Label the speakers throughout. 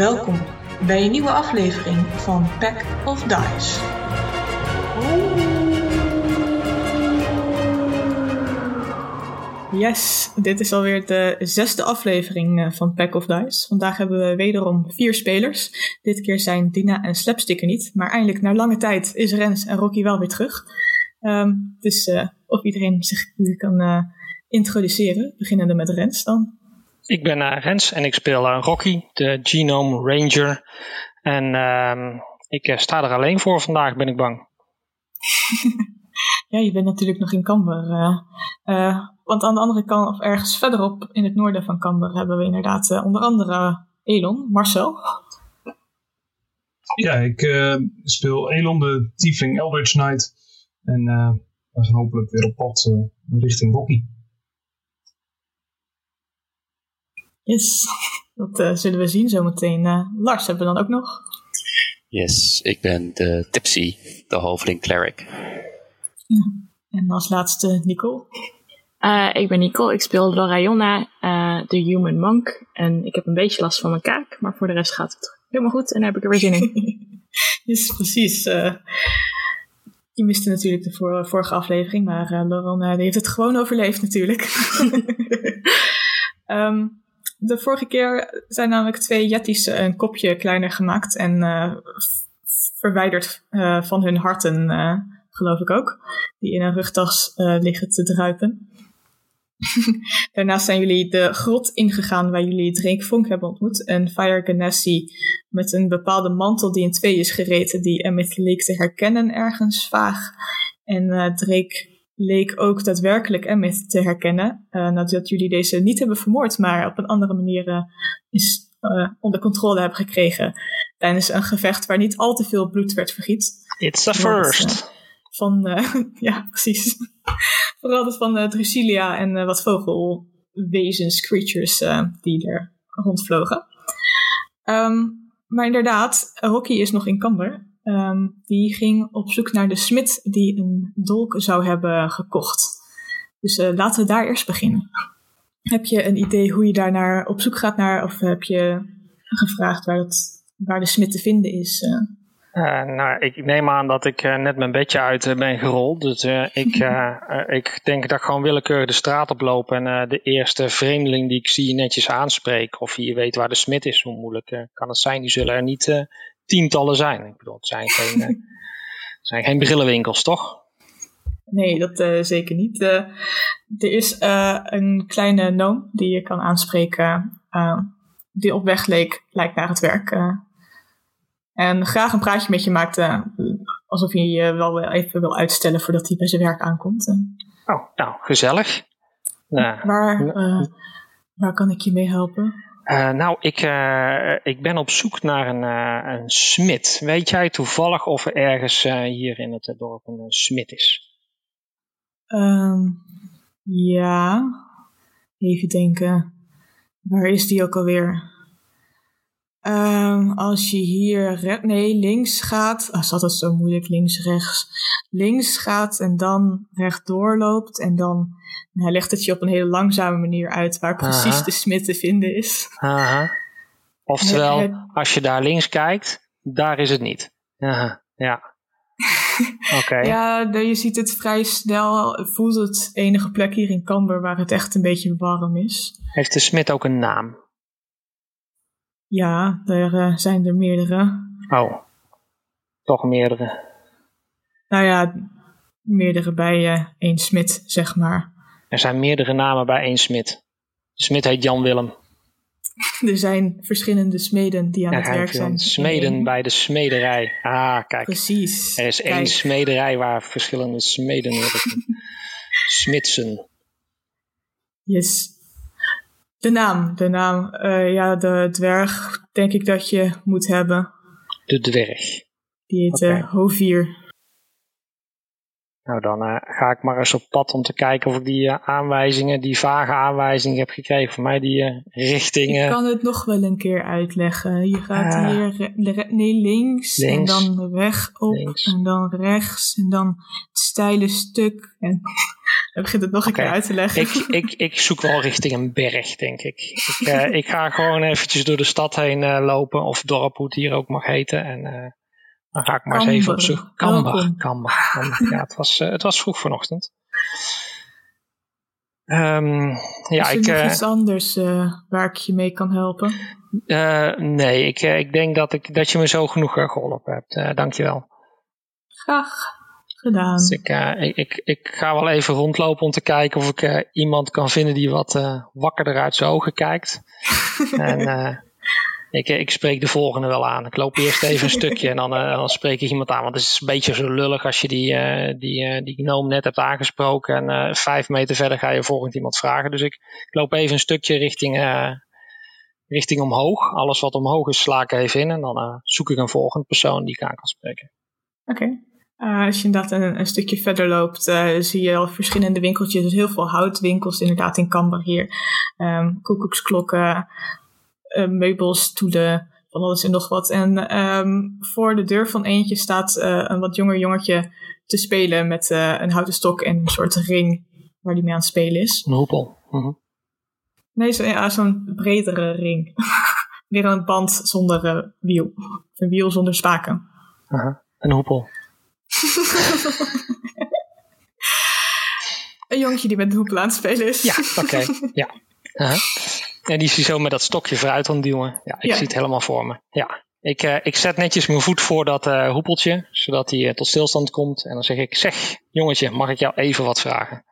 Speaker 1: Welkom bij een nieuwe aflevering van Pack of Dice.
Speaker 2: Yes, dit is alweer de zesde aflevering eh, van Pack of Dice. Vandaag hebben we wederom vier spelers. Dit keer zijn Dina en Slapstick er niet, maar eindelijk na lange tijd is Rens en Rocky wel weer terug. Ehm, dus uh, of iedereen zich kan uh, introduceren, beginnende met Rens dan.
Speaker 3: Ik ben uh, Rens en ik speel Rocky, de Genome Ranger. En ehm, ik sta er alleen voor vandaag, ben ik bang.
Speaker 2: ja, je bent natuurlijk nog in Camber. want aan de andere kant, of ergens verderop in het noorden van Camber, hebben we inderdaad onder andere Elon, Marcel.
Speaker 4: Ja, ik speel Elon, de Tiefling Eldritch Knight. En we gaan hopelijk weer op pad richting Rocky.
Speaker 2: Yes, dat uh, zullen we zien zometeen. Uh, Lars hebben we dan ook nog.
Speaker 5: Yes, ik ben de Tipsy, de hoveling cleric.
Speaker 2: Ja. En als laatste Nicole.
Speaker 6: Uh, ik ben Nicole, ik speel Lorayonna, de Human Monk. En ik heb een beetje last van mijn kaak, maar voor de rest gaat het helemaal goed en daar heb ik er weer zin in.
Speaker 2: yes, precies. je miste natuurlijk de vor vorige aflevering, maar uh, Lorayonna heeft het gewoon overleefd natuurlijk. um, de vorige keer zijn namelijk twee Yetis een kopje kleiner gemaakt en uh, verwijderd uh, van hun harten, uh, geloof ik ook. Die in een rugtas liggen te druipen. Daarnaast zijn jullie de grot ingegaan waar jullie Drake Vonk hebben ontmoet. En Fire Ganassi met een bepaalde mantel die in twee is gereten, die Emmett leek te herkennen ergens vaag. En Drake leek ook daadwerkelijk Emmett te herkennen. Uh, nadat jullie deze niet hebben vermoord, maar op een andere manier uh, is, uh, onder controle hebben gekregen. Tijdens een gevecht waar niet al te veel bloed werd vergiet.
Speaker 3: It's a first.
Speaker 2: van, ja, precies. Vooral dat van Drusilia en wat vogelwezens, creatures die er rondvlogen. Um, maar inderdaad, Rocky is nog in Camber. Um, die ging op zoek naar de smid die een dolk zou hebben gekocht. Dus uh, laten we daar eerst beginnen. Heb je een idee hoe je daar naar op zoek gaat naar, of heb je gevraagd waar, het, waar de smid te vinden is? Uh?
Speaker 3: Uh, nou, ik neem aan dat ik net mijn bedje uit ben gerold. Dus ik, ik denk dat ik gewoon willekeurig de straat oploop en de eerste vreemdeling die ik zie netjes aanspreek. Of je weet waar de smid is, hoe moeilijk kan het zijn. Die zullen er niet tientallen zijn. Ik bedoel, het zijn geen, uh, zijn geen brillenwinkels, toch?
Speaker 2: Nee, dat uh, zeker niet. Uh, er is een kleine noom die je kan aanspreken, die op weg leek, lijkt naar het werk. en graag een praatje met je maakt, alsof hij je wel even wil uitstellen voordat hij bij zijn werk aankomt.
Speaker 3: Oh, nou, gezellig.
Speaker 2: waar, waar kan ik je mee helpen?
Speaker 3: Uh, nou, ik, uh, ik ben op zoek naar een, uh, een smid. Weet jij toevallig of er ergens hier in het dorp een smid is?
Speaker 2: Um, ja, even denken. Waar is die ook alweer? Um, als je hier, nee, links gaat, oh, is altijd zo moeilijk, links, rechts. Links gaat en dan rechtdoor loopt en dan hij legt het je op een hele langzame manier uit waar precies Aha. de smid te vinden is.
Speaker 3: Aha. Oftewel, het, als je daar links kijkt, daar is het niet. Aha. Ja. Oké. Okay.
Speaker 2: Ja, je ziet het vrij snel. Voelt het enige plek hier in Camber waar het echt een beetje warm is.
Speaker 3: Heeft de smid ook een naam?
Speaker 2: Ja, er uh, zijn er meerdere.
Speaker 3: Oh, toch meerdere.
Speaker 2: Nou ja, meerdere bij uh, één smid, zeg maar.
Speaker 3: Er zijn meerdere namen bij één smid. De smid heet Jan Willem.
Speaker 2: Er zijn verschillende smeden die aan het werk zijn.
Speaker 3: Smeden bij de smederij. Ah, kijk.
Speaker 2: Precies.
Speaker 3: Er is
Speaker 2: kijk.
Speaker 3: één smederij waar verschillende smeden werken. Smidsen.
Speaker 2: Yes. De naam, de naam. Uh, ja, de dwerg denk ik dat je moet hebben.
Speaker 3: De dwerg.
Speaker 2: Die heet okay. uh, Hovier.
Speaker 3: Nou, dan uh, ga ik maar eens op pad om te kijken of ik die uh, aanwijzingen, die vage aanwijzingen heb gekregen. Voor mij die uh, richtingen.
Speaker 2: Ik kan het nog wel een keer uitleggen. Je gaat hier nee, links, links, en dan rechtop links. en dan rechts en dan het steile stuk. En dan begint het nog okay. een keer uit te leggen.
Speaker 3: Ik, ik, ik zoek wel richting een berg, denk ik. Ik, ik ga gewoon eventjes door de stad heen lopen, of dorp, hoe het hier ook mag heten. En dan ga ik maar eens even op zoek. Kamber, Kamber, Ja, het was, uh, het was vroeg vanochtend. Um, ja,
Speaker 2: Is er
Speaker 3: ik,
Speaker 2: nog
Speaker 3: uh,
Speaker 2: iets anders uh, waar ik je mee kan helpen?
Speaker 3: nee, ik, ik denk dat, ik, dat je me zo genoeg geholpen hebt. dankjewel.
Speaker 2: Graag gedaan.
Speaker 3: Dus ik, ik, ik, ik, ga wel even rondlopen om te kijken of ik iemand kan vinden die wat wakkerder uit zijn ogen kijkt. en ik, eh, ik spreek de volgende wel aan. Ik loop eerst even een stukje en dan, uh, dan spreek ik iemand aan. Want het is een beetje zo lullig als je die, uh, die, uh, die gnome net hebt aangesproken. En vijf meter verder ga je volgend iemand vragen. Dus ik, ik loop even een stukje richting, richting omhoog. Alles wat omhoog is, sla ik even in. En dan zoek ik een volgende persoon die ik aan kan spreken.
Speaker 2: Oké. Okay. als je inderdaad een, een, stukje verder loopt, zie je al verschillende winkeltjes. Dus heel veel houtwinkels inderdaad in Camber hier. Um, koekoeksklokken, meubels, stoelen, van alles en nog wat. En um, voor de deur van eentje staat uh, een wat jonger jongetje te spelen met uh, een houten stok en een soort ring waar die mee aan het spelen is.
Speaker 3: Een hoepel. Uh -huh.
Speaker 2: Nee, zo'n ja, zo bredere ring. Weer een band zonder wiel. Een wiel zonder spaken.
Speaker 3: -huh. Een hoepel.
Speaker 2: een jongetje die met een hoepel aan het spelen is.
Speaker 3: Ja, oké. Okay. Ja. -huh. En die hij zo met dat stokje vooruit aan het duwen. Ja, ik ja. zie het helemaal voor me. Ja. Ik, uh, ik zet netjes mijn voet voor dat uh, hoepeltje, zodat hij uh, tot stilstand komt. En dan zeg ik, zeg jongetje, mag ik jou even wat vragen?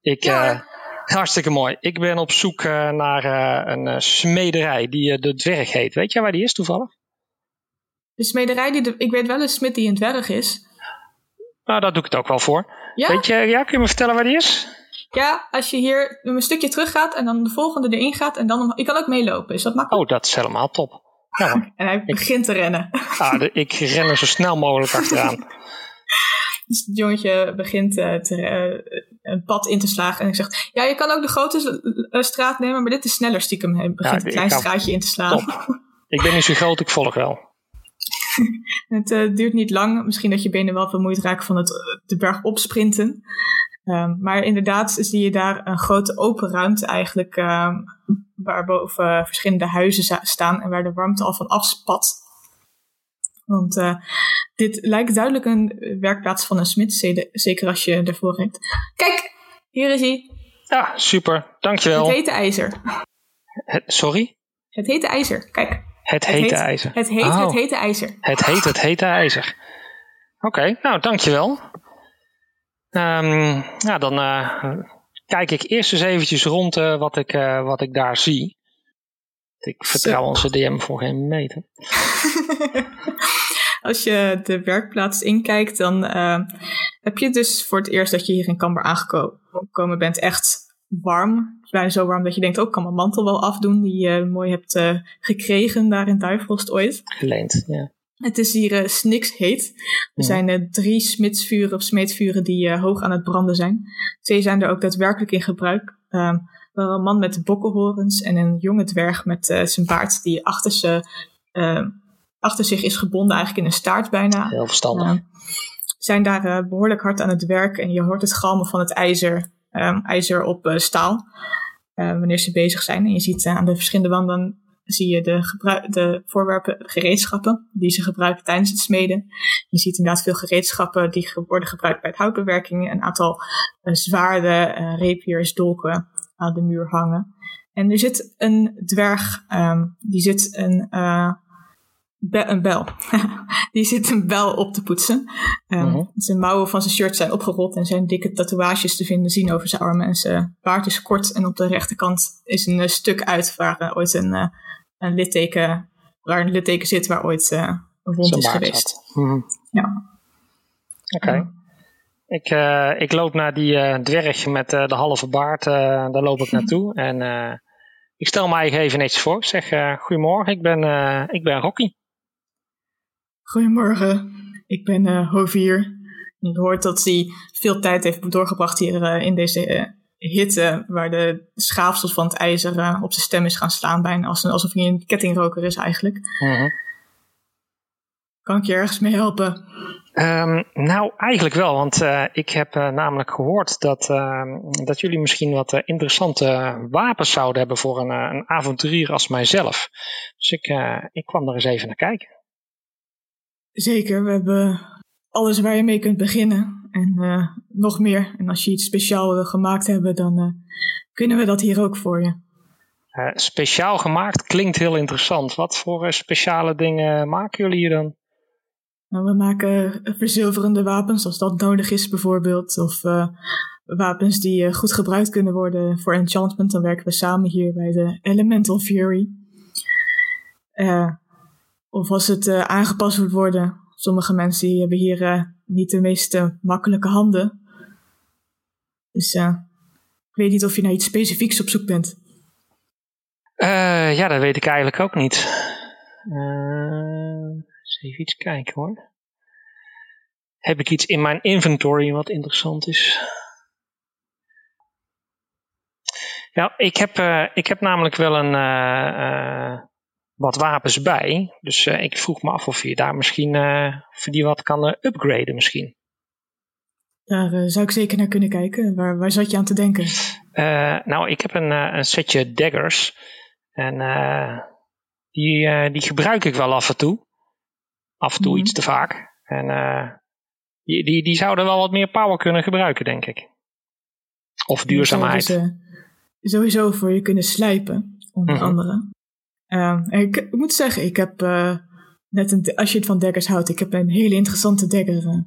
Speaker 3: Ik,
Speaker 2: ja.
Speaker 3: hartstikke mooi. Ik ben op zoek naar een smederij die de dwerg heet. Weet je waar die is toevallig?
Speaker 2: De smederij, die de, ik weet wel een smid die een dwerg is.
Speaker 3: Nou, daar doe ik het ook wel voor.
Speaker 2: Ja?
Speaker 3: Weet je, ja, kun je me vertellen waar die is?
Speaker 2: Ja, als je hier een stukje terug gaat en dan de volgende erin gaat en dan... Je kan ook meelopen, is dat makkelijk?
Speaker 3: Oh, dat is helemaal top. Ja,
Speaker 2: en hij begint te rennen.
Speaker 3: Ah, de, ik ren er zo snel mogelijk achteraan.
Speaker 2: Dus het jongetje begint uh, te, uh, een pad in te slagen en ik zeg... Ja, je kan ook de grote uh, straat nemen, maar dit is sneller stiekem. Hij begint ja, een klein straatje in te slaan.
Speaker 3: Top. Ik ben niet zo groot, ik volg wel.
Speaker 2: het duurt niet lang. Misschien dat je benen wel vermoeid raken van het de berg opsprinten. Um, maar inderdaad zie je daar een grote open ruimte eigenlijk, um, waar boven verschillende huizen staan en waar de warmte al van afspat. Want uh, dit lijkt duidelijk een werkplaats van een smid, zeker als je ervoor hebt. Kijk, hier is hij.
Speaker 3: Ja, super. Dankjewel.
Speaker 2: Het hete ijzer.
Speaker 3: Het, sorry?
Speaker 2: Het hete ijzer, kijk.
Speaker 3: Het hete het heet, ijzer.
Speaker 2: Het heet oh. het hete ijzer.
Speaker 3: Het heet het hete ijzer. Oké, okay, nou dankjewel. Um, ja, dan uh, kijk ik eerst eens eventjes rond uh, wat, ik, uh, wat ik daar zie. Ik vertrouw Zo. onze DM voor geen meter.
Speaker 2: Als je de werkplaats inkijkt, dan heb je dus voor het eerst dat je hier in Camber aangekomen bent echt warm. Bijna zo warm dat je denkt, ook oh, kan mijn mantel wel afdoen, die je mooi hebt gekregen daar in Duivelst ooit.
Speaker 3: Geleend, ja.
Speaker 2: Het is hier uh, sniks heet. Er ja. zijn uh, drie smidsvuren of smeedvuren die hoog aan het branden zijn. Twee zijn er ook daadwerkelijk in gebruik. Um, wel een man met bokkenhorens en een jonge dwerg met zijn baard die achter, ze, achter zich is gebonden, eigenlijk in een staart bijna.
Speaker 3: Heel verstandig. Um,
Speaker 2: zijn daar behoorlijk hard aan het werk en je hoort het galmen van het ijzer, um, ijzer op staal. Wanneer ze bezig zijn. En je ziet aan de verschillende wanden zie je de, de voorwerpen, gereedschappen die ze gebruiken tijdens het smeden. Je ziet inderdaad veel gereedschappen die worden gebruikt bij het houtbewerking. Een aantal uh, zwaarden, uh, rapiers, dolken aan de muur hangen. En er zit een dwerg, um, die zit een, be een bel. die zit een bel op te poetsen. Um, uh -huh. Zijn mouwen van zijn shirt zijn opgerold en zijn dikke tatoeages te vinden zien over zijn armen. En zijn baard is kort en op de rechterkant is een stuk uit waar ooit een een litteken, waar een litteken zit waar ooit een wond is geweest.
Speaker 3: Mm.
Speaker 2: Ja.
Speaker 3: Oké. Okay. Ik, ik loop naar die dwerg met de halve baard, daar loop ik naartoe. En ik stel mij even netjes voor. Ik zeg, goedemorgen, ik ben, ik ben Rocky.
Speaker 2: Goedemorgen, ik ben Hovier. Je hoort dat hij veel tijd heeft doorgebracht hier uh, in deze uh, hitte, waar de schaafsels van het ijzer uh, op zijn stem is gaan slaan, bijna alsof hij een kettingroker is eigenlijk.
Speaker 3: Mhm.
Speaker 2: Kan ik je ergens mee helpen?
Speaker 3: Um, nou, eigenlijk wel, want uh, ik heb uh, namelijk gehoord dat, uh, dat jullie misschien wat interessante wapens zouden hebben voor een, een avonturier als mijzelf. Dus ik, ik kwam er eens even naar kijken.
Speaker 2: Zeker, we hebben alles waar je mee kunt beginnen en nog meer. En als je iets speciaal wil gemaakt hebben, dan kunnen we dat hier ook voor je.
Speaker 3: speciaal gemaakt klinkt heel interessant. Wat voor speciale dingen maken jullie hier dan?
Speaker 2: Nou, we maken verzilverende wapens als dat nodig is bijvoorbeeld. Of wapens die goed gebruikt kunnen worden voor enchantment. Dan werken we samen hier bij de Elemental Fury. Of als het aangepast moet worden. Sommige mensen hebben hier niet de meest makkelijke handen. Dus ik weet niet of je naar iets specifieks op zoek bent.
Speaker 3: ja, dat weet ik eigenlijk ook niet. Eens even iets kijken hoor. Heb ik iets in mijn inventory wat interessant is? Ja, ik heb, ik heb namelijk wel een, wat wapens bij. Dus ik vroeg me af of je daar misschien voor die wat kan upgraden misschien.
Speaker 2: Daar zou ik zeker naar kunnen kijken. Waar, waar zat je aan te denken?
Speaker 3: nou, ik heb een, een setje daggers. En die, die gebruik ik wel af en toe af en toe mm iets te vaak. En uh, die, die, die zouden wel wat meer power kunnen gebruiken, denk ik. Of duurzaamheid.
Speaker 2: Dus, uh, sowieso voor je kunnen slijpen, onder mm -hmm. andere. Uh, ik, moet zeggen, ik heb uh, net een, als je het van daggers houdt, ik heb een hele interessante dagger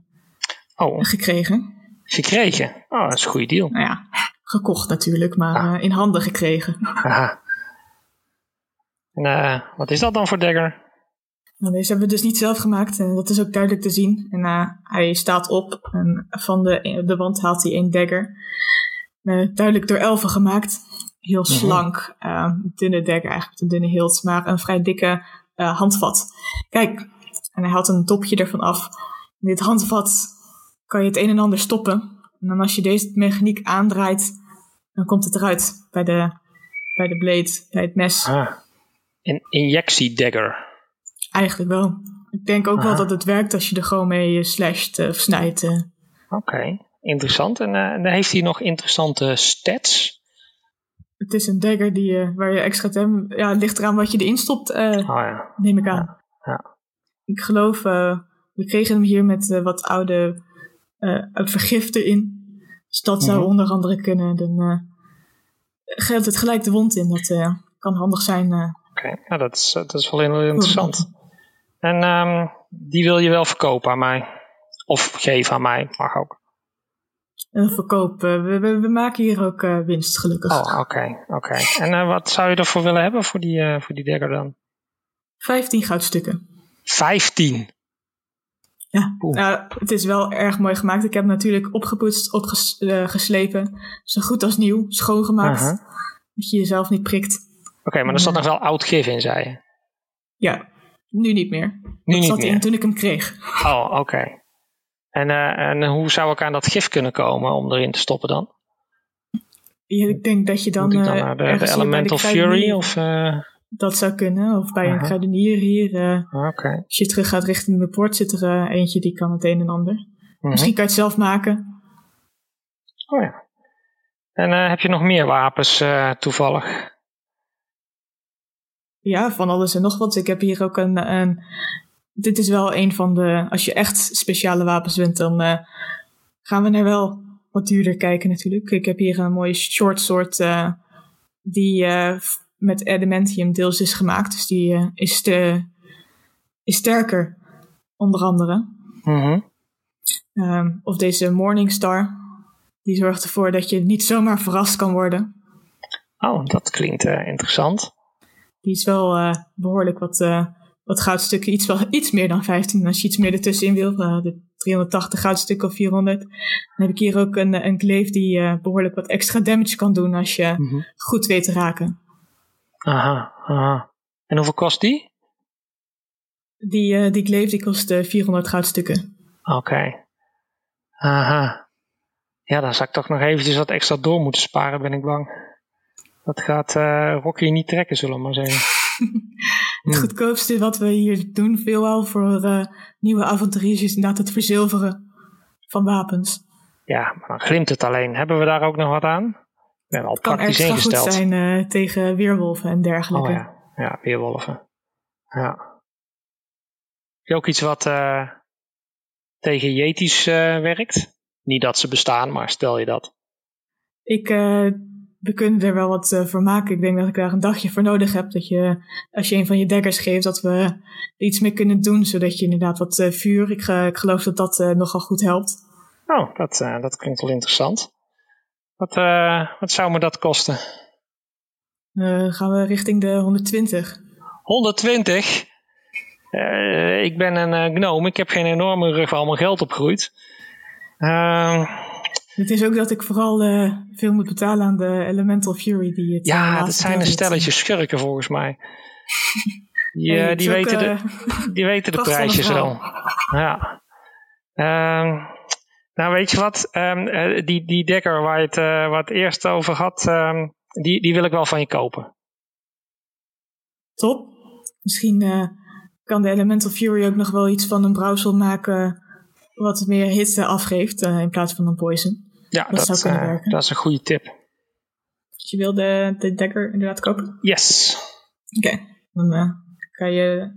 Speaker 3: oh.
Speaker 2: gekregen.
Speaker 3: Gekregen? Oh, dat is een goede deal.
Speaker 2: Nou ja, gekocht natuurlijk, maar ah. in handen gekregen.
Speaker 3: Aha. En wat is dat dan voor dagger?
Speaker 2: Nou, deze hebben we dus niet zelf gemaakt en dat is ook duidelijk te zien. En hij staat op en van de, de wand haalt hij een dagger. Duidelijk door elfen gemaakt. Heel slank, uh, dunne dagger eigenlijk, een dunne hilt, maar een vrij dikke handvat. Kijk, en hij haalt een dopje ervan af. In dit handvat kan je het een en ander stoppen. En dan als je deze mechaniek aandraait, dan komt het eruit bij de, bij de blade, bij het mes.
Speaker 3: Ah, een injectiedagger.
Speaker 2: Eigenlijk wel. Ik denk ook wel dat het werkt als je er gewoon mee slasht of snijdt.
Speaker 3: Oké, okay. interessant. En, uh, en dan heeft hij nog interessante stats.
Speaker 2: Het is een dagger die, uh, waar je extra tem... Ja, het ligt eraan wat je erin stopt, uh,
Speaker 3: oh, ja.
Speaker 2: neem ik aan.
Speaker 3: Ja.
Speaker 2: Ik geloof, we kregen hem hier met wat oude vergif erin. Dus dat zou mm -hmm. onder andere kunnen. Dan geldt het gelijk de wond in. Dat kan handig zijn.
Speaker 3: Oké, okay. ja, dat, is, dat is wel heel interessant. En um, die wil je wel verkopen aan mij. Of geven aan mij, mag ook.
Speaker 2: Uh, verkopen. We, we, we, maken hier ook uh, winst, gelukkig.
Speaker 3: Oh, oké. Okay, oké. Okay. En uh, wat zou je ervoor willen hebben voor die, voor die dagger dan?
Speaker 2: 15 goudstukken.
Speaker 3: 15?
Speaker 2: Ja, nou, het is wel erg mooi gemaakt. Ik heb natuurlijk opgepoetst, opgeslepen. Zo goed als nieuw, schoongemaakt. -huh. Dat je jezelf niet prikt.
Speaker 3: Oké, okay, maar er zat nog wel oud gif in, zei je?
Speaker 2: Ja, nu niet meer.
Speaker 3: Nu
Speaker 2: dat
Speaker 3: niet
Speaker 2: zat
Speaker 3: meer.
Speaker 2: in toen ik hem kreeg.
Speaker 3: Oh, oké. En, uh, en hoe zou ik aan dat gif kunnen komen om erin te stoppen dan?
Speaker 2: Ik denk dat je dan...
Speaker 3: Naar de, de Elemental Fury? Of, uh...
Speaker 2: Dat zou kunnen. Of bij -huh. een kruidenier hier.
Speaker 3: Okay.
Speaker 2: Als je terug gaat richting de poort, zit er eentje die kan het een en ander. -huh. Misschien kan je het zelf maken.
Speaker 3: Oh ja. En heb je nog meer wapens toevallig?
Speaker 2: Ja, van alles en nog wat. Ik heb hier ook een, een. Dit is wel een van de. Als je echt speciale wapens bent, dan uh, gaan we naar wel wat duurder kijken natuurlijk. Ik heb hier een mooie short sword. Uh, die uh, met adamantium deels is gemaakt. Dus die is, te, is sterker, onder andere.
Speaker 3: Mm -hmm.
Speaker 2: um, of deze Morningstar. Die zorgt ervoor dat je niet zomaar verrast kan worden.
Speaker 3: Oh, dat klinkt interessant.
Speaker 2: Die is wel behoorlijk wat, wat goudstukken. Iets, wel, iets meer dan 15. Als je iets meer ertussenin wil, uh, de 380 goudstukken of 400. Dan heb ik hier ook een, een kleef die behoorlijk wat extra damage kan doen als je mm -hmm. goed weet te raken.
Speaker 3: Aha, aha. En hoeveel kost die?
Speaker 2: Die, die kleef die kost 400 goudstukken.
Speaker 3: Oké. Okay. Aha. Ja, dan zou ik toch nog eventjes wat extra door moeten sparen, ben ik bang. Dat gaat uh, Rocky niet trekken, zullen we maar zeggen.
Speaker 2: Het goedkoopste wat we hier doen, veelal voor uh, nieuwe avonturiers, is inderdaad het verzilveren van wapens.
Speaker 3: Ja, maar dan glimt het alleen. Hebben we daar ook nog wat aan? Ik ben al
Speaker 2: het kan
Speaker 3: praktisch ingesteld.
Speaker 2: goed zijn uh, tegen weerwolven en dergelijke.
Speaker 3: Oh ja, ja weerwolven. Ja. Je ook iets wat uh, tegen Yetis werkt? Niet dat ze bestaan, maar stel je dat.
Speaker 2: Ik, we kunnen er wel wat voor maken. Ik denk dat ik daar een dagje voor nodig heb. Dat je, als je een van je daggers geeft, dat we er iets mee kunnen doen. Zodat je inderdaad wat vuur, ik, ik geloof dat dat nogal goed helpt.
Speaker 3: Oh, dat, uh, dat klinkt wel interessant. Wat, uh, wat zou me dat kosten?
Speaker 2: Uh, gaan we richting de 120.
Speaker 3: 120? ik ben een gnome, ik heb geen enorme rug waar allemaal geld opgroeit.
Speaker 2: Het is ook dat ik vooral veel moet betalen aan de Elemental Fury die het
Speaker 3: Ja, dat zijn een stelletje schurken volgens mij. Die, hey, die, weten, de, die weten de prijsjes wel. Ja. Uh, nou, weet je wat? Um, die, die dekker waar je het, uh, waar het eerst over had, um, die, die wil ik wel van je kopen.
Speaker 2: Top. Misschien uh, kan de Elemental Fury ook nog wel iets van een brouwsel maken wat meer hitte afgeeft uh, in plaats van een poison.
Speaker 3: Ja, dat, werken. dat is een goede tip.
Speaker 2: Dus je wil de, de dekker inderdaad kopen?
Speaker 3: Yes.
Speaker 2: Oké, okay. dan kan je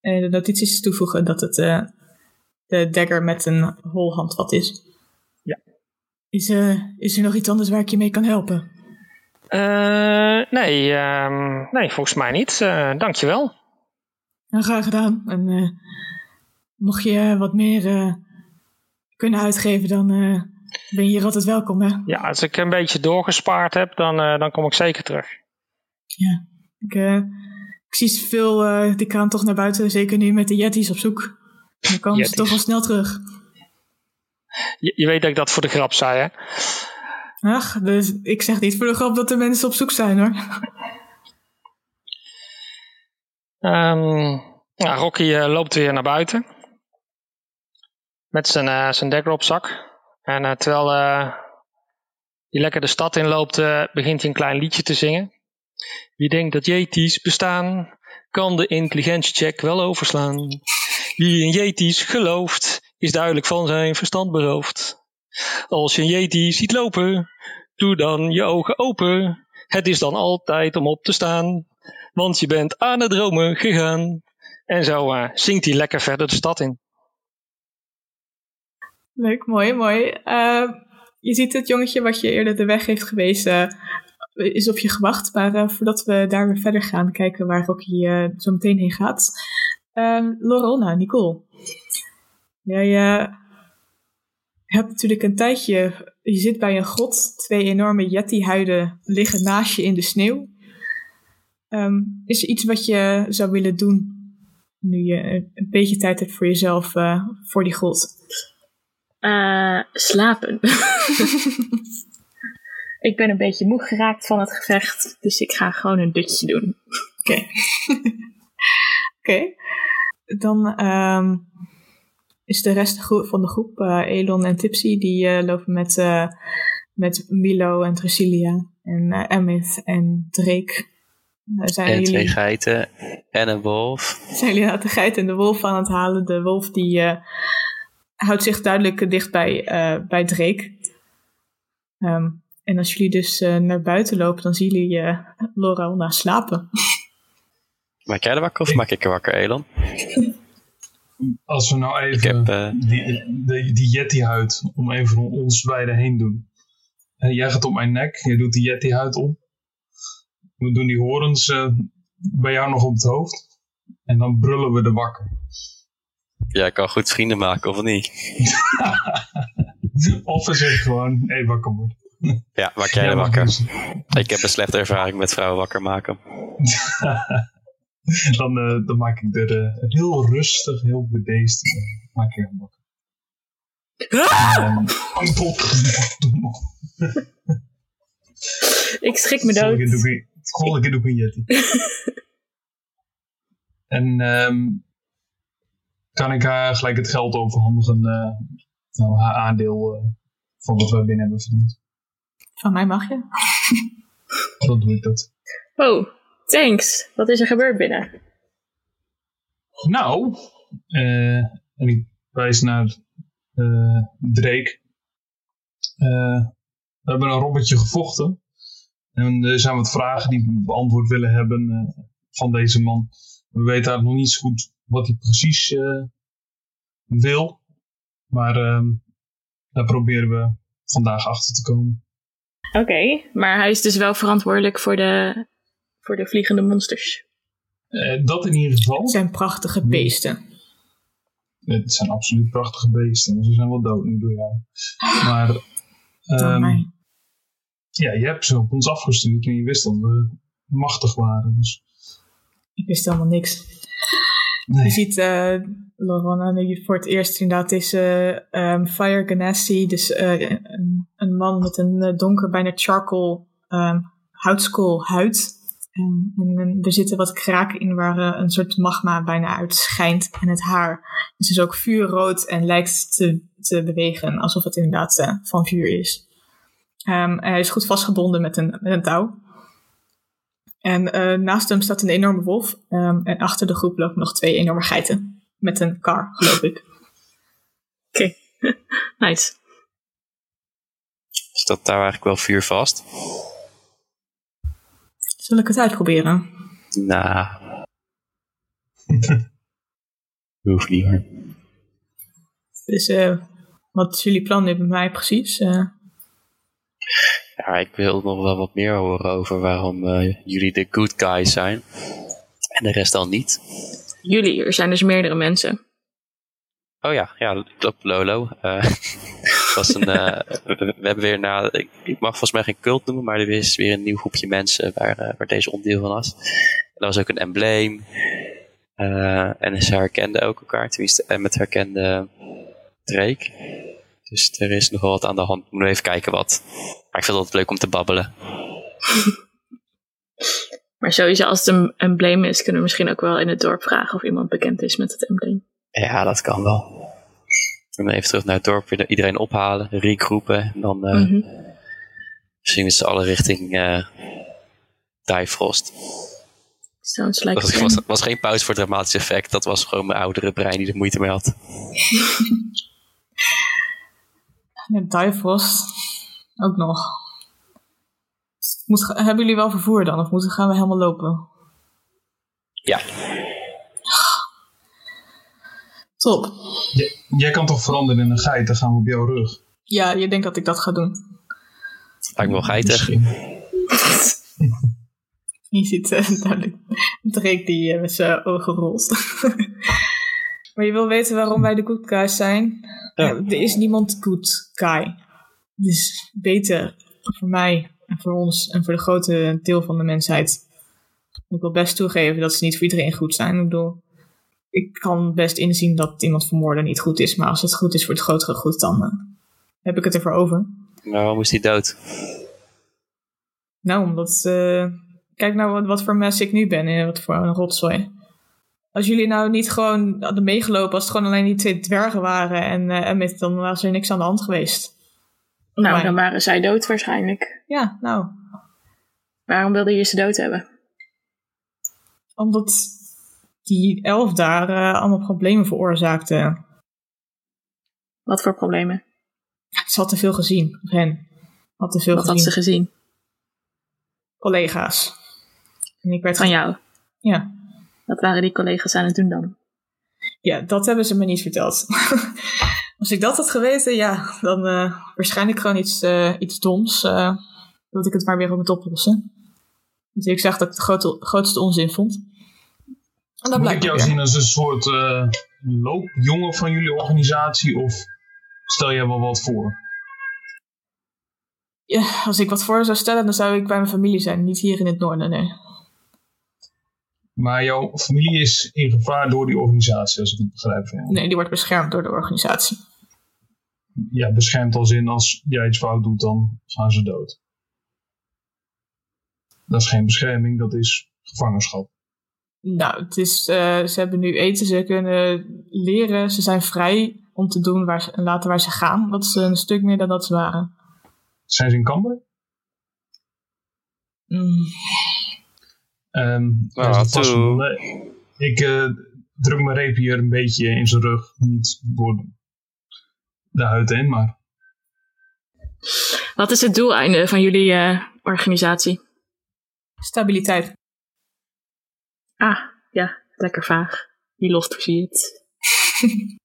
Speaker 2: de notities toevoegen dat het de dagger met een hol handvat is.
Speaker 3: Ja.
Speaker 2: Is, is er nog iets anders waar ik je mee kan helpen?
Speaker 3: Nee, um, nee, volgens mij niet. Dankjewel.
Speaker 2: Nou, graag gedaan. En mocht je wat meer kunnen uitgeven, dan ben je hier altijd welkom. Hè?
Speaker 3: Ja, als ik een beetje doorgespaard heb, dan, dan kom ik zeker terug.
Speaker 2: Ja, ik, ik zie veel, die gaan toch naar buiten, zeker nu met de Yetis op zoek. Dan komen ze toch wel snel terug.
Speaker 3: Je, je, weet dat ik dat voor de grap zei, hè?
Speaker 2: Ach, dus ik zeg niet voor de grap dat de mensen op zoek zijn, hoor.
Speaker 3: Um, nou, Rocky loopt weer naar buiten. Met zijn, zijn dagger op zak. En uh, terwijl hij lekker de stad inloopt, begint hij een klein liedje te zingen. Wie denkt dat Yetis bestaan, kan de intelligentiecheck wel overslaan. Wie in Yetis gelooft, is duidelijk van zijn verstand beroofd. Als je een Yeti ziet lopen, doe dan je ogen open. Het is dan altijd om op te staan, want je bent aan het dromen gegaan. En zo zingt hij lekker verder de stad in.
Speaker 2: Leuk, mooi, mooi. Uh, je ziet het jongetje wat je eerder de weg heeft gewezen, is op je gewacht. Maar uh, voordat we daar weer verder gaan, kijken waar Rocky zo meteen heen gaat. Um, Lorona, Nicole. Jij uh, hebt natuurlijk een tijdje. Je zit bij een grot. Twee enorme yeti-huiden liggen naast je in de sneeuw. Um, is er iets wat je zou willen doen? Nu je een beetje tijd hebt voor jezelf, uh, voor die grot.
Speaker 6: Uh, slapen. ik ben een beetje moe geraakt van het gevecht. Dus ik ga gewoon een dutje doen.
Speaker 2: Oké. Oké. Okay dan um, is de rest van de groep, uh, Elon en Tipsy, die uh, lopen met, uh, met Milo en Trucilia en Emmett en Drake.
Speaker 5: Zijn en jullie, twee geiten en een wolf.
Speaker 2: Zijn jullie nou de geit en de wolf aan het halen? De wolf die houdt zich duidelijk dicht bij, bij Drake. Um, en als jullie dus naar buiten lopen, dan zien jullie Laura na slapen.
Speaker 5: Maak jij er wakker of maak ik er wakker, Elon?
Speaker 4: Als we nou even heb, uh... die, die, die Yeti-huid om even om ons beiden heen doen. En jij gaat op mijn nek, je doet die Yeti-huid om. We doen die horens uh, bij jou nog op het hoofd. En dan brullen we de wakker.
Speaker 5: Ja, ik kan goed vrienden maken, of niet?
Speaker 4: of we zeggen gewoon, hé, hey, wakker worden.
Speaker 5: Ja, maak jij er wakker. Ik heb een slechte ervaring met vrouwen wakker maken.
Speaker 4: dan, uh, dan maak ik er uh, heel rustig, heel bedeesd. Uh, maak ik hem wakker.
Speaker 6: Ah! ik schrik me dood.
Speaker 4: Volgende keer doe ik een Yeti. en um, kan ik haar gelijk het geld overhandigen nou, haar aandeel eh, van wat wij binnen hebben verdiend.
Speaker 2: Van mij mag je.
Speaker 4: Dan doe ik dat.
Speaker 6: Oh, thanks. Wat is er gebeurd binnen?
Speaker 4: Nou, eh, en ik wijs naar eh, Drake. Eh, we hebben een robbetje gevochten. En er zijn wat vragen die we beantwoord willen hebben eh, van deze man. We weten eigenlijk nog niet zo goed wat hij precies eh, wil. Maar ehm, daar proberen we vandaag achter te komen.
Speaker 6: Oké, maar hij is dus wel verantwoordelijk voor de, voor de vliegende monsters.
Speaker 4: Eh, dat in ieder geval.
Speaker 2: Het zijn prachtige beesten.
Speaker 4: Het zijn absoluut prachtige beesten. Ze zijn wel dood nu door jou. Maar ehm, ja, je hebt ze op ons afgestuurd en je wist dat we machtig waren. Dus
Speaker 2: Ik wist helemaal niks. Je ziet uh, voor het eerst inderdaad deze ehm, Fire Ganassi, dus eh, een, man met een eh, donker, bijna charcoal ehm houtskool huid. En, en, er zitten wat kraken in waar een soort magma bijna uit schijnt. En het haar is dus ook vuurrood en lijkt te, te bewegen, alsof het inderdaad van vuur is. Ehm, hij is goed vastgebonden met een, met een touw. En eh, naast hem staat een enorme wolf. ehm, en achter de groep lopen nog twee enorme geiten. Met een kar, geloof ik.
Speaker 6: Nice.
Speaker 5: Is dat daar eigenlijk wel vuur vast?
Speaker 2: Zal ik het uitproberen?
Speaker 5: Nou. Hoeft niet hoor.
Speaker 2: Dus eh, wat is jullie plan nu bij mij precies? Eh,
Speaker 5: Ja, ik wil nog wel wat meer horen over waarom eh, jullie de good guys zijn. En de rest dan niet.
Speaker 6: Jullie, er zijn dus meerdere mensen.
Speaker 5: Oh ja, ja, klopt, Lolo. Eh, was een, eh, we, we hebben weer na, ik, ik mag volgens mij geen cult noemen, maar er is weer een nieuw groepje mensen waar, waar deze onderdeel van was. En dat was ook een embleem. En ze herkenden ook elkaar, tenminste, en met herkende Drake. Dus er is nogal wat aan de hand. Moet even kijken wat. Maar ik vind het altijd leuk om te babbelen.
Speaker 6: Maar sowieso, als het een embleem is, kunnen we misschien ook wel in het dorp vragen of iemand bekend is met het embleem.
Speaker 5: Ja, dat kan wel. En dan even terug naar het dorp, weer iedereen ophalen, regroepen. En dan eh,
Speaker 6: Mhm.
Speaker 5: misschien met z'n allen richting eh Difrost.
Speaker 6: Sounds like
Speaker 5: Dat was, geen pauze voor dramatisch effect. Dat was gewoon mijn oudere brein die er moeite mee had.
Speaker 2: en Difrost ook nog. Moet, hebben jullie wel vervoer dan? Of moeten, gaan we helemaal lopen?
Speaker 5: Ja,
Speaker 2: Top.
Speaker 4: J- jij kan toch veranderen in een geit, dan gaan we op jouw rug.
Speaker 2: Ja, je denkt dat ik dat ga doen.
Speaker 5: lijkt me wel geitig.
Speaker 4: Misschien.
Speaker 2: Je ziet eh, duidelijk Drake die eh, met zijn ogen rolt. maar je wil weten waarom wij de good guys zijn?
Speaker 5: Ja.
Speaker 2: Er is niemand good guy. Dus beter voor mij en voor ons en voor de grote deel van de mensheid. Ik wil best toegeven dat ze niet voor iedereen goed zijn. Ik bedoel, ik kan best inzien dat iemand vermoorden niet goed is. Maar als het goed is voor het grotere goed, dan eh, heb ik het ervoor over.
Speaker 5: Maar waarom is hij dood?
Speaker 2: Nou, omdat. eh, kijk nou wat, wat voor mens ik nu ben en wat voor een rotzooi. Als jullie nou niet gewoon hadden meegelopen, als het gewoon alleen die twee dwergen waren en, eh Emmett, dan was er niks aan de hand geweest.
Speaker 6: Nou,
Speaker 2: Maar-
Speaker 6: dan waren zij dood waarschijnlijk.
Speaker 2: Ja, nou,
Speaker 6: Waarom wilde je ze dood hebben?
Speaker 2: omdat die elf daar eh, allemaal problemen veroorzaakte.
Speaker 6: Wat voor problemen?
Speaker 2: Ze had te veel gezien, hen. Had te veel
Speaker 6: Wat had
Speaker 2: gezien.
Speaker 6: ze gezien?
Speaker 2: Collega's. En ik werd
Speaker 6: Van jou.
Speaker 2: Ja.
Speaker 6: Wat waren die collega's aan het doen dan?
Speaker 2: Ja, dat hebben ze me niet verteld. Als ik dat had geweten, ja, dan eh, waarschijnlijk gewoon iets, eh, iets doms. eh, dat ik het maar weer op het oplossen. Dus ik zag dat ik het grote, grootste onzin vond. En dat
Speaker 4: Moet ik jou
Speaker 2: weer.
Speaker 4: zien als een soort eh, loopjongen van jullie organisatie of stel jij wel wat voor?
Speaker 2: Ja, als ik wat voor zou stellen, dan zou ik bij mijn familie zijn. Niet hier in het noorden, nee.
Speaker 4: Maar jouw familie is in gevaar door die organisatie, als ik het begrijp jou.
Speaker 2: Nee, die wordt beschermd door de organisatie.
Speaker 4: Ja, beschermd als in als jij iets fout doet, dan gaan ze dood. Dat is geen bescherming, dat is gevangenschap.
Speaker 2: Nou, het is, eh, ze hebben nu eten, ze kunnen leren, ze zijn vrij. om te doen waar ze, laten waar ze gaan. Dat is een stuk meer dan dat ze waren.
Speaker 4: Zijn ze in Camber?
Speaker 2: Mm.
Speaker 4: Ehm
Speaker 5: Nou,
Speaker 4: nee. Ik eh, druk mijn reep hier een beetje in zijn rug. Niet door de huid heen, maar
Speaker 6: Wat is het doeleinde van jullie eh, organisatie?
Speaker 2: Stabiliteit.
Speaker 6: Ah, ja, lekker vaag. Wie lost versiert.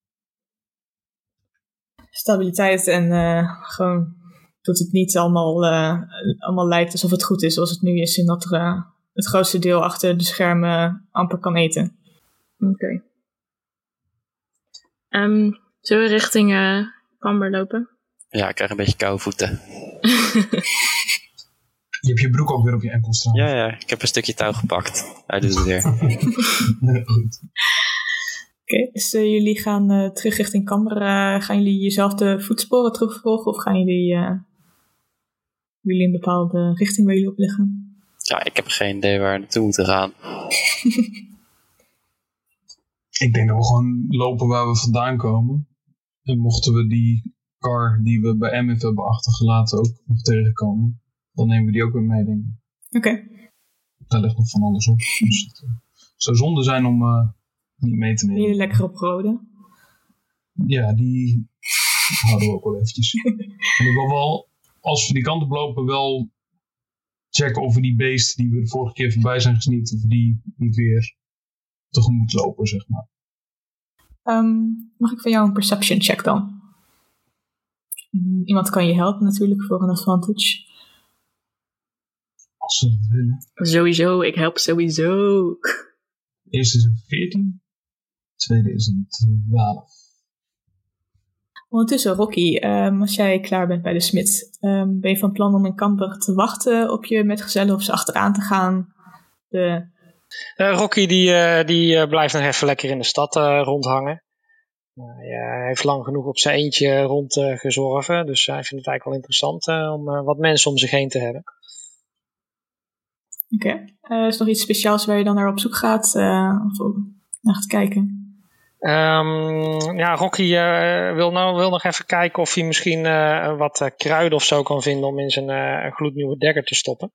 Speaker 2: Stabiliteit en eh, gewoon dat het niet allemaal, eh, allemaal lijkt alsof het goed is zoals het nu is. En dat er eh, het grootste deel achter de schermen amper kan eten.
Speaker 6: Oké. Ehm, zullen we richting eh Camber lopen?
Speaker 5: Ja, ik krijg een beetje koude voeten.
Speaker 4: je hebt je broek ook weer op je enkel staan.
Speaker 5: Ja, ja, ik heb een stukje touw gepakt. Hij doet het weer.
Speaker 4: Goed.
Speaker 2: Oké, dus eh, jullie gaan eh, terug richting Camber. Eh, gaan jullie jezelf de voetsporen terugvolgen of gaan jullie, eh, jullie een bepaalde richting waar jullie op liggen?
Speaker 5: Ja, ik heb geen idee waar we naartoe moeten gaan.
Speaker 4: Ik denk dat we gewoon lopen waar we vandaan komen. En mochten we die car die we bij MF hebben achtergelaten ook nog tegenkomen, dan nemen we die ook weer mee, denk ik.
Speaker 2: Oké,
Speaker 4: Daar ligt nog van alles op. Dus het eh, zou zonde zijn om eh, niet mee te nemen.
Speaker 2: jullie lekker op rode.
Speaker 4: Ja, die houden we ook wel eventjes. en ik wil wel, als we die kant op lopen, wel checken of we die beesten die we de vorige keer voorbij zijn gesneakt, of we die niet weer tegemoet lopen, zeg maar.
Speaker 2: Ehm, mag ik van jou een perception check dan? Iemand kan je helpen natuurlijk voor een advantage.
Speaker 4: Als ze dat willen.
Speaker 6: Sowieso, ik help sowieso.
Speaker 4: Eerste is een 14, tweede is een 12.
Speaker 2: Ondertussen, Rocky, ehm, als jij klaar bent bij de smid, ehm, ben je van plan om in Kamper te wachten op je metgezellen of ze achteraan te gaan? De,
Speaker 3: Eh, Rocky die, eh, die eh, blijft nog even lekker in de stad rondhangen. Nou ja, hij heeft lang genoeg op zijn eentje rondgezorven. dus hij vindt het eigenlijk wel interessant om wat mensen om zich heen te hebben.
Speaker 2: Oké. Is er nog iets speciaals waar je dan naar op zoek gaat? of om naar gaat kijken?
Speaker 3: Ehm, ja, Rocky eh, wil, nou, wil nog even kijken of hij misschien eh, wat eh, kruiden of zo kan vinden om in zijn gloednieuwe dagger te stoppen.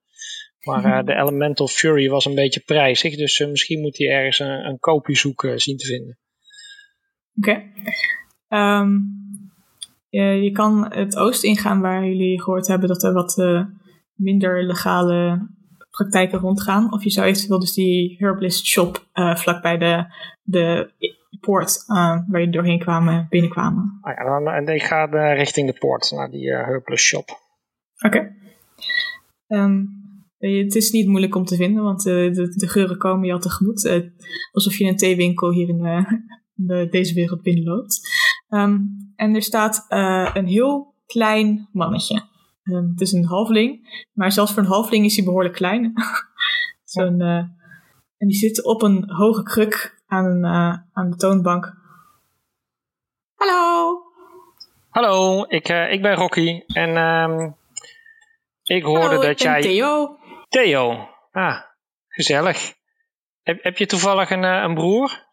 Speaker 3: Maar de Elemental Fury was een beetje prijzig, dus misschien moet hij ergens een, een koopje zoeken zien te vinden.
Speaker 2: Oké. Ehm, je, kan het oosten ingaan waar jullie gehoord hebben dat er wat minder legale praktijken rondgaan. Of je zou eventueel dus die herbalist shop vlakbij de, de poort eh, waar je doorheen kwamen, binnenkwamen.
Speaker 3: Ah ja, dan, en ik ga eh, richting de poort, naar die Herplus shop.
Speaker 2: Oké. Ehm, eh, het is niet moeilijk om te vinden, want de, de geuren komen je al tegemoet. Alsof je in een theewinkel hier in de, deze wereld binnenloopt. Ehm, en er staat een heel klein mannetje. Ehm, het is een halfling, maar zelfs voor een halfling is hij behoorlijk klein. Zo'n, en die zit op een hoge kruk aan, een, eh, aan de toonbank. Hallo!
Speaker 3: Hallo, ik, eh, ik ben Rocky en ehm, ik hoorde
Speaker 2: Hallo,
Speaker 3: dat
Speaker 2: ik ben
Speaker 3: jij...
Speaker 2: Theo.
Speaker 3: Theo. Ah, gezellig. Heb, heb je toevallig een, eh, een broer?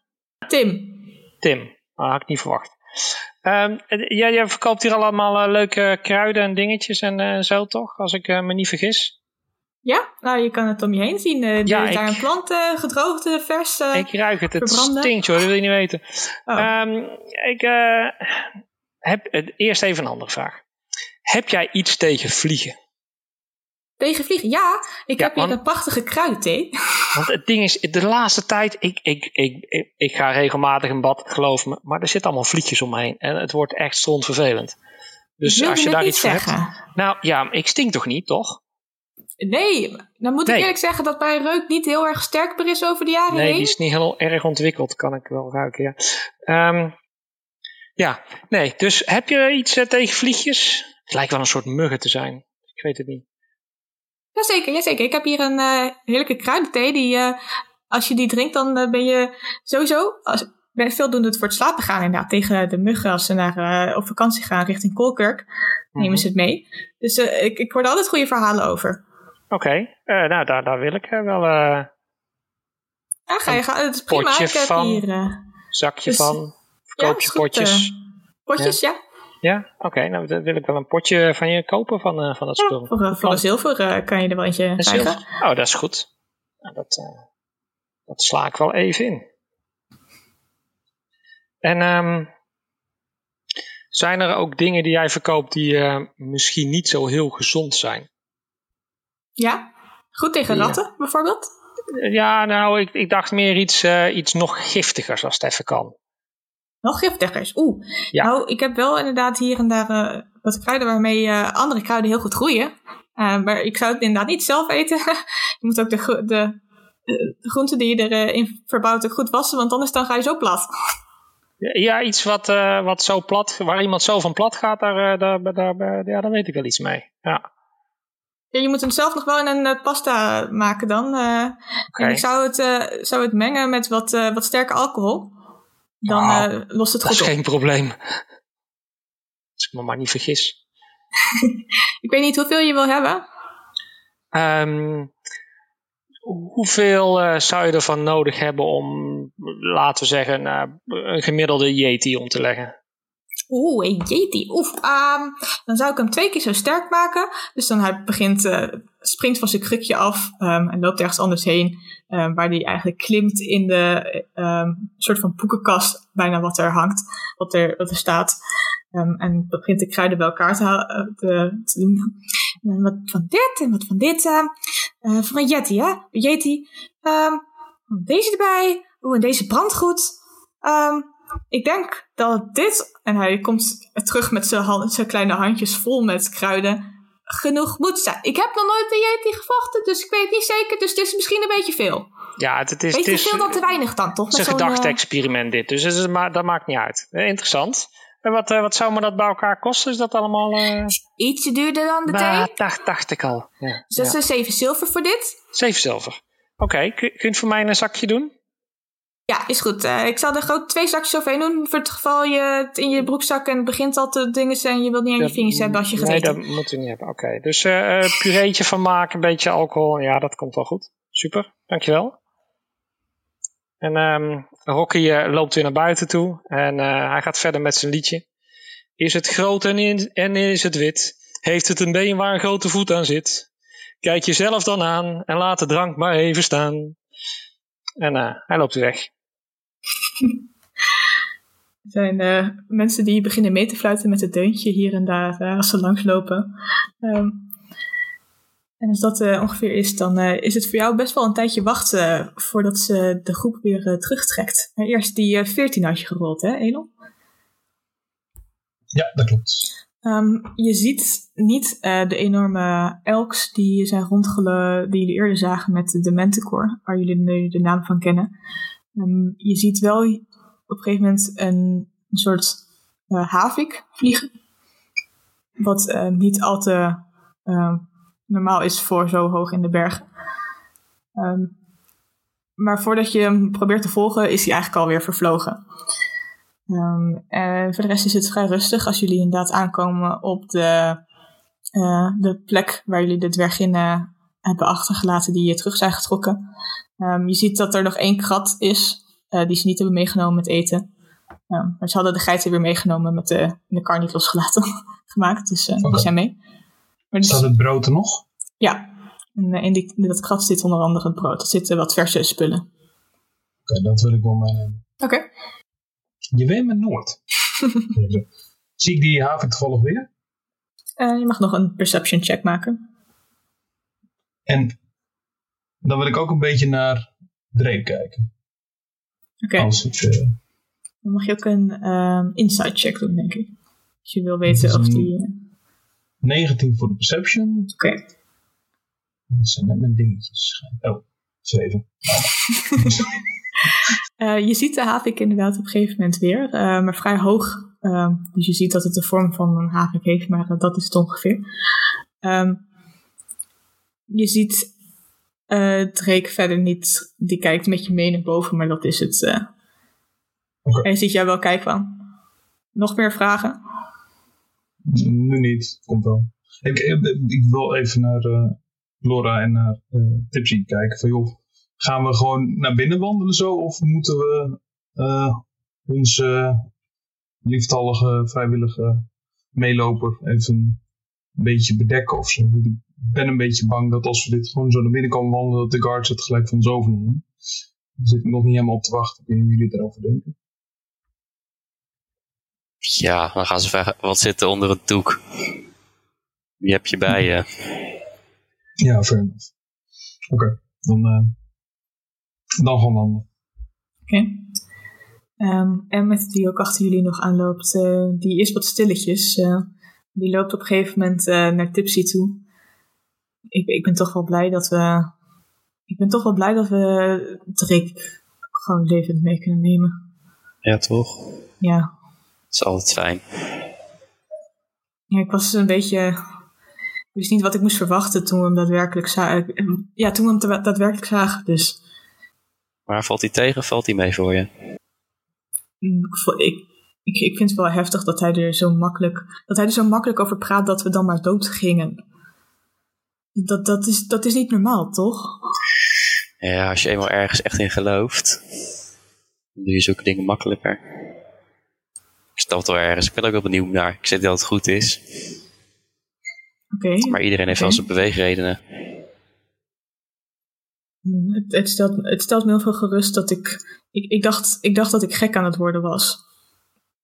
Speaker 2: Tim.
Speaker 3: Tim. Ah, had ik niet verwacht. Ehm, eh, jij, jij verkoopt hier allemaal leuke kruiden en dingetjes en zo toch? Als ik me niet vergis.
Speaker 2: Ja, nou je kan het om je heen zien. Er
Speaker 3: Ja,
Speaker 2: daar
Speaker 3: ik-
Speaker 2: een plant, eh, gedroogde, vers. eh,
Speaker 3: ik ruik het. Het
Speaker 2: verbranden?
Speaker 3: stinkt hoor, dat wil je niet weten.
Speaker 2: oh.
Speaker 3: Ehm, ik eh, heb eh, eerst even een andere vraag. Heb jij iets tegen vliegen?
Speaker 2: Tegen vliegen? Ja, ik
Speaker 3: Ja,
Speaker 2: heb hier
Speaker 3: man.
Speaker 2: een prachtige kruidenthee.
Speaker 3: Want het ding is, de laatste tijd, ik, ik, ik, ik, ik ga regelmatig in bad, geloof me. Maar er zitten allemaal vliegjes om me heen. En het wordt echt strontvervelend. Dus als je daar iets voor
Speaker 2: zeggen.
Speaker 3: hebt. Nou ja, ik stink toch niet, toch?
Speaker 2: Nee, dan moet
Speaker 3: Nee.
Speaker 2: ik eerlijk zeggen dat mijn reuk niet heel erg sterkbaar is over de jaren
Speaker 3: Nee,
Speaker 2: heen.
Speaker 3: die is niet heel erg ontwikkeld, kan ik wel ruiken, ja. Ehm, ja, nee. Dus heb je iets eh, tegen vliegjes? Het lijkt wel een soort muggen te zijn. Ik weet het niet.
Speaker 2: Jazeker, jazeker. Ik heb hier een eh, heerlijke kruidenthee. Die, eh, als je die drinkt, dan ben je sowieso... Als, ben veel doen het voor het slapen gaan inderdaad. Tegen de muggen als ze naar, op vakantie gaan richting Kolkerk. Nemen
Speaker 3: Mhm.
Speaker 2: ze het mee. Dus ik, ik hoor er altijd goede verhalen over.
Speaker 3: Oké, eh, nou daar, daar wil ik eh, wel
Speaker 2: Ja, ga je gaan. Het is prima.
Speaker 3: potje
Speaker 2: Ik heb
Speaker 3: van.
Speaker 2: hier...
Speaker 3: zakje
Speaker 2: Dus-
Speaker 3: van. Verkoop je potjes.
Speaker 2: Potjes, ja.
Speaker 3: Ja, oké. nou, dan wil ik wel een potje van je kopen van, eh, van dat
Speaker 2: Ja,
Speaker 3: spul.
Speaker 2: voor, voor een zilver kan je er wel eentje
Speaker 3: Een
Speaker 2: krijgen.
Speaker 3: zilver? Oh, dat is goed. Nou, dat, dat sla ik wel even in. En ehm, zijn er ook dingen die jij verkoopt die misschien niet zo heel gezond zijn?
Speaker 2: Ja, goed tegen
Speaker 3: Ja.
Speaker 2: ratten bijvoorbeeld.
Speaker 3: Ja, nou, ik, ik dacht meer iets, eh, iets nog giftigers als het even kan.
Speaker 2: Nog giftigers. Oeh.
Speaker 3: Ja.
Speaker 2: Nou, ik heb wel inderdaad hier en daar eh, wat kruiden waarmee eh, andere kruiden heel goed groeien. Maar ik zou het inderdaad niet zelf eten. je moet ook de, de, de groenten die je erin verbouwt ook goed wassen, want anders dan ga je zo plat.
Speaker 3: Ja, iets wat, wat zo plat, waar iemand zo van plat gaat, daar, daar, daar, daar- ja, daar weet ik wel iets mee. Ja,
Speaker 2: Ja, je moet hem zelf nog wel in een eh, pasta maken dan. En ik zou het, eh, zou het mengen met wat, wat sterke alcohol. Dan lost het
Speaker 3: Dat is
Speaker 2: goed op.
Speaker 3: geen probleem. Als ik me maar niet vergis.
Speaker 2: Ik weet niet hoeveel je wil hebben.
Speaker 3: Ehm, hoeveel zou je ervan nodig hebben om, laten we zeggen, een gemiddelde Yeti om te leggen?
Speaker 2: Oeh, Yeti. Oef. ehm, dan zou ik hem twee keer zo sterk maken. Dus dan hij begint, eh, springt van zijn krukje af ehm, en loopt ergens anders heen. ehm, waar hij eigenlijk klimt in de soort van boekenkast, bijna wat er hangt, wat er, wat er staat. En begint de kruiden bij elkaar te, eh, te, doen. En wat van dit en wat van dit. eh, voor een Yeti, hè? Yeti. Deze erbij. Oeh, en deze brandt goed. Ik denk dat dit, en hij komt terug met zijn, kleine handjes vol met kruiden, genoeg moet zijn. Ik heb nog nooit een Yeti gevochten, dus ik weet niet zeker. Dus het is misschien een beetje veel.
Speaker 3: Ja, het, is,
Speaker 2: Beetje veel dan te weinig dan, toch?
Speaker 3: het is een
Speaker 2: Met zo'n, eh,
Speaker 3: gedachte-experiment dit, dus het is, maar, dat maakt niet uit. Eh, interessant. En wat, eh, wat zou me dat bij elkaar kosten? Is dat allemaal...
Speaker 2: ietsje duurder dan de
Speaker 3: nou,
Speaker 2: thee.
Speaker 3: dacht, dacht ik al. Ja,
Speaker 2: Dus dat
Speaker 3: ja.
Speaker 2: is 7 zilver voor dit.
Speaker 3: Zeven zilver. Oké, kun, kun je het voor mij in een zakje doen?
Speaker 2: Ja, is goed. Eh, ik zal er gewoon twee zakjes overheen doen. Voor het geval je het in je broekzak en het begint al te dingen zijn. Je wilt niet aan je vingers hebben als je gaat
Speaker 3: Nee,
Speaker 2: eten.
Speaker 3: dat moet u niet hebben. Oké, dus eh, pureetje van maken, een beetje alcohol. Ja, dat komt wel goed. Super, dankjewel. En ehm Rocky loopt weer naar buiten toe. En hij gaat verder met zijn liedje. Is het groot en, in- en is het wit? Heeft het een been waar een grote voet aan zit? Kijk jezelf dan aan en laat de drank maar even staan. En hij loopt weg.
Speaker 2: Er zijn eh, mensen die beginnen mee te fluiten met het deuntje hier en daar eh, als ze langslopen. Ehm, en als dat eh, ongeveer is, dan is het voor jou best wel een tijdje wachten voordat ze de groep weer terugtrekt. Maar eerst die eh 14 had je gerold, hè, Elon?
Speaker 4: Ja, dat klopt.
Speaker 2: Ehm, je ziet niet de enorme elks die zijn rondgele die jullie eerder zagen met de Dementicor, waar jullie de naam van kennen. Ehm, je ziet wel op een gegeven moment een, soort eh, havik vliegen. Wat eh, niet al te eh, normaal is voor zo hoog in de bergen. Ehm, maar voordat je hem probeert te volgen, is hij eigenlijk alweer vervlogen. Ehm, en voor de rest is het vrij rustig als jullie inderdaad aankomen op de, de plek waar jullie de dwerginnen hebben achtergelaten die je terug zijn getrokken. Ehm, je ziet dat er nog één krat is eh, die ze niet hebben meegenomen met eten. Ehm, maar ze hadden de geiten weer meegenomen met de, de kar niet losgelaten gemaakt, dus eh, die zijn mee. Maar dus-
Speaker 4: Staat het brood er nog?
Speaker 2: ja, en eh, in, die, in dat krat zit onder andere het brood. Er zitten wat verse spullen.
Speaker 4: Oké, dat wil ik wel meenemen.
Speaker 2: Oké.
Speaker 4: Je weet me nooit. Zie ik die haven toevallig weer?
Speaker 2: Je mag nog een perception check maken.
Speaker 4: En dan wil ik ook een beetje naar Drake kijken.
Speaker 2: Oké.
Speaker 4: Eh,
Speaker 2: Dan mag je ook een ehm insight check doen, denk ik. Als je wil weten of die...
Speaker 4: een-
Speaker 2: eh,
Speaker 4: 19 voor de perception.
Speaker 2: Oké.
Speaker 4: Dat zijn net mijn dingetjes. Oh, 7.
Speaker 2: Eh, je ziet de havik inderdaad op een gegeven moment weer, maar vrij hoog. Ehm, dus je ziet dat het de vorm van een havik heeft, maar dat is het ongeveer. Ehm, je ziet eh Drake verder niet, die kijkt met je mee naar boven, maar dat is het. eh.
Speaker 4: Oké.
Speaker 2: En ziet jou wel kijken van. Nog meer vragen?
Speaker 4: Nu niet, komt wel. Ik, ik, ik wil even naar eh, Laura en naar eh, Tipsy kijken. Van joh, gaan we gewoon naar binnen wandelen zo? Of moeten we eh, onze lieftallige, vrijwillige meeloper even beetje bedekken of zo. Ik ben een beetje bang dat als we dit gewoon zo naar binnen komen wandelen, dat de guards het gelijk van ons overnemen. Daar zit ik nog niet helemaal op te wachten. Hoe jullie erover denken.
Speaker 5: Ja, dan gaan ze vragen, wat zit er onder het doek? Wie heb je bij je?
Speaker 4: Ja, fair enough. Oké, dan, eh, dan gewoon wandelen.
Speaker 2: Oké. Ehm, en met die ook achter jullie nog aanloopt, eh, die is wat stilletjes. eh, die loopt op een gegeven moment eh, naar Tipsy toe. Ik, ik ben toch wel blij dat we. Ik ben toch wel blij dat we Drake gewoon levend mee kunnen nemen.
Speaker 5: Ja, toch?
Speaker 2: Ja.
Speaker 5: Dat is altijd fijn.
Speaker 2: ja ik was een beetje. Ik wist niet wat ik moest verwachten toen we hem daadwerkelijk zagen. Ja, toen we hem da- daadwerkelijk zagen. Dus
Speaker 5: Maar valt hij tegen of valt hij mee voor je?
Speaker 2: mm, ik, ik, ik, vind het wel heftig dat hij er zo makkelijk. Dat hij er zo makkelijk over praat dat we dan maar dood gingen. Dat, dat, is, dat is niet normaal, toch?
Speaker 5: Ja, als je eenmaal ergens echt in gelooft, dan doe je zulke dingen makkelijker. Ik snap het wel ergens. Ik ben ook wel benieuwd naar. Ik zeg dat het goed is.
Speaker 2: Oké.
Speaker 5: Maar iedereen heeft wel zijn beweegredenen.
Speaker 2: Het, het, stelt, het stelt me heel veel gerust dat ik, ik, ik, dacht, ik dacht dat ik gek aan het worden was.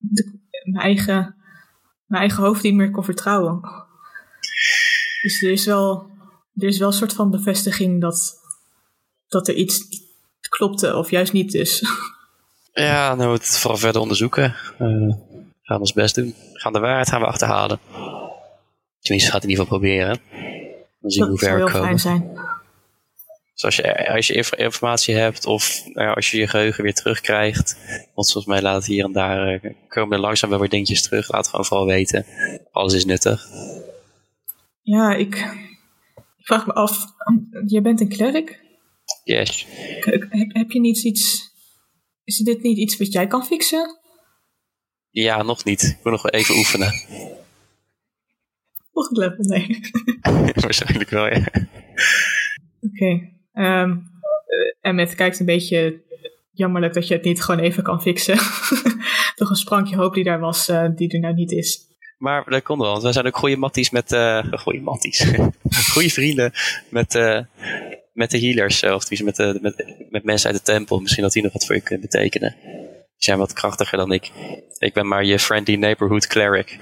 Speaker 2: De- mijn, eigen, mijn eigen hoofd niet meer kon vertrouwen. Dus er is wel, er is wel een soort van bevestiging dat, dat er iets klopte of juist niet dus.
Speaker 5: Ja, nou, het vooral verder onderzoeken. We gaan ons best doen. Gaan de waarheid gaan we achterhalen. Tenminste, gaat in ieder geval proberen. Dan zien we
Speaker 2: Dat
Speaker 5: hoe ver we komen.
Speaker 2: fijn zijn.
Speaker 5: Dus als je, als je inf- informatie hebt of nou ja, als je je geheugen weer terugkrijgt. Want volgens mij laat hier en daar eh, komen er langzaam wel weer dingetjes terug. Laat gewoon vooral weten. Alles is nuttig.
Speaker 2: Ja, ik, vraag me af, jij bent een klerk?
Speaker 5: Yes.
Speaker 2: Heb, heb je niet iets... Is dit niet iets wat jij kan fixen?
Speaker 5: Ja, nog niet. Ik moet nog wel even oefenen.
Speaker 2: Volgend level, nee.
Speaker 5: Waarschijnlijk wel, ja.
Speaker 2: Oké. Ehm, eh, Emmet kijkt een beetje jammerlijk dat je het niet gewoon even kan fixen. Toch een sprankje hoop die daar was, eh, die er nou niet is.
Speaker 5: Maar dat komt wel, want wij zijn ook goede matties met... eh goede matties. goede vrienden met, met de healers. Of met, de, met, met mensen uit de tempel. Misschien dat die nog wat voor je kunnen betekenen. Die zijn wat krachtiger dan ik. Ik ben maar je friendly neighborhood cleric.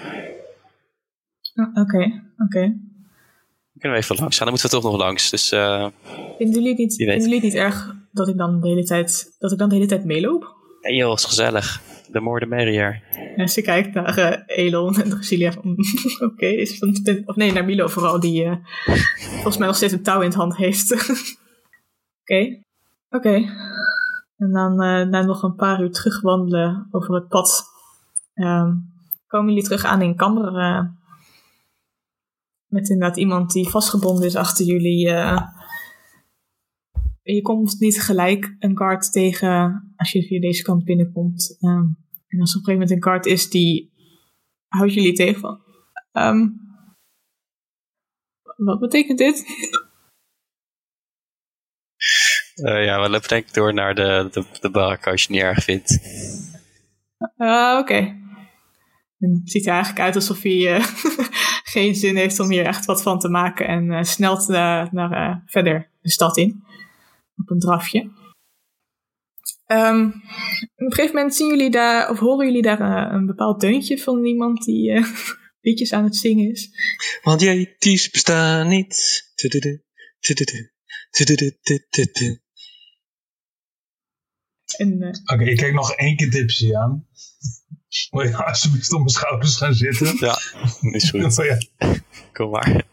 Speaker 2: Ah, Oké, oké.
Speaker 5: Kunnen we even langs gaan? Dan moeten we toch nog langs. Dus eh,
Speaker 2: Vinden jullie het niet, vinden jullie het niet erg dat ik dan de hele tijd, dat ik dan de hele tijd meeloop?
Speaker 5: hey joh, is gezellig. De more the merrier.
Speaker 2: En ze kijkt naar eh, Elon en Drasilia van, oké, is van, of nee, naar Milo vooral, die eh, volgens mij nog steeds een touw in het hand heeft. Oké, oké. En dan eh, na nog een paar uur terugwandelen over het pad, ehm, komen jullie terug aan in Kamber. Met inderdaad iemand die vastgebonden is achter jullie. eh. je komt niet gelijk een guard tegen als je via deze kant binnenkomt. Ehm, en als er op een gegeven moment een guard is die houdt jullie tegen van. ehm, wat betekent dit?
Speaker 5: Eh, ja, we lopen denk ik door naar de, de, de barak als je het niet erg vindt.
Speaker 2: Ah, Oké. Het ziet er eigenlijk uit alsof hij geen zin heeft om hier echt wat van te maken. En eh, snelt eh, naar eh, verder de stad in. Op een drafje. Ehm, op een gegeven moment zien jullie daar, of horen jullie daar een bepaald deuntje van iemand die eh, liedjes aan het zingen is.
Speaker 3: Want jij ties bestaan niet. Tududu, tududu, tududu, tududu.
Speaker 2: En
Speaker 4: Oké, ik kijk nog één keer Tipsy aan. Wil je alsjeblieft op mijn schouders gaan zitten?
Speaker 5: Ja, is goed.
Speaker 4: Oh ja,
Speaker 5: Kom maar.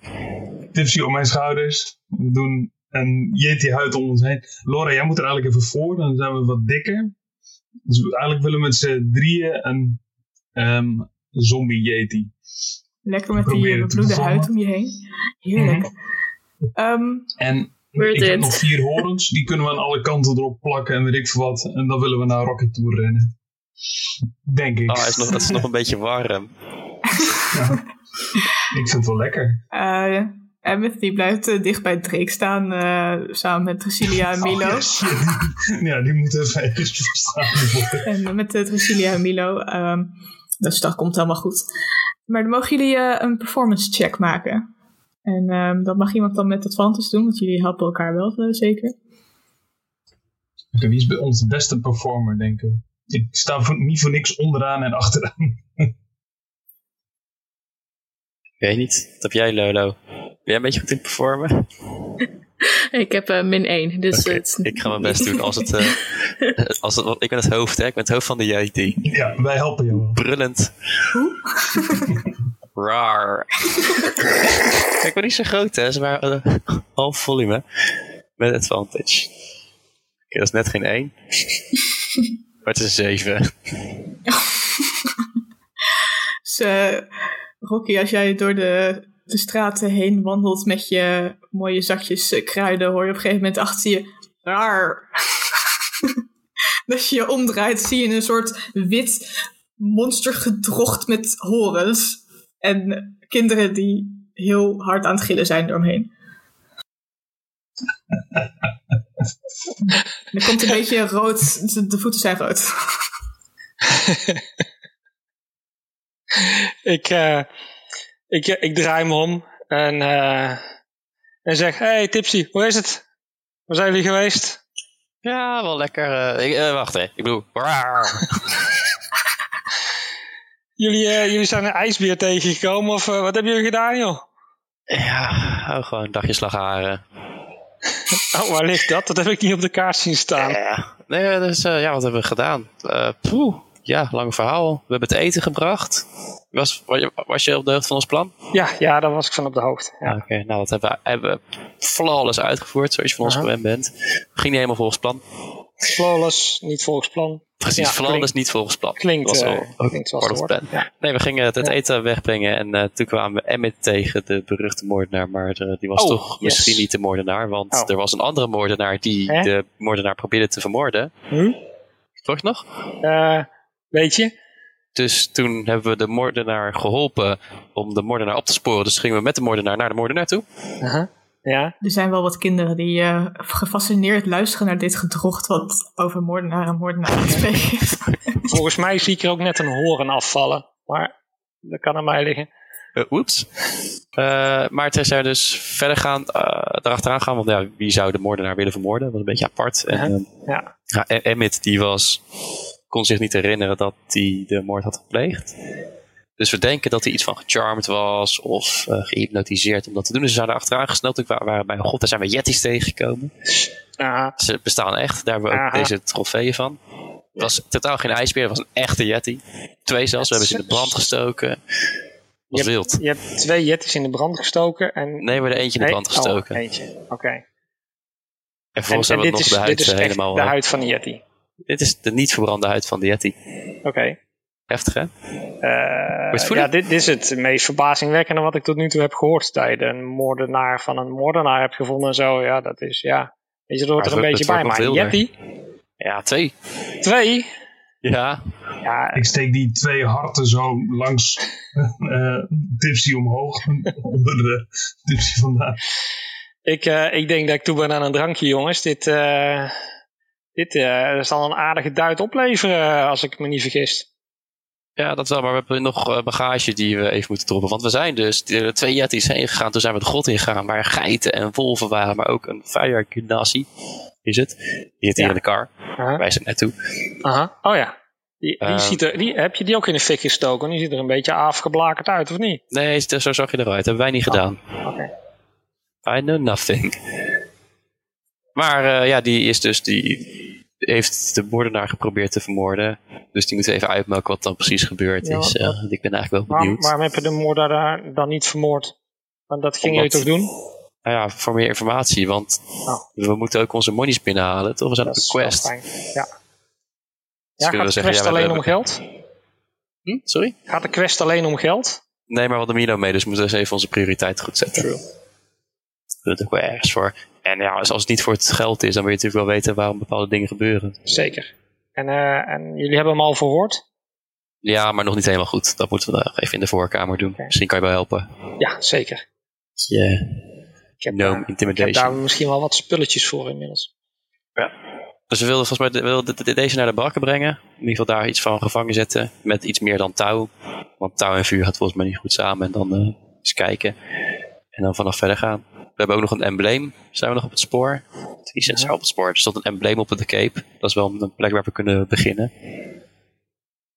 Speaker 4: Tipsy op mijn schouders. We doen een Yeti huid om ons heen. Laura, jij moet er eigenlijk even voor, dan zijn we wat dikker. Dus we- eigenlijk willen we met z'n drieën een ehm, zombie Yeti.
Speaker 2: lekker met die eh, bebloede
Speaker 4: vervangen.
Speaker 2: huid om je heen. Heerlijk. Ehm,
Speaker 4: En ik heb nog vier horens, die kunnen we aan alle kanten erop plakken en weet ik veel wat. En dan willen we naar Rocket Tour rennen. Denk ik.
Speaker 5: Oh, het is nog, het is nog een beetje warm.
Speaker 4: Ik vind het wel lekker.
Speaker 2: Eh Emmett die blijft eh, dicht bij Drake staan, eh, samen met Drasilia en Milo.
Speaker 4: Oh, ja, shit. ja, die moeten even even verstaan worden.
Speaker 2: En met uh, Drasilia en Milo. ehm, Dus dat komt helemaal goed. Maar dan mogen jullie eh, een performance check maken. En ehm, dat mag iemand dan met advantage doen, want jullie helpen elkaar wel zeker.
Speaker 4: Oké, wie is bij ons de beste performer, denken we? Ik sta voor, niet voor niks onderaan en achteraan.
Speaker 5: Ik weet niet. Wat heb jij, Lolo? Ben jij een beetje goed in performen?
Speaker 6: Ik heb eh, min 1, dus het...
Speaker 5: Ik ga mijn best doen. Als het, eh, als het, ik ben het hoofd, hè? Ik ben het hoofd van de Yeti.
Speaker 4: Ja, wij helpen jou.
Speaker 5: Brullend. Raar. ik ben niet zo groot, hè? Ze waren eh, half volume. Met advantage. Oké, dat is net geen 1. Is een 7.
Speaker 2: Dus Rocky, als jij door de, de straten heen wandelt met je mooie zakjes eh, kruiden, hoor je op een gegeven moment achter je raar. Als je je omdraait, zie je een soort wit monster gedrocht met horens. En kinderen die heel hard aan het gillen zijn eromheen. Er komt een beetje rood, de, de voeten zijn rood.
Speaker 3: Ik, eh, ik, ik draai me om en, eh, en zeg: Hey Tipsy, hoe is het? Waar zijn jullie geweest?
Speaker 5: Ja, wel lekker. eh, ik, wacht, hè. Ik bedoel...
Speaker 3: Jullie, eh, jullie zijn een ijsbeer tegengekomen of wat hebben jullie gedaan, joh?
Speaker 5: ja, oh, gewoon een dagje slagharen.
Speaker 3: Oh, waar ligt dat? Dat heb ik niet op de kaart zien staan.
Speaker 5: Ja. Nee, dus eh, ja, wat hebben we gedaan? Poeh, ja, lang verhaal. We hebben het eten gebracht. Was, was, je, op de hoogte van ons plan?
Speaker 3: Ja, ja, daar was ik van op de hoogte. Ja.
Speaker 5: Ja. Oké, nou dat hebben we, hebben we flawless uitgevoerd, zoals je van ons gewend bent. Ging niet helemaal volgens plan.
Speaker 3: Flawless, niet volgens plan.
Speaker 5: Precies,
Speaker 3: Ja,
Speaker 5: niet volgens plan.
Speaker 3: Klinkt,
Speaker 5: was
Speaker 3: eh,
Speaker 5: al
Speaker 3: klinkt zoals
Speaker 5: part
Speaker 3: het
Speaker 5: of
Speaker 3: hoort.
Speaker 5: plan.
Speaker 3: Ja.
Speaker 5: Nee, we gingen het eten wegbrengen en eh, toen kwamen we Emmett tegen, de beruchte moordenaar. Maar eh, die was
Speaker 3: Oh,
Speaker 5: toch
Speaker 3: yes.
Speaker 5: misschien niet de moordenaar, want
Speaker 3: Oh.
Speaker 5: er was een andere moordenaar die de moordenaar probeerde te vermoorden.
Speaker 3: Hm?
Speaker 5: Toch nog?
Speaker 3: Eh, weet je?
Speaker 5: Dus toen hebben we de moordenaar geholpen om de moordenaar op te sporen. Dus gingen we met de moordenaar naar de moordenaar toe.
Speaker 3: Aha. Ja.
Speaker 2: Er zijn wel wat kinderen die eh, gefascineerd luisteren naar dit gedrocht wat over moordenaar en moordenaar is.
Speaker 3: Volgens mij zie ik er ook net een horen afvallen. Maar dat kan aan mij liggen.
Speaker 5: Eh, Oeps. Eh, maar we dus verder gaan, eh erachteraan gaan. Want ja, wie zou de moordenaar willen vermoorden? Dat was een beetje apart. En,
Speaker 3: Aha.
Speaker 5: eh,
Speaker 3: Ja.
Speaker 5: ja, E- Emmett die was, kon zich niet herinneren dat hij de moord had gepleegd. Dus we denken dat hij iets van gecharmed was of eh gehypnotiseerd om dat te doen. Dus we zijn er achteraan gesneld. We waren bij, god, daar zijn we Yetis tegengekomen.
Speaker 3: Aha.
Speaker 5: Ze bestaan echt. Daar hebben we ook
Speaker 3: Aha.
Speaker 5: deze trofeeën van. Het was totaal geen ijsbeer, het was een echte Yeti. Twee zelfs, we hebben ze in de brand gestoken. Was
Speaker 3: Je
Speaker 5: wild.
Speaker 3: hebt, je hebt twee jetties in de brand gestoken. En...
Speaker 5: Nee, maar er eentje in de brand gestoken.
Speaker 3: Oh, eentje. Oké.
Speaker 5: en
Speaker 3: En,
Speaker 5: vervolgens
Speaker 3: en
Speaker 5: hebben we nog
Speaker 3: is,
Speaker 5: de
Speaker 3: dit
Speaker 5: huid helemaal...
Speaker 3: de huid van de Yeti.
Speaker 5: Dit is de niet verbrande huid van de Yeti.
Speaker 3: Oké.
Speaker 5: Heftig, hè?
Speaker 3: Eh, ja, dit, dit is het meest verbazingwekkende wat ik tot nu toe heb gehoord. Dat je een moordenaar van een moordenaar hebt gevonden en zo. Ja, dat is, ja. Weet je, dat hoort er een
Speaker 5: het
Speaker 3: beetje bij. Maar. Yeti,
Speaker 5: Ja, twee.
Speaker 3: twee.
Speaker 5: Ja,
Speaker 3: Ja,
Speaker 4: Ik steek die twee harten zo langs eh Tipsy omhoog. onder de Tipsy vandaan.
Speaker 3: ik, eh, ik denk dat ik toe ben aan een drankje, jongens. Dit, eh, dit eh, zal een aardige duit opleveren, als ik me niet vergis.
Speaker 5: Ja, dat wel. Maar we hebben nog eh, bagage die we even moeten droppen. Want we zijn dus twee Yetis heen gegaan. Toen zijn we de grot ingegaan waar geiten en wolven waren. Maar ook een genasi. Is het? Die zit hier
Speaker 3: Ja.
Speaker 5: in de car.
Speaker 3: Aha.
Speaker 5: Wij zijn net toe.
Speaker 3: Aha. Oh ja. Die, die
Speaker 5: Ehm.
Speaker 3: ziet er, die, heb je die ook in de fik gestoken? Die ziet er een beetje afgeblakerd uit, of niet?
Speaker 5: Nee, zo zag je eruit. hebben wij niet gedaan.
Speaker 3: Oké.
Speaker 5: I know nothing. Maar eh, ja, die is dus die heeft de moordenaar geprobeerd te vermoorden. Dus die moeten we even uitmelken wat dan precies gebeurd
Speaker 3: Ja,
Speaker 5: is.
Speaker 3: wat-
Speaker 5: Eh, ik ben eigenlijk wel benieuwd.
Speaker 3: waarom heb je de moordenaar dan niet vermoord? Want dat ging
Speaker 5: Omdat-
Speaker 3: toch doen?
Speaker 5: Nou ja, voor meer informatie, want
Speaker 3: Oh.
Speaker 5: we moeten ook onze monies binnenhalen, toch? We zijn op een
Speaker 3: is wel
Speaker 5: quest.
Speaker 3: Ja.
Speaker 5: Dus
Speaker 3: Ja, gaat
Speaker 5: we
Speaker 3: de
Speaker 5: zeggen,
Speaker 3: quest
Speaker 5: ja, we
Speaker 3: alleen
Speaker 5: hebben-
Speaker 3: om geld?
Speaker 5: Hm? Sorry?
Speaker 3: Gaat de quest alleen om geld?
Speaker 5: Nee, maar we hadden Mino mee, dus we moeten eens even onze prioriteit goed zetten.
Speaker 3: True.
Speaker 5: Ook wel ergens voor. En ja, als het niet voor het geld is, dan wil je natuurlijk wel weten waarom bepaalde dingen gebeuren.
Speaker 3: Zeker. En, eh, en jullie hebben hem al verhoord?
Speaker 5: Ja, maar nog niet helemaal goed. Dat moeten we nog even in de voorkamer doen. Misschien kan je wel helpen.
Speaker 3: Ja, zeker.
Speaker 5: Yeah.
Speaker 3: Ik heb,
Speaker 5: No
Speaker 3: daar- ik heb
Speaker 5: intimidation.
Speaker 3: daar misschien wel wat spulletjes voor inmiddels.
Speaker 5: Dus we wilden volgens mij we wilden de- de- deze naar de bakken brengen. In ieder geval daar iets van gevangen zetten. Met iets meer dan touw. Want touw en vuur gaat volgens mij niet goed samen. En dan eh, eens kijken. En dan vanaf verder gaan. We hebben ook nog een embleem. Zijn we nog op het spoor? Die zit zo op het spoor. Er stond een embleem op de Cape. Dat is wel een plek waar we kunnen beginnen.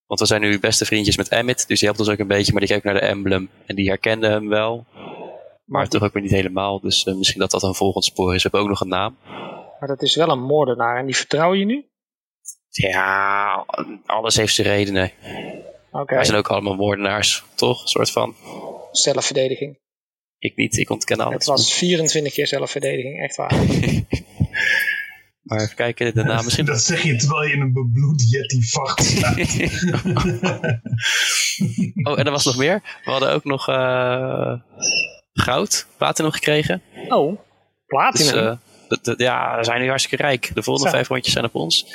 Speaker 5: Want we zijn nu beste vriendjes met Emmett. Dus die helpt ons ook een beetje. Maar die keek naar de emblem. En die herkende hem wel. Maar toch ook weer niet helemaal. Dus eh, misschien dat dat een volgend spoor is. We hebben ook nog een naam.
Speaker 3: Maar dat is wel een moordenaar en die vertrouw je nu?
Speaker 5: Ja, alles heeft zijn redenen.
Speaker 3: Oké,
Speaker 5: Wij zijn ook allemaal moordenaars, toch? Een soort van.
Speaker 3: zelfverdediging.
Speaker 5: Ik niet, ik ontken alles.
Speaker 3: Het was 24 keer zelfverdediging, echt waar.
Speaker 5: Maar even kijken, de naam misschien.
Speaker 4: Dat zeg je terwijl je in een bebloed Yeti-vacht staat.
Speaker 5: oh, en er was nog meer. We hadden ook nog eh, goud, platinum gekregen.
Speaker 3: Oh,
Speaker 5: Dus
Speaker 3: platinum.
Speaker 5: eh, de- de- ja, we zijn nu hartstikke rijk. De volgende
Speaker 3: Zo.
Speaker 5: vijf rondjes zijn op ons.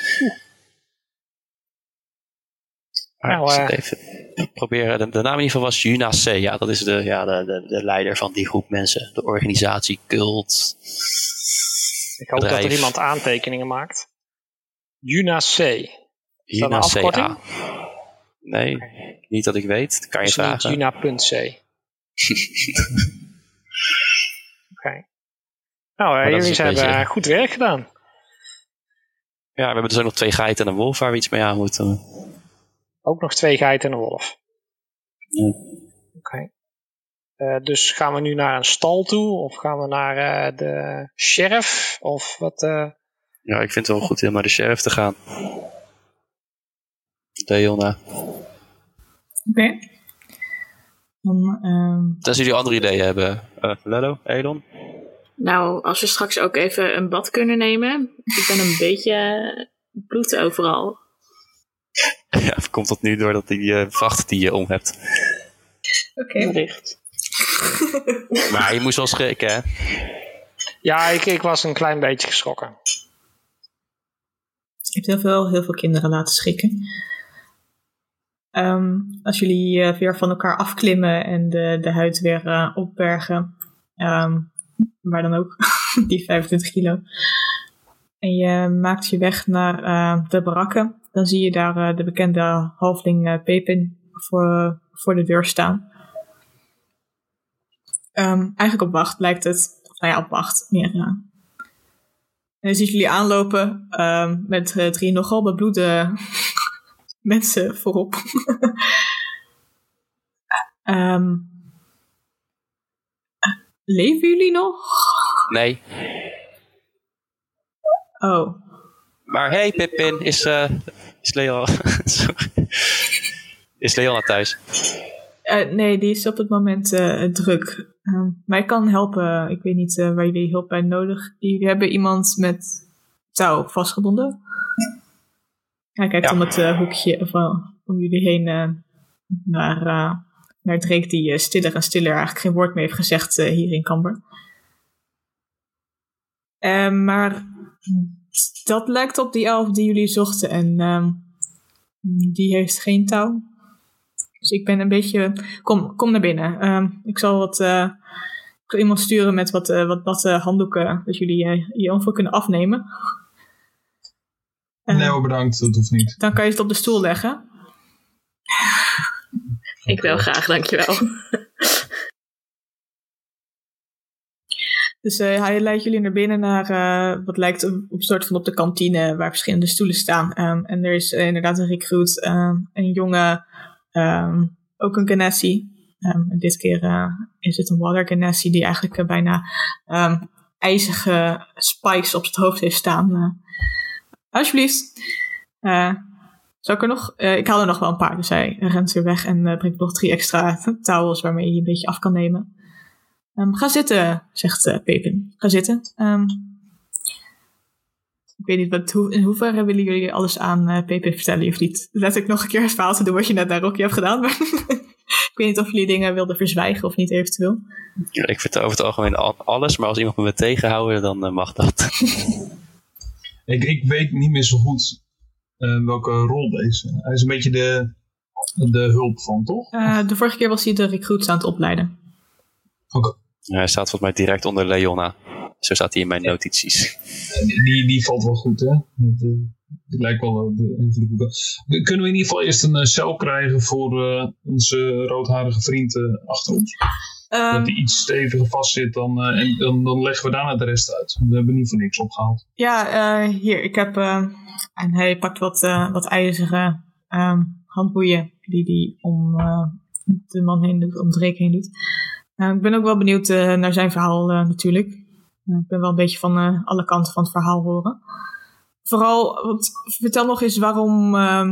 Speaker 3: Nou, eh,
Speaker 5: even proberen. De, de naam in ieder geval was Juna C. Ja, dat is de, ja, de, de, de leider van die groep mensen. De organisatie, cult.
Speaker 3: ik hoop dat er iemand aantekeningen maakt. Juna C. Is dat een
Speaker 5: Juna
Speaker 3: afkorting?
Speaker 5: CA. Nee, niet dat ik weet. Dat kan je vragen.
Speaker 3: Juna.c. Oké. Nou, eh,
Speaker 5: dat
Speaker 3: jullie
Speaker 5: een
Speaker 3: hebben
Speaker 5: beetje-
Speaker 3: eh, goed werk gedaan.
Speaker 5: Ja, we hebben dus ook nog twee geiten en een wolf waar we iets mee aan moeten.
Speaker 3: Ook nog twee geiten en een wolf.
Speaker 5: Ja.
Speaker 3: Oké. Eh, dus gaan we nu naar een stal toe? Of gaan we naar eh, de sheriff? Of wat? eh,
Speaker 5: Ja, ik vind het wel goed om naar de sheriff te gaan. Leona.
Speaker 2: Oké. Dan, ehm,
Speaker 5: Tenzij jullie andere ideeën hebben. Eh Lello, Elon?
Speaker 6: Nou, als we straks ook even een bad kunnen nemen. Ik ben een beetje bloed overal.
Speaker 5: ja, komt dat nu doordat die eh, vracht die je om hebt.
Speaker 2: Oké.
Speaker 5: Maar je moest wel schrikken, hè?
Speaker 3: Ja, ik, ik was een klein beetje geschrokken.
Speaker 2: Je hebt heel veel, heel veel kinderen laten schrikken. Ehm, als jullie eh, weer van elkaar afklimmen en de, de huid weer eh, opbergen, ehm, waar dan ook, die 25 kilo, en je maakt je weg naar eh, de barakken, dan zie je daar eh, de bekende halfling eh, Pepin voor, voor de deur staan. Ehm, eigenlijk op wacht lijkt het. Of, nou ja, op wacht. Meer, eh, en dan ziet jullie aanlopen ehm, met drie nogal bebloede mensen voorop. Ehm, leven jullie nog?
Speaker 5: Nee.
Speaker 2: Oh,
Speaker 5: Maar hey, Pippin, is, eh is Leon... Sorry. is Leona thuis?
Speaker 2: Eh, nee, die is op het moment eh, druk. Ehm, maar ik kan helpen. Ik weet niet waar jullie hulp bij nodig. Jullie hebben iemand met touw vastgebonden. Hij kijkt
Speaker 5: Ja.
Speaker 2: om het hoekje of, eh, om jullie heen naar, naar Drake, die stiller en stiller eigenlijk geen woord meer heeft gezegd hier in Camber. Ehm, maar dat lijkt op die elf die jullie zochten en ehm, die heeft geen touw. Dus ik ben een beetje. Kom, kom naar binnen. Ehm, ik zal wat. eh, ik zal iemand sturen met wat, eh, wat, wat eh, handdoeken. Dat jullie eh, je ongeveer kunnen afnemen. En
Speaker 4: nee hoor, bedankt. Dat hoeft niet.
Speaker 2: Dan kan je het op de stoel leggen.
Speaker 6: Ik wil graag, dankjewel.
Speaker 2: Dus eh, hij leidt jullie naar binnen naar eh, wat lijkt op, op soort van op de kantine waar verschillende stoelen staan. Ehm, en er is eh, inderdaad een recruit, ehm, een jonge, ehm, ook een Ganassi. Dit keer is het een Water Ganassi die eigenlijk bijna ijzige spikes op zijn hoofd heeft staan. Alsjeblieft. Zou ik er nog? ik haal er nog wel een paar, dus hij rent weer weg en brengt nog drie extra towels waarmee je een beetje af kan nemen. Ehm, ga zitten, zegt eh, Pepin. Ga zitten. Ehm, ik weet niet, wat, hoe, in hoeverre willen jullie alles aan eh Pepin vertellen of niet? Let ik nog een keer het verhaal te doen wat je net naar Rocky hebt gedaan. Maar ik weet niet of jullie dingen wilden verzwijgen of niet eventueel.
Speaker 5: Ja, ik vertel over het algemeen al- alles, maar als iemand me wil tegenhouden, dan eh, mag dat.
Speaker 4: Ik, ik weet niet meer zo goed welke rol deze. Hij is een beetje de, de hulp van, toch?
Speaker 2: Eh, de vorige keer was hij de recruits aan het opleiden.
Speaker 4: Oké.
Speaker 5: Hij staat volgens mij direct onder Leona. Zo staat hij in mijn notities.
Speaker 4: Die, die valt wel goed, hè? Dat, eh, die lijkt wel eh, de invloed. Kunnen we in ieder geval eerst een eh, cel krijgen voor eh, onze roodharige vriend achter ons?
Speaker 2: Ehm,
Speaker 4: dat die iets steviger vastzit, dan, eh, en dan, dan leggen we daarna de rest uit. We hebben niet voor niks opgehaald.
Speaker 2: ja, eh, hier, ik heb... eh, en hij pakt wat, eh, wat ijzeren ehm, handboeien die hij om eh, de man heen doet, om Drake heen doet. Ik ben ook wel benieuwd eh, naar zijn verhaal eh, natuurlijk. Ik ben wel een beetje van eh, alle kanten van het verhaal horen. Vooral, want, vertel nog eens waarom... ehm,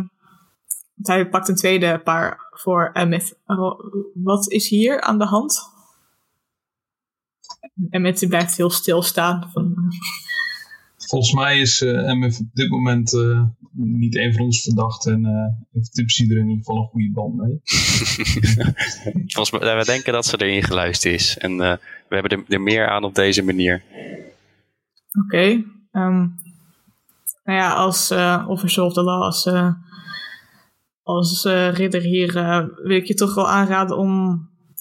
Speaker 2: want hij pakt een tweede paar voor Emmett. Wa- Wat is hier aan de hand? Emmett die blijft heel stilstaan. Van,
Speaker 4: Volgens mij is MF op dit moment niet een van ons verdacht en eh heeft Tipsy er in ieder geval een goede band mee.
Speaker 5: Volgens mij, we denken dat ze erin geluisterd is. En eh, we hebben er, er meer aan op deze manier.
Speaker 2: Oké. ehm, nou ja, als eh officer of the law, als, eh, als eh, ridder hier, eh, wil ik je toch wel aanraden om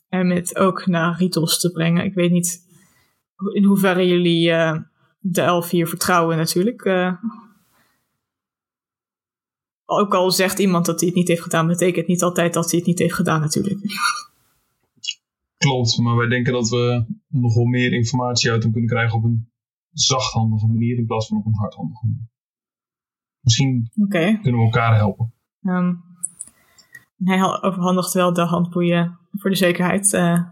Speaker 2: Emmett ook naar Ritos te brengen. Ik weet niet in hoeverre jullie eh, de elf hier vertrouwen natuurlijk. Ook al zegt iemand dat hij het niet heeft gedaan, betekent niet altijd dat hij het niet heeft gedaan natuurlijk.
Speaker 4: Klopt, maar wij denken dat we nog wel meer informatie uit hem kunnen krijgen op een zachthandige manier in plaats van op een hardhandige manier. Misschien kunnen we elkaar helpen.
Speaker 2: Ehm, hij ha- overhandigt wel de handboeien voor de zekerheid. eh.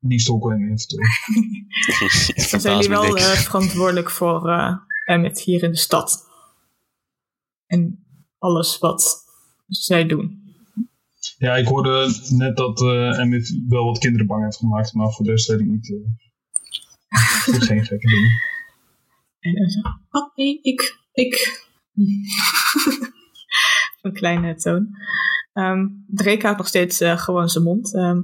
Speaker 4: Die stokken inventory.
Speaker 5: Het
Speaker 2: Dan zijn jullie wel eh, verantwoordelijk voor eh Emmet hier in de stad. En alles wat zij doen.
Speaker 4: Ja, ik hoorde net dat Emmett wel wat kinderen bang heeft gemaakt, maar voor de rest weet ik niet. doe geen gekke dingen.
Speaker 2: En dan zo, oh nee, ik, ik. Een kleine toon. Drake houdt nog steeds eh, gewoon zijn mond. Ehm,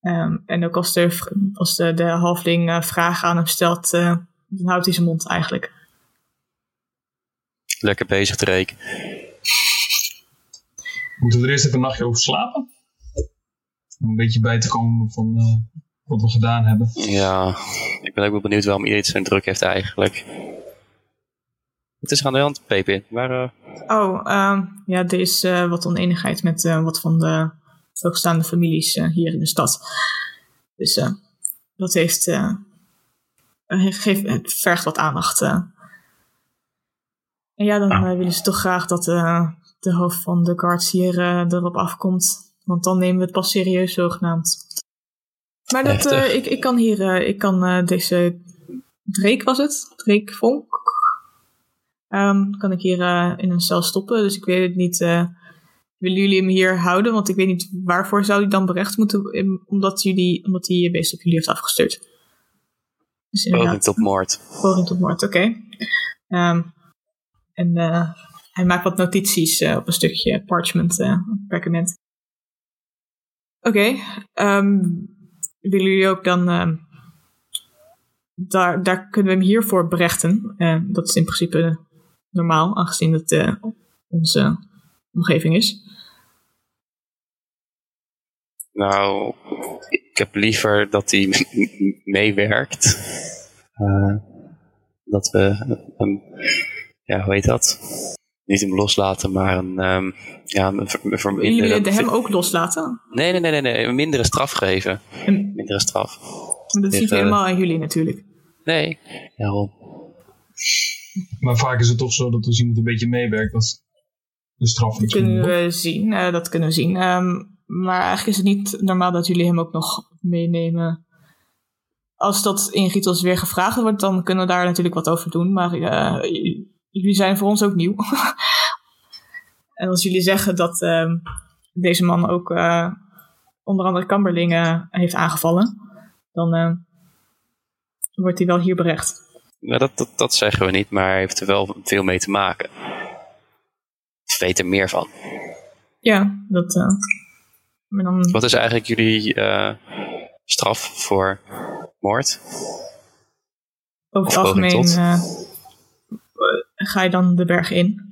Speaker 2: ehm, en ook als de, als de, de halfling vragen aan hem stelt, dan houdt hij zijn mond eigenlijk.
Speaker 5: Lekker bezig, Drake.
Speaker 4: Moeten we er eerst even een nachtje over slapen? Om een beetje bij te komen van eh, wat we gedaan hebben.
Speaker 5: Ja, ik ben ook wel benieuwd waarom iedereen het zo druk heeft eigenlijk. Wat is aan de hand, Pepe? Waar, eh,
Speaker 2: Oh, ehm, ja, er is eh, wat oneenigheid met eh, wat van de hoogstaande families eh, hier in de stad. Dus eh, dat heeft, geeft, het vergt wat aandacht. En ja, dan eh, willen ze toch graag dat eh, de hoofd van de guards hier eh, erop afkomt. Want dan nemen we het pas serieus, zogenaamd. Maar dat, ik, ik kan hier, ik kan deze Drake was het? Drake Vonk? Ehm, kan ik hier in een cel stoppen. Dus ik weet het niet. eh, willen jullie hem hier houden? Want ik weet niet waarvoor zou hij dan berecht moeten worden, omdat, jullie, omdat hij je beest op jullie heeft afgestuurd. Dus
Speaker 5: poging tot moord?
Speaker 2: poging tot moord, oké. Ehm, en eh, hij maakt wat notities eh, op een stukje parchment, eh, perkament. Oké, ehm, willen jullie ook dan... ehm, daar, daar kunnen we hem hiervoor berechten. Eh, dat is in principe normaal, aangezien het eh, onze omgeving is.
Speaker 5: Nou, ik heb liever dat hij meewerkt. Eh, dat we hem, ja, hoe heet dat? Niet hem loslaten, maar een, ehm, ja, een, ver- een
Speaker 2: Willen jullie hem ook loslaten?
Speaker 5: Nee, nee, nee, nee, nee, een mindere straf geven.
Speaker 2: En
Speaker 5: Mindere straf.
Speaker 2: dat is niet
Speaker 5: Even-
Speaker 2: helemaal aan jullie natuurlijk.
Speaker 5: Nee, daarom.
Speaker 4: Maar vaak is het toch zo dat als iemand een beetje meewerkt, dat de straf
Speaker 2: Dat
Speaker 4: iets
Speaker 2: kunnen we zien. eh, dat kunnen we zien. Ehm, maar eigenlijk is het niet normaal dat jullie hem ook nog meenemen. Als dat in Ritos weer gevraagd wordt, dan kunnen we daar natuurlijk wat over doen. Maar eh, j- jullie zijn voor ons ook nieuw. en als jullie zeggen dat ehm, deze man ook eh, onder andere Kamberlingen heeft aangevallen, dan eh, wordt hij wel hier berecht.
Speaker 5: Nou, dat, dat, dat zeggen we niet, maar hij heeft er wel veel mee te maken. We weten er meer van.
Speaker 2: Ja, dat. eh, maar dan,
Speaker 5: Wat is eigenlijk jullie straf voor moord?
Speaker 2: over het algemeen ga je dan de berg in.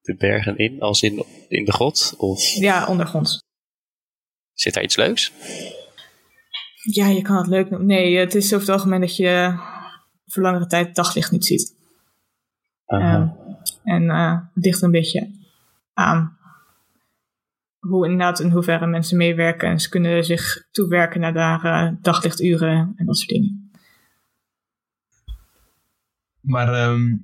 Speaker 5: De bergen in, als in, in de grot? Of
Speaker 2: Ja, ondergronds.
Speaker 5: zit daar iets leuks?
Speaker 2: Ja, je kan het leuk noemen. Nee, het is over het algemeen dat je voor langere tijd daglicht niet ziet. Ehm, en eh, het ligt een beetje aan hoe inderdaad in hoeverre mensen meewerken. En ze kunnen zich toewerken naar daar eh, daglichturen en dat soort dingen.
Speaker 4: Maar ehm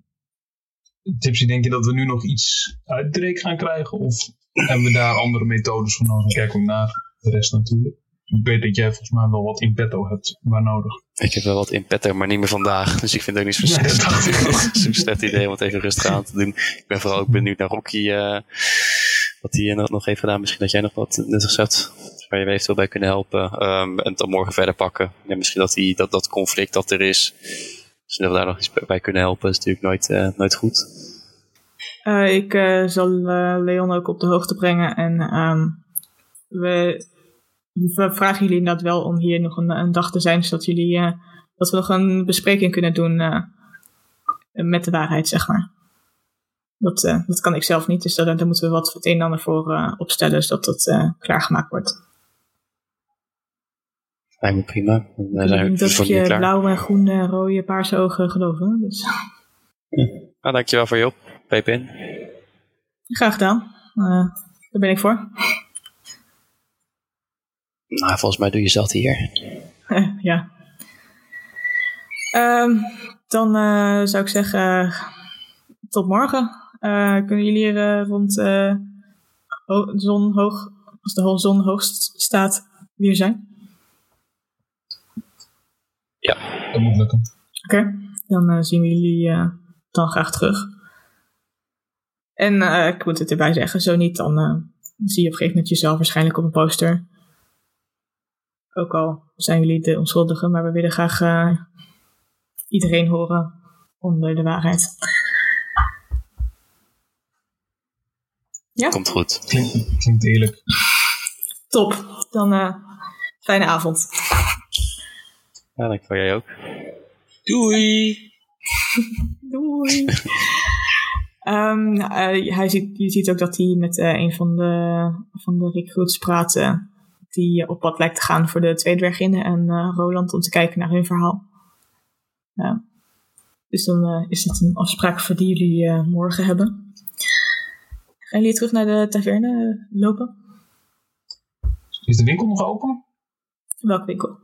Speaker 4: Tipsy, denk je dat we nu nog iets uit Drake gaan krijgen? Of hebben we daar andere methodes voor nodig? Kijken we naar de rest natuurlijk. Ik weet dat jij volgens mij wel wat in petto hebt waar nodig.
Speaker 5: Ik heb wel wat in petto, maar niet meer vandaag. Dus ik vind het ook niet zo'n
Speaker 4: Nee,
Speaker 5: zo'n slecht idee om het even rustig aan te doen. Ik ben vooral ook benieuwd naar Rocky. eh, wat hij nog, nog heeft gedaan. Misschien dat jij nog wat nuttigs hebt. Waar je me eventueel bij kunnen helpen. Ehm, en het dan morgen verder pakken. Ja, misschien dat, die, dat dat conflict dat er is. Dat we daar nog iets bij kunnen helpen. is natuurlijk nooit, eh, nooit goed.
Speaker 2: Eh, ik eh, zal Leon ook op de hoogte brengen. En ehm, we, we vragen jullie inderdaad wel om hier nog een, een dag te zijn. Zodat, jullie, dat we nog een bespreking kunnen doen met de waarheid, zeg maar. Dat, dat kan ik zelf niet. Dus daar, moeten we wat het een en ander voor opstellen. Zodat dat klaargemaakt wordt.
Speaker 5: Lijkt me prima. Dan zijn we
Speaker 2: dat
Speaker 5: dus voor nu
Speaker 2: je
Speaker 5: klaar.
Speaker 2: blauwe, groene, rode, paarse ogen geloven. Dus
Speaker 5: Nou, dankjewel voor je op. Pepin.
Speaker 2: graag gedaan. Eh, daar ben ik voor.
Speaker 5: Nou, volgens mij doe je zat hier.
Speaker 2: Eh, ja. Ehm, dan eh, zou ik zeggen, eh, tot morgen. Eh, kunnen jullie er eh, rond eh, ho- de zon hoog, als de zon hoogst staat, weer zijn?
Speaker 4: Dat moet lukken.
Speaker 2: Oké, dan eh, zien we jullie eh, dan graag terug. En eh, ik moet het erbij zeggen, zo niet, dan eh, zie je op een gegeven moment jezelf waarschijnlijk op een poster. Ook al zijn jullie de onschuldigen, maar we willen graag eh, iedereen horen onder de waarheid. Ja,
Speaker 5: Komt goed.
Speaker 4: Klinkt, klinkt eerlijk.
Speaker 2: top. Dan eh, fijne avond.
Speaker 5: Ja, dankjewel jij ook.
Speaker 3: Doei!
Speaker 2: Doei. Ehm, eh, hij ziet, je ziet ook dat hij met eh, een van de, van de recruits praat. die op pad lijkt te gaan voor de twee dwerginnen en eh, Roland om te kijken naar hun verhaal. Ja. Dus dan is het een afspraak voor die jullie eh, morgen hebben. Gaan jullie terug naar de taverne lopen?
Speaker 4: Is de winkel nog open?
Speaker 2: Welke winkel?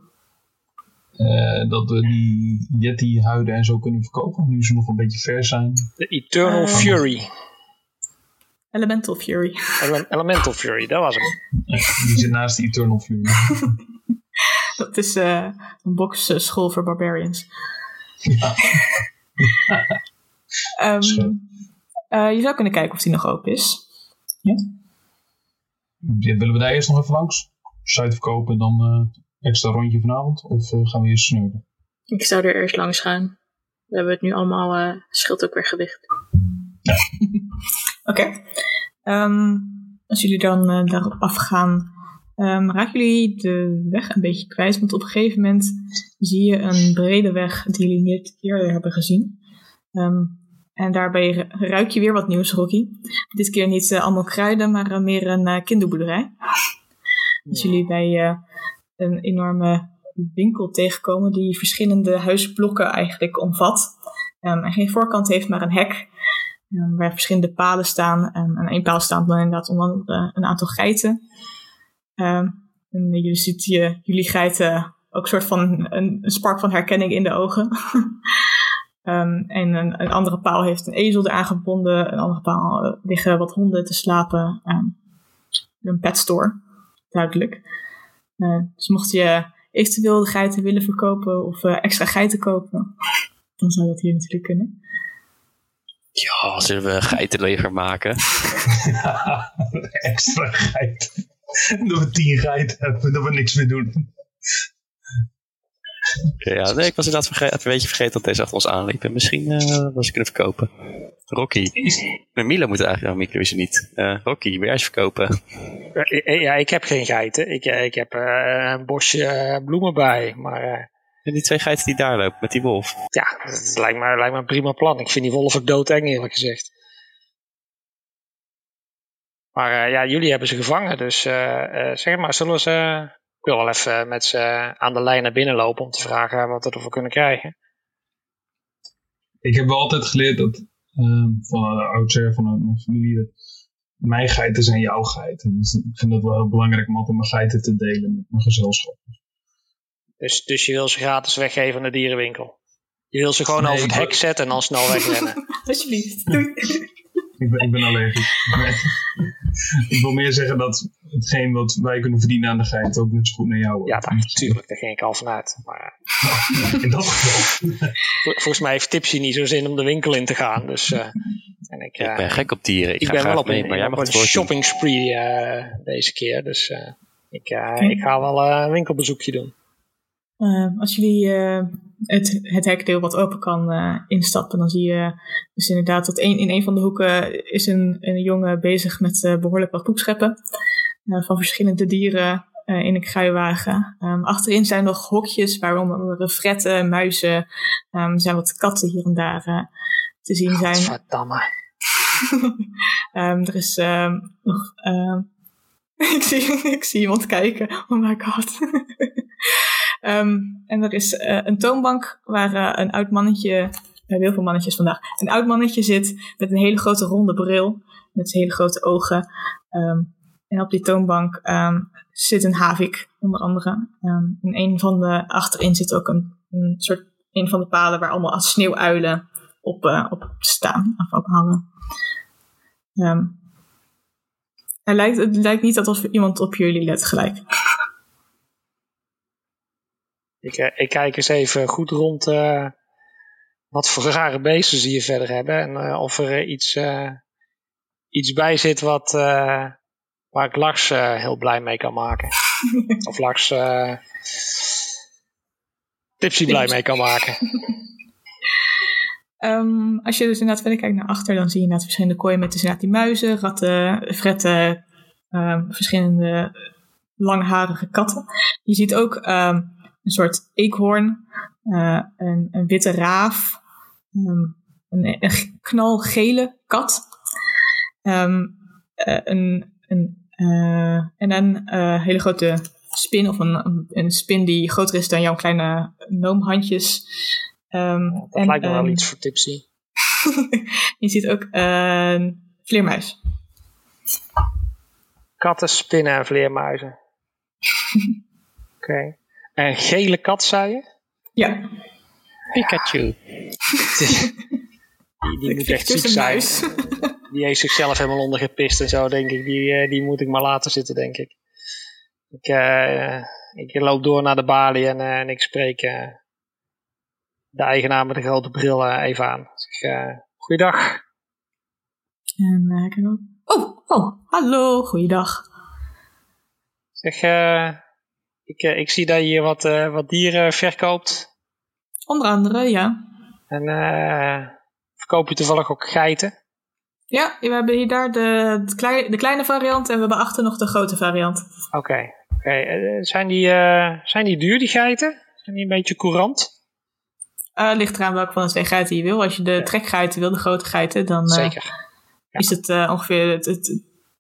Speaker 4: Eh, dat we die Yeti-huiden en zo kunnen verkopen, nu ze nog een beetje vers zijn.
Speaker 3: De Eternal
Speaker 2: Eh.
Speaker 3: Fury.
Speaker 2: Elemental Fury.
Speaker 3: Ele- Elemental Fury, dat was hem.
Speaker 4: Die zit naast de Eternal Fury.
Speaker 2: Dat is eh, een boxschool voor barbarians.
Speaker 4: Ja.
Speaker 2: Ehm, eh, je zou kunnen kijken of die nog open is.
Speaker 4: Ja, Willen we daar eerst nog even langs? Site verkopen en dan eh, extra rondje vanavond? Of eh, gaan we eerst snurken?
Speaker 6: Ik zou er eerst langs gaan. We hebben het nu allemaal, eh scheelt ook weer gewicht.
Speaker 2: Oké. Ehm, als jullie dan eh, daarop afgaan, ehm, raken jullie de weg een beetje kwijt. Want op een gegeven moment zie je een brede weg die jullie niet eerder hebben gezien. Ehm, en daarbij ru- ruik je weer wat nieuws, Rocky. Dit keer niet eh, allemaal kruiden, maar meer een eh, kinderboerderij. Als jullie bij eh, een enorme winkel tegenkomen die verschillende huisblokken eigenlijk omvat. Ehm, en geen voorkant heeft, maar een hek. Ehm, waar verschillende palen staan. En aan één paal staan dan inderdaad onder een aantal geiten. En jullie ziet je, jullie geiten ook een soort van een, een spark van herkenning in de ogen. En een, een andere paal heeft een ezel eraan gebonden. Een andere paal eh, liggen wat honden te slapen. Ehm, een pet store, duidelijk. Eh, dus mocht je eventueel de geiten willen verkopen of eh, extra geiten kopen, dan zou dat hier natuurlijk kunnen.
Speaker 5: Ja, zullen we een geitenleger maken?
Speaker 4: extra geit. Dat we tien geiten hebben, dat we niks meer doen.
Speaker 5: Ja, nee, ik was inderdaad verge- even een beetje vergeten dat deze achter ons aanliep. En misschien eh was ik kunnen verkopen. Rocky. Nee, Mila moet eigenlijk, nou Mila is er niet. Eh, Rocky, wil jij eens verkopen?
Speaker 3: Eh, Ja, ik heb geen geiten. Ik, ik heb een bosje bloemen bij. Maar
Speaker 5: En die twee geiten die daar lopen met die wolf.
Speaker 3: ja, dat lijkt me, lijkt me een prima plan. Ik vind die wolf ook doodeng, eerlijk gezegd. Maar ja, jullie hebben ze gevangen. Dus zeg maar, zullen we ze Ik wil wel even met ze aan de lijn naar binnen lopen om te vragen wat we ervoor kunnen krijgen.
Speaker 4: Ik heb wel altijd geleerd dat uh, van oudsher van mijn familie dat mijn geiten zijn jouw geiten. Dus ik vind het wel heel belangrijk om altijd mijn geiten te delen met mijn gezelschap.
Speaker 3: Dus, dus je wil ze gratis weggeven aan de dierenwinkel? Je wil ze gewoon
Speaker 4: Nee,
Speaker 3: over het hek zetten en dan snel wegrennen?
Speaker 2: Alsjeblieft. Doei.
Speaker 4: Ik ben, ik ben allergisch. Ik wil meer zeggen dat hetgeen wat wij kunnen verdienen aan de geit ook net zo goed naar jou wordt.
Speaker 3: Ja, natuurlijk, daar ging ik al vanuit. Maar
Speaker 4: In dat geval.
Speaker 3: vol- volgens mij heeft Tipsy niet zo zin om de winkel in te gaan. Dus, eh, en ik,
Speaker 5: Ik
Speaker 3: eh,
Speaker 5: ben gek op dieren. Ik,
Speaker 3: ik
Speaker 5: ga
Speaker 3: ben
Speaker 5: graag
Speaker 3: wel op
Speaker 5: mee,
Speaker 3: een,
Speaker 5: maar jij mag
Speaker 3: een shopping spree eh, deze keer. Dus eh, ik, eh, ik ga wel eh, een winkelbezoekje doen.
Speaker 2: Eh, als jullie eh, het, het hekdeel wat open kan eh, instappen, dan zie je dus inderdaad dat een, in een van de hoeken is een, een jongen bezig met eh, behoorlijk wat poepscheppen eh, van verschillende dieren in een kruiwagen. Ehm, achterin zijn nog hokjes waar onder andere fretten, muizen, er zijn wat katten hier en daar te zien zijn.
Speaker 3: Verdamme.
Speaker 2: Ehm, er is nog. ik, zie, ik zie iemand kijken. Oh my god. Ehm, en er is eh, een toonbank waar eh, een oud mannetje. Hebben heel veel mannetjes vandaag. Een oud mannetje zit met een hele grote ronde bril. Met hele grote ogen. Ehm, en op die toonbank ehm, zit een havik, onder andere. En een van de achterin zit ook een, een soort. Een van de palen waar allemaal sneeuwuilen op, eh, op staan of op hangen. Lijkt, het lijkt niet alsof iemand op jullie let gelijk.
Speaker 3: Ik, eh, ik kijk eens even goed rond eh, wat voor rare beesten ze hier verder hebben. En eh, of er iets, iets bij zit wat, waar ik Lars heel blij mee kan maken. of Lars Tipsy blij mee kan maken.
Speaker 2: Ehm, als je dus inderdaad verder kijkt naar achter, dan zie je inderdaad verschillende kooien met dus inderdaad die muizen, ratten, fretten, ehm, verschillende langharige katten. Je ziet ook ehm, een soort eekhoorn, eh, een, een witte raaf, ehm, een, een knalgele kat, ehm, eh, een, een, eh, en een hele grote spin, of een, een, spin die groter is dan jouw kleine noomhandjes. Ehm,
Speaker 3: Dat
Speaker 2: en
Speaker 3: lijkt me wel iets voor Tipsy.
Speaker 2: je ziet ook een vleermuis.
Speaker 3: Katten, spinnen en vleermuizen. Oké. En gele kat, zei je?
Speaker 2: Ja,
Speaker 5: Pikachu.
Speaker 3: Die, die moet echt ziek zijn. Die heeft zichzelf helemaal ondergepist en zo, denk ik. Die, eh, die moet ik maar laten zitten, denk ik. Ik, eh, ik loop door naar de balie en, eh, en ik spreek eh, de eigenaar met de grote bril eh, even aan. Eh, goeiedag.
Speaker 2: En eh, ik. Oh, oh, hallo, goeiedag.
Speaker 3: Zeg, eh, ik, eh, ik zie dat je hier wat, eh, wat dieren verkoopt.
Speaker 2: Onder andere, ja.
Speaker 3: En eh, verkoop je toevallig ook geiten?
Speaker 2: Ja, we hebben hier daar de, de, klei- de kleine variant en we hebben achter nog de grote variant.
Speaker 3: Oké. zijn, die, zijn die duur, die geiten? Zijn die een beetje courant?
Speaker 2: Eh ligt eraan welke van de twee geiten je wil. Als je de trekgeiten wil, de grote geiten, dan eh,
Speaker 3: Zeker.
Speaker 2: is het ongeveer... Het, het,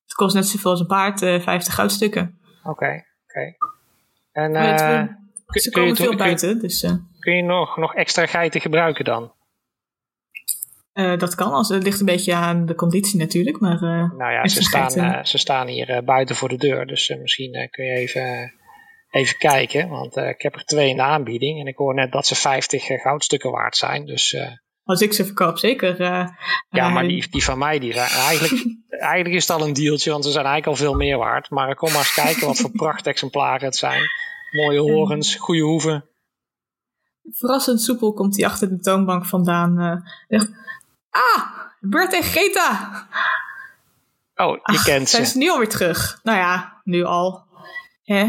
Speaker 2: het kost net zoveel als een paard, eh 50 goudstukken.
Speaker 3: Oké, oké. En eh,
Speaker 2: Ze
Speaker 3: kun je
Speaker 2: komen veel
Speaker 3: kun
Speaker 2: buiten, dus eh,
Speaker 3: kun je nog, nog extra geiten gebruiken dan?
Speaker 2: eh, dat kan. Als, het ligt een beetje aan de conditie natuurlijk, maar...
Speaker 3: Nou ja, ze staan,
Speaker 2: geiten.
Speaker 3: ze staan hier buiten voor de deur. Dus misschien kun je even, even kijken. Want ik heb er twee in de aanbieding. En ik hoor net dat ze 50 eh, goudstukken waard zijn. Dus
Speaker 2: Als ik ze verkoop, zeker. eh,
Speaker 3: ja,
Speaker 2: eh,
Speaker 3: maar die, die van mij, die zijn, eigenlijk, eigenlijk is het al een dealtje. Want ze zijn eigenlijk al veel meer waard. Maar kom maar eens kijken wat voor prachtexemplaren het zijn. Mooie horens, goede hoeven.
Speaker 2: Verrassend soepel komt hij achter de toonbank vandaan. eh, ah, Bert en Greta!
Speaker 3: Oh, je
Speaker 2: Ach,
Speaker 3: kent
Speaker 2: Zijn
Speaker 3: ze.
Speaker 2: ze nu alweer terug? Nou ja, nu al. Hè?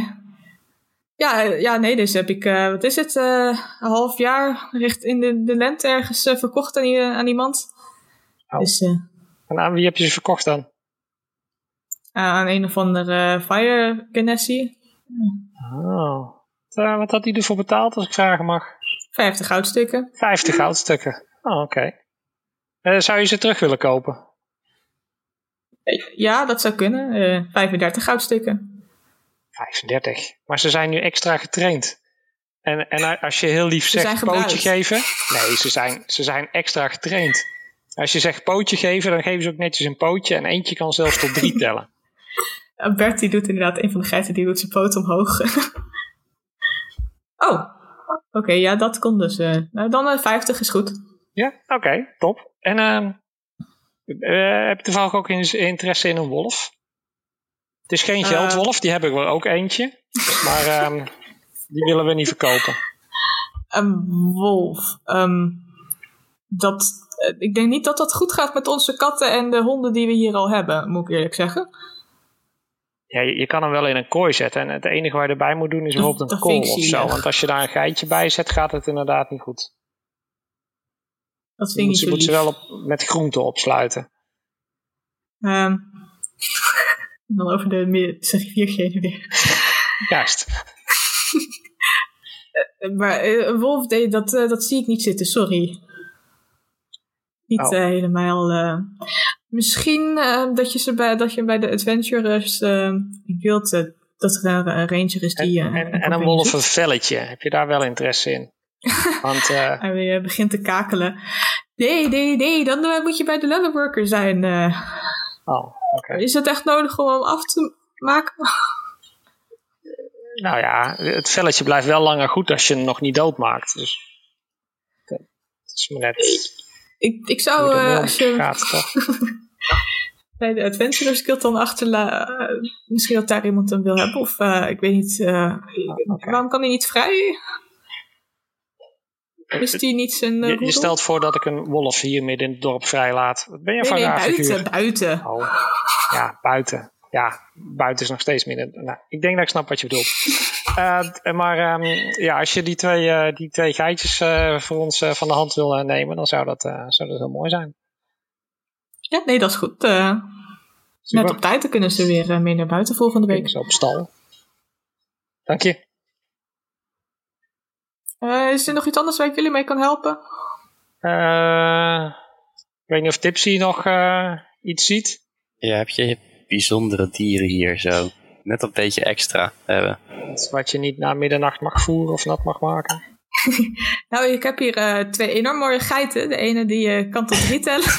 Speaker 2: Ja, eh, ja, nee, dus heb ik, eh, wat is het, eh, een half jaar richt in de, de lente ergens verkocht aan, iemand.
Speaker 3: Oh.
Speaker 2: Dus
Speaker 3: En aan wie heb je ze verkocht dan?
Speaker 2: aan een of andere Fire Ganassi.
Speaker 3: Oh. Wat, wat had hij ervoor betaald, als ik vragen mag?
Speaker 2: 50 goudstukken.
Speaker 3: 50 goudstukken. Oh, oké. Zou je ze terug willen kopen?
Speaker 2: Ja, dat zou kunnen. Eh 35 goudstukken.
Speaker 3: 35. Maar ze zijn nu extra getraind. En, en als je heel lief zegt pootje
Speaker 2: gebruikt.
Speaker 3: geven. Nee, ze zijn, ze zijn extra getraind. Als je zegt pootje geven, dan geven ze ook netjes een pootje. En eentje kan zelfs tot drie tellen.
Speaker 2: Uh, Bert die doet inderdaad, een van de geiten, die doet zijn poot omhoog. oh, oké, ja, dat kon dus. eh, nou, dan eh, 50 is goed.
Speaker 3: Ja, oké, top. En ehm, eh, heb je toevallig ook in- interesse in een wolf? Het is geen
Speaker 2: Eh.
Speaker 3: geldwolf, die heb ik wel ook eentje. Maar ehm, die willen we niet verkopen.
Speaker 2: Een wolf. ehm, dat, eh, ik denk niet dat dat goed gaat met onze katten en de honden die we hier al hebben, moet ik eerlijk zeggen.
Speaker 3: Ja, je, je kan hem wel in een kooi zetten. En het enige waar je erbij moet doen is bijvoorbeeld een kool of zo. Want als je daar een geitje bij zet, gaat het inderdaad niet goed.
Speaker 2: Dat
Speaker 3: Je
Speaker 2: vind ik
Speaker 3: moet,
Speaker 2: zo
Speaker 3: moet ze wel op, met groenten opsluiten.
Speaker 2: Dan over de meer- weer.
Speaker 3: Juist.
Speaker 2: Maar eh, een wolf, nee, dat, eh, dat zie ik niet zitten, sorry. Niet
Speaker 3: Oh.
Speaker 2: eh, helemaal. eh, misschien eh, dat, je ze bij, dat je bij de Adventurers eh, in wilt, eh, dat er een, een ranger is
Speaker 3: En,
Speaker 2: die. eh,
Speaker 3: en, en een wolf een velletje. Heb je daar wel interesse in? Want eh,
Speaker 2: Hij weer begint te kakelen. Nee, nee, nee, dan eh, moet je bij de leatherworker zijn. Eh.
Speaker 3: oh, oké.
Speaker 2: is het echt nodig om hem af te maken?
Speaker 3: Nou ja, het velletje blijft wel langer goed als je hem nog niet doodmaakt. Dus dat is maar net
Speaker 2: Ik, ik zou, eh, als je
Speaker 3: gaat, toch?
Speaker 2: bij de Adventurers Guild dan achterlaten, misschien dat daar iemand hem wil hebben. Of eh, ik weet niet, eh,
Speaker 3: oké.
Speaker 2: waarom kan hij niet vrij? Die niet zijn uh,
Speaker 3: Je, je stelt voor dat ik een wolf hier midden in het dorp vrijlaat. Wat ben je
Speaker 2: Nee,
Speaker 3: van
Speaker 2: nee, buiten,
Speaker 3: figuur?
Speaker 2: buiten.
Speaker 3: Oh, ja, buiten. Ja, buiten is nog steeds midden. Nou, ik denk dat ik snap wat je bedoelt. Eh, maar ehm, ja, als je die twee, eh, die twee geitjes eh, voor ons eh, van de hand wil eh, nemen, dan zou dat, eh, zou dat heel mooi zijn.
Speaker 2: Ja, nee, dat is goed. Eh, net op tijd, dan kunnen ze weer eh, mee naar buiten volgende week.
Speaker 3: zo op stal. Dank je.
Speaker 2: Eh, is er nog iets anders waar ik jullie mee kan helpen?
Speaker 3: Eh, ik weet niet of Tipsy nog eh, iets ziet.
Speaker 5: Ja, heb je bijzondere dieren hier zo? Net een beetje extra hebben.
Speaker 3: Wat je niet na middernacht mag voeren of nat mag maken.
Speaker 2: Nou, ik heb hier eh, twee enorm mooie geiten. De ene die eh, kan tot drie tellen.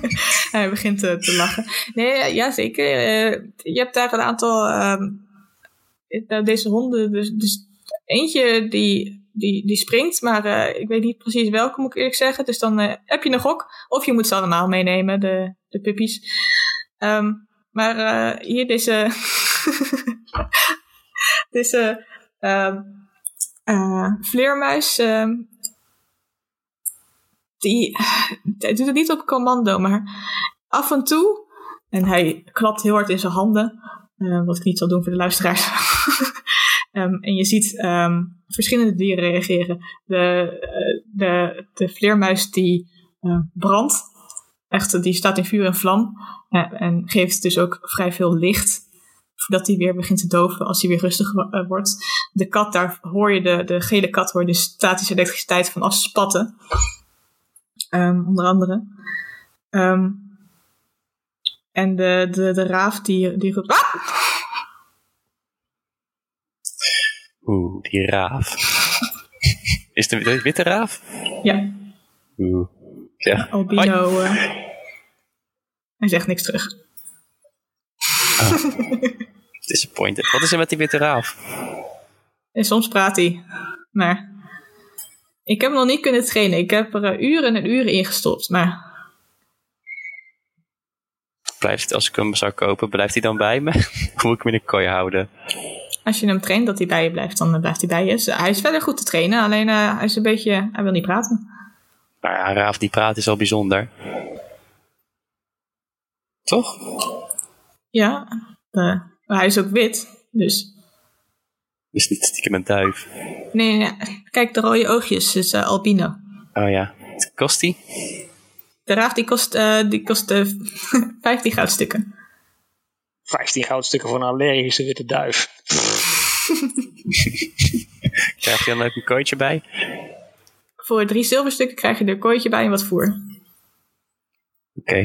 Speaker 2: Hij begint te lachen. Nee, ja zeker. Eh, je hebt daar een aantal... ehm, eh, deze honden, dus, dus eentje die, die, die springt, maar eh, ik weet niet precies welke, moet ik eerlijk zeggen. Dus dan eh, heb je een gok. Of je moet ze allemaal meenemen, de, de puppies. Ehm, maar eh, hier deze... deze... ehm, eh, vleermuis. ehm, die, doet het niet op commando, maar af en toe. En hij klapt heel hard in zijn handen. wat ik niet zal doen voor de luisteraars. Ehm, en je ziet ehm, verschillende dieren reageren. De, eh, de, de vleermuis die eh, brandt. Echt, die staat in vuur en vlam. eh, en geeft dus ook vrij veel licht. Voordat hij weer begint te doven als hij weer rustig wo- wordt de kat, daar hoor je de, de gele kat hoor je de statische elektriciteit van afspatten. Ehm, onder andere. En de, de, de raaf die, die roept... "Ah!"
Speaker 5: Oeh, die raaf. Is het de witte raaf?
Speaker 2: Ja,
Speaker 5: Oeh. Ja.
Speaker 2: albino. eh, hij zegt niks terug.
Speaker 5: Disappointed. Wat is er met die witte raaf?
Speaker 2: En soms praat hij. Maar ik heb hem nog niet kunnen trainen. Ik heb er eh, uren en uren in gestopt. Maar
Speaker 5: Blijft, als ik hem zou kopen, blijft hij dan bij me? Of moet ik hem in een kooi houden?
Speaker 2: Als je hem traint dat hij bij je blijft, dan blijft hij bij je. Dus hij is verder goed te trainen. Alleen eh, hij is een beetje... Hij wil niet praten.
Speaker 5: Nou ja, raaf die praat is al bijzonder. Toch?
Speaker 2: Ja, maar hij is ook wit. Dus
Speaker 5: Dus niet stiekem een duif.
Speaker 2: nee, nee, kijk, de rode oogjes is eh, albino.
Speaker 5: Oh ja. Kost die?
Speaker 2: De raaf die kost, eh, die kost eh 15 goudstukken.
Speaker 3: 15 goudstukken voor een allergische witte duif.
Speaker 5: krijg je dan ook een kooitje bij?
Speaker 2: Voor drie zilverstukken krijg je er een kooitje bij en wat voer.
Speaker 5: Oké.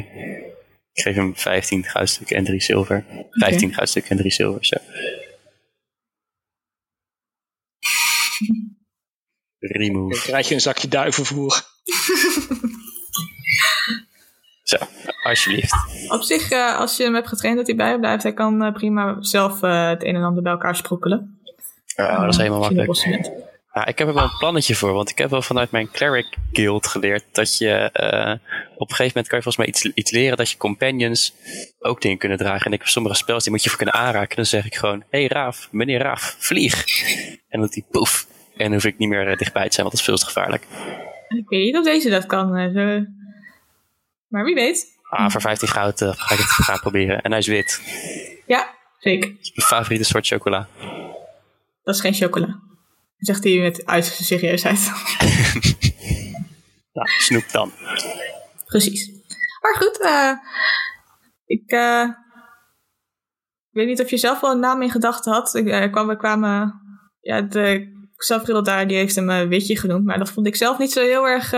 Speaker 5: Ik geef hem 15 goudstukken en drie zilver. 15 okay. goudstukken en drie zilver, zo. Remove.
Speaker 3: Dan krijg je een zakje duivenvoer.
Speaker 5: Zo, alsjeblieft.
Speaker 2: Op zich, eh, als je hem hebt getraind dat hij bij blijft, hij kan eh, prima zelf eh, het een en ander bij elkaar sprokkelen.
Speaker 5: Ja, dat is helemaal makkelijk. ik heb er wel een plannetje voor, want ik heb wel vanuit mijn Cleric Guild geleerd dat je eh, op een gegeven moment kan je volgens mij iets, iets leren dat je companions ook dingen kunnen dragen. En ik heb sommige spels die moet je voor kunnen aanraken. Dan zeg ik gewoon, hé hey Raaf, meneer Raaf, vlieg. En dan doet hij poef. En dan hoef ik niet meer eh, dichtbij te zijn, want dat is veel te gevaarlijk.
Speaker 2: Ik weet niet of deze dat kan. eh, zo. Maar wie weet.
Speaker 5: Ah, voor 15 goud eh, ga ik het gaan proberen. En hij is wit.
Speaker 2: Ja, zeker.
Speaker 5: Dat is mijn favoriete soort chocola.
Speaker 2: Dat is geen chocola. Zegt hij met uiterste serieusheid.
Speaker 5: Nou, snoep dan.
Speaker 2: Precies. Maar goed, eh, ik eh, weet niet of je zelf wel een naam in gedachten had. Ik, eh, kwam, we kwamen, ja, de Xavril daar, die heeft hem Witje genoemd. Maar dat vond ik zelf niet zo heel erg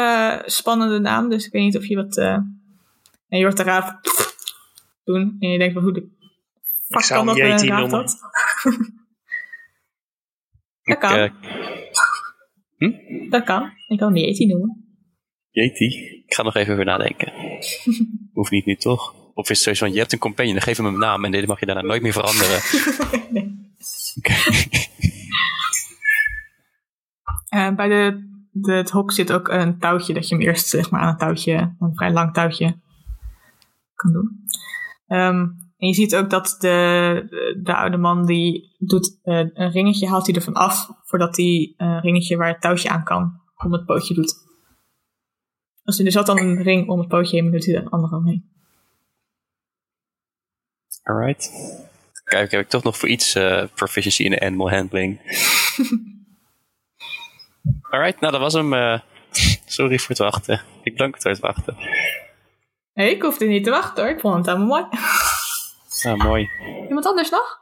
Speaker 2: spannende naam. Dus ik weet niet of je wat... en je hoort de raad doen. En je denkt, van, hoe de fuck
Speaker 3: zou
Speaker 2: kan dat een
Speaker 3: noemen.
Speaker 2: dat? dat kan.
Speaker 5: Ik, eh,
Speaker 2: dat kan. Ik kan hem Yeti noemen.
Speaker 5: Yeti. Ik ga nog even over nadenken. Hoeft niet nu toch? Of is het sowieso van, je hebt een companion, dan geef hem een naam en dit mag je daarna nooit meer veranderen. Oké.
Speaker 2: Eh, bij de, de, het hok zit ook een touwtje dat je hem eerst zeg maar, aan een touwtje, een vrij lang touwtje, kan doen. Ehm, en je ziet ook dat de, de, de oude man die doet eh, een ringetje, haalt hij ervan af voordat hij een ringetje waar het touwtje aan kan, om het pootje doet. Dus er zat dan een ring om het pootje heen, doet hij er andere omheen.
Speaker 5: Alright. Kijk, heb ik toch nog voor iets eh, proficiency in de animal handling. Alright, nou dat was hem. eh. sorry voor het wachten. Ik dank het voor het wachten.
Speaker 2: Nee, ik hoefde niet te wachten hoor, ik vond het helemaal mooi.
Speaker 5: Ah, mooi.
Speaker 2: Iemand anders nog?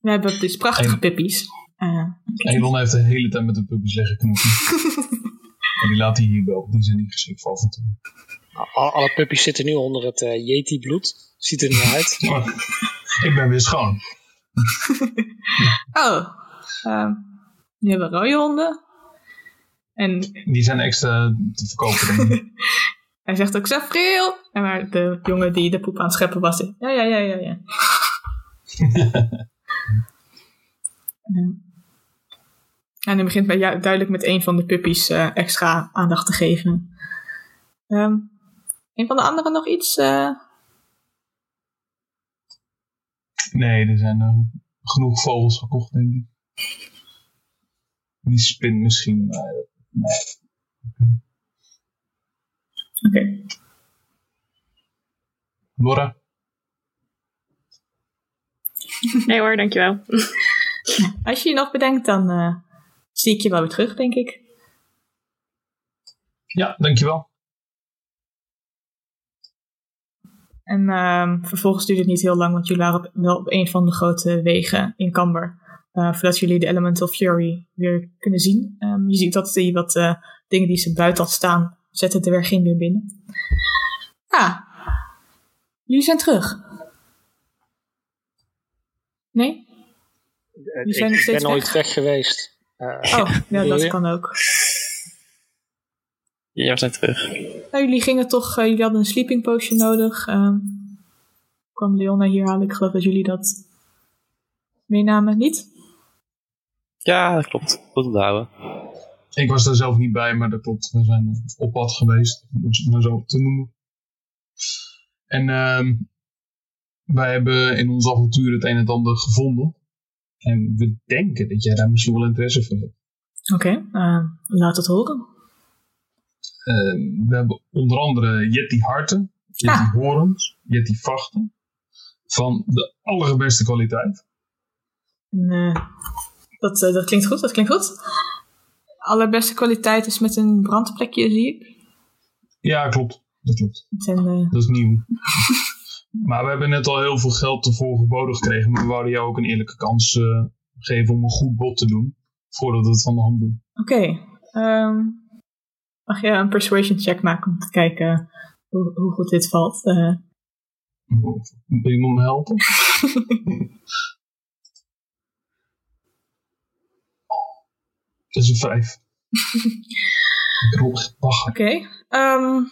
Speaker 2: We hebben dus prachtige
Speaker 4: Eén.
Speaker 2: pippies. Eh,
Speaker 4: Elon heeft de hele tijd met de puppies liggen knoepen. en die laat hij hier wel. Die zijn niet geschikt voor af en toe.
Speaker 3: Alle, alle puppies zitten nu onder het eh, Yeti-bloed. Ziet er niet uit.
Speaker 4: Ik ben weer schoon.
Speaker 2: Oh, ehm nu hebben we rode honden. En
Speaker 4: Die zijn extra te verkopen. denk ik.
Speaker 2: hij zegt ook Zafriel. En maar de jongen die de poep aan het scheppen was. Ja, ja, ja, ja, ja. En hij begint bij duidelijk met een van de puppies eh, extra aandacht te geven. Ehm een van de anderen nog iets? eh?
Speaker 4: Nee, er zijn eh, genoeg vogels verkocht, denk ik. Die spin misschien, maar nee.
Speaker 2: Oké.
Speaker 4: Laura?
Speaker 6: Nee hoor, dankjewel.
Speaker 2: Als je je nog bedenkt, dan eh, zie ik je wel weer terug, denk ik.
Speaker 4: Ja, dankjewel.
Speaker 2: En ehm, vervolgens duurt het niet heel lang, want jullie waren op, wel op een van de grote wegen in Camber. eh, voordat jullie de Elemental Fury weer kunnen zien. Ehm, je ziet dat die wat eh, dingen die ze buiten had staan, zetten de werking weer binnen. Ah, jullie zijn terug. Nee? Die zijn nog
Speaker 3: ik
Speaker 2: steeds
Speaker 3: ben nooit
Speaker 2: weg.
Speaker 3: weg geweest. Eh,
Speaker 2: Oh, ja,
Speaker 3: bedoel
Speaker 2: dat kan ook.
Speaker 5: Ja, we zijn terug.
Speaker 2: Nou, jullie gingen toch, eh, jullie hadden een sleeping potion nodig. ehm kwam Leona hier halen. Ik geloof dat jullie dat meenamen, niet?
Speaker 5: Ja, dat klopt. Goed onthouden.
Speaker 4: Ik was daar zelf niet bij, maar dat klopt. We zijn eh, op pad geweest, om het maar zo te noemen. En ehm, wij hebben in ons avontuur het een en het ander gevonden. En we denken dat jij daar misschien wel interesse voor hebt.
Speaker 2: Oké, eh, laat het horen.
Speaker 4: Ehm, we hebben onder andere Yeti harten, Yeti
Speaker 2: Ah.
Speaker 4: horens, Yeti vachten. Van de allerbeste kwaliteit.
Speaker 2: En, eh, dat, dat klinkt goed, dat klinkt goed. Allerbeste kwaliteit is met een brandplekje, zie ik.
Speaker 4: Ja, klopt. Dat klopt.
Speaker 2: Eh,
Speaker 4: Dat is nieuw. maar we hebben net al heel veel geld ervoor geboden gekregen. Maar we wouden jou ook een eerlijke kans eh, geven om een goed bod te doen. Voordat we het van de hand doen.
Speaker 2: Oké, ehm, mag je een persuasion check maken om te kijken hoe, hoe goed dit valt? Eh,
Speaker 4: Wil je me helpen? Dat is een vijf. Ik rol echt bagger.
Speaker 2: Oké. ehm,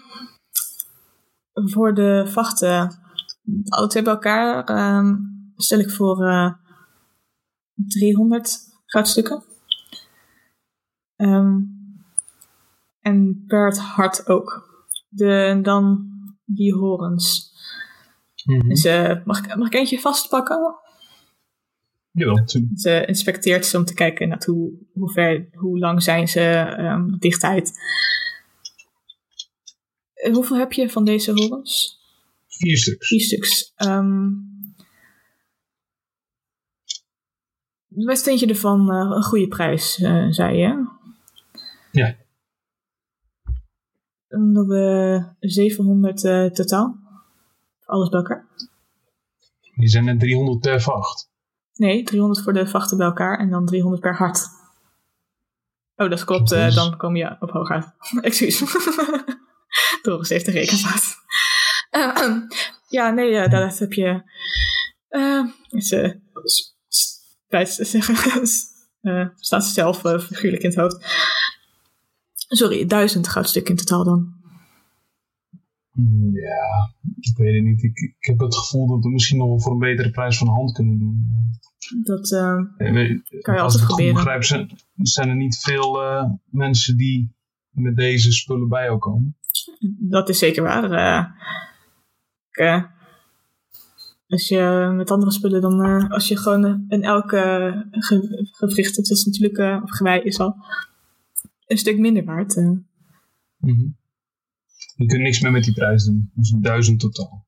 Speaker 2: voor de vachten, alle twee bij elkaar, ehm, stel ik voor eh 300 goudstukken. En per het hart ook. De, dan die horens.
Speaker 4: Mhm.
Speaker 2: Dus, eh, mag, ik, mag ik eentje vastpakken?
Speaker 4: Jawel.
Speaker 2: Ze inspecteert ze om te kijken naar hoe, hoe, ver, hoe lang zijn ze, ehm, dichtheid. Eh, hoeveel heb je van deze horens?
Speaker 4: Vier stuks.
Speaker 2: Vier stuks. Ehm wat vind je ervan? eh, een goede prijs, eh, zei je?
Speaker 4: Ja.
Speaker 2: Dan doen we 700 eh, totaal. Alles bij elkaar.
Speaker 4: Die zijn net 300 per vacht.
Speaker 2: Nee, 300 voor de vachten bij elkaar en dan 300 per hart. Oh, dat klopt. eh, dan kom je op hoog uit. Excuus. Doris heeft een rekenfout. Ehm, ja, nee, daar heb je... eh ze, s- s- bij het zeggen, eh, staat ze zelf figuurlijk in het hoofd. Sorry, duizend goudstukken in totaal dan.
Speaker 4: Mm, Ja, ik weet het niet. Ik, ik heb het gevoel dat we misschien nog wel voor een betere prijs van de hand kunnen doen.
Speaker 2: Dat,
Speaker 4: weet-
Speaker 2: Kan je
Speaker 4: als
Speaker 2: altijd
Speaker 4: ik het goed
Speaker 2: proberen.
Speaker 4: begrijp, zijn, zijn er niet veel eh, mensen die met deze spullen bij jou komen.
Speaker 2: dat is zeker waar. eh. Als je met andere spullen dan, als je gewoon in elke ge- gewricht, dat is natuurlijk, of gewei is al een stuk minder waard.
Speaker 4: Mhm. Je kunt niks meer met die prijs doen. Dus duizend totaal.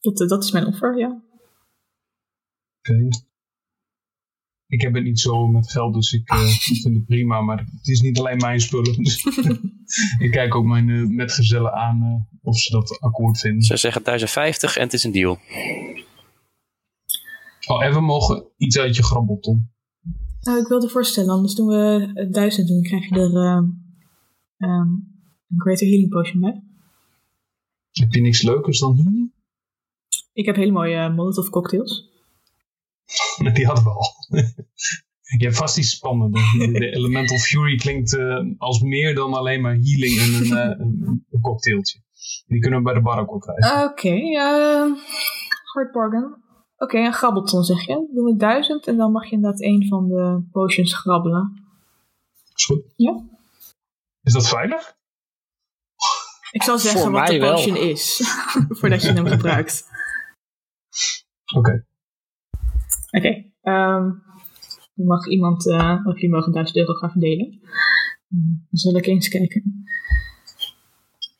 Speaker 2: dat, eh, dat is mijn offer, ja.
Speaker 4: Oké. Ik heb het niet zo met geld, dus ik, eh, vind het prima. Maar het is niet alleen mijn spullen. Dus ik kijk ook mijn eh, metgezellen aan eh, of ze dat akkoord vinden.
Speaker 5: Ze zeggen 1050 en het is een deal.
Speaker 4: Oh, en we mogen iets uit je grabbel, Tom.
Speaker 2: Nou, ik wilde voorstellen, anders doen we eh, duizend en dan krijg je er eh, ehm, een Greater Healing Potion bij.
Speaker 4: Heb je niks leukers dan hier?
Speaker 2: Ik heb hele mooie Molotov cocktails.
Speaker 4: Die hadden we al. Je hebt vast iets spannender. De Elemental Fury klinkt eh, als meer dan alleen maar healing en een, eh, een, een cocktailtje. Die kunnen we bij de bar ook wel krijgen.
Speaker 2: Oké, eh hard bargain. Oké, een grabbelton zeg je. Doen we duizend en dan mag je inderdaad een van de potions grabbelen.
Speaker 4: Is goed.
Speaker 2: Ja.
Speaker 4: Is dat veilig?
Speaker 2: Ik zal zeggen
Speaker 3: Voor
Speaker 2: wat de
Speaker 3: wel.
Speaker 2: potion is, voordat je hem gebruikt.
Speaker 4: Oké.
Speaker 2: Oké, ehm, dan mag iemand, eh of jullie mogen 1000 euro gaan verdelen. Dan zal ik eens kijken.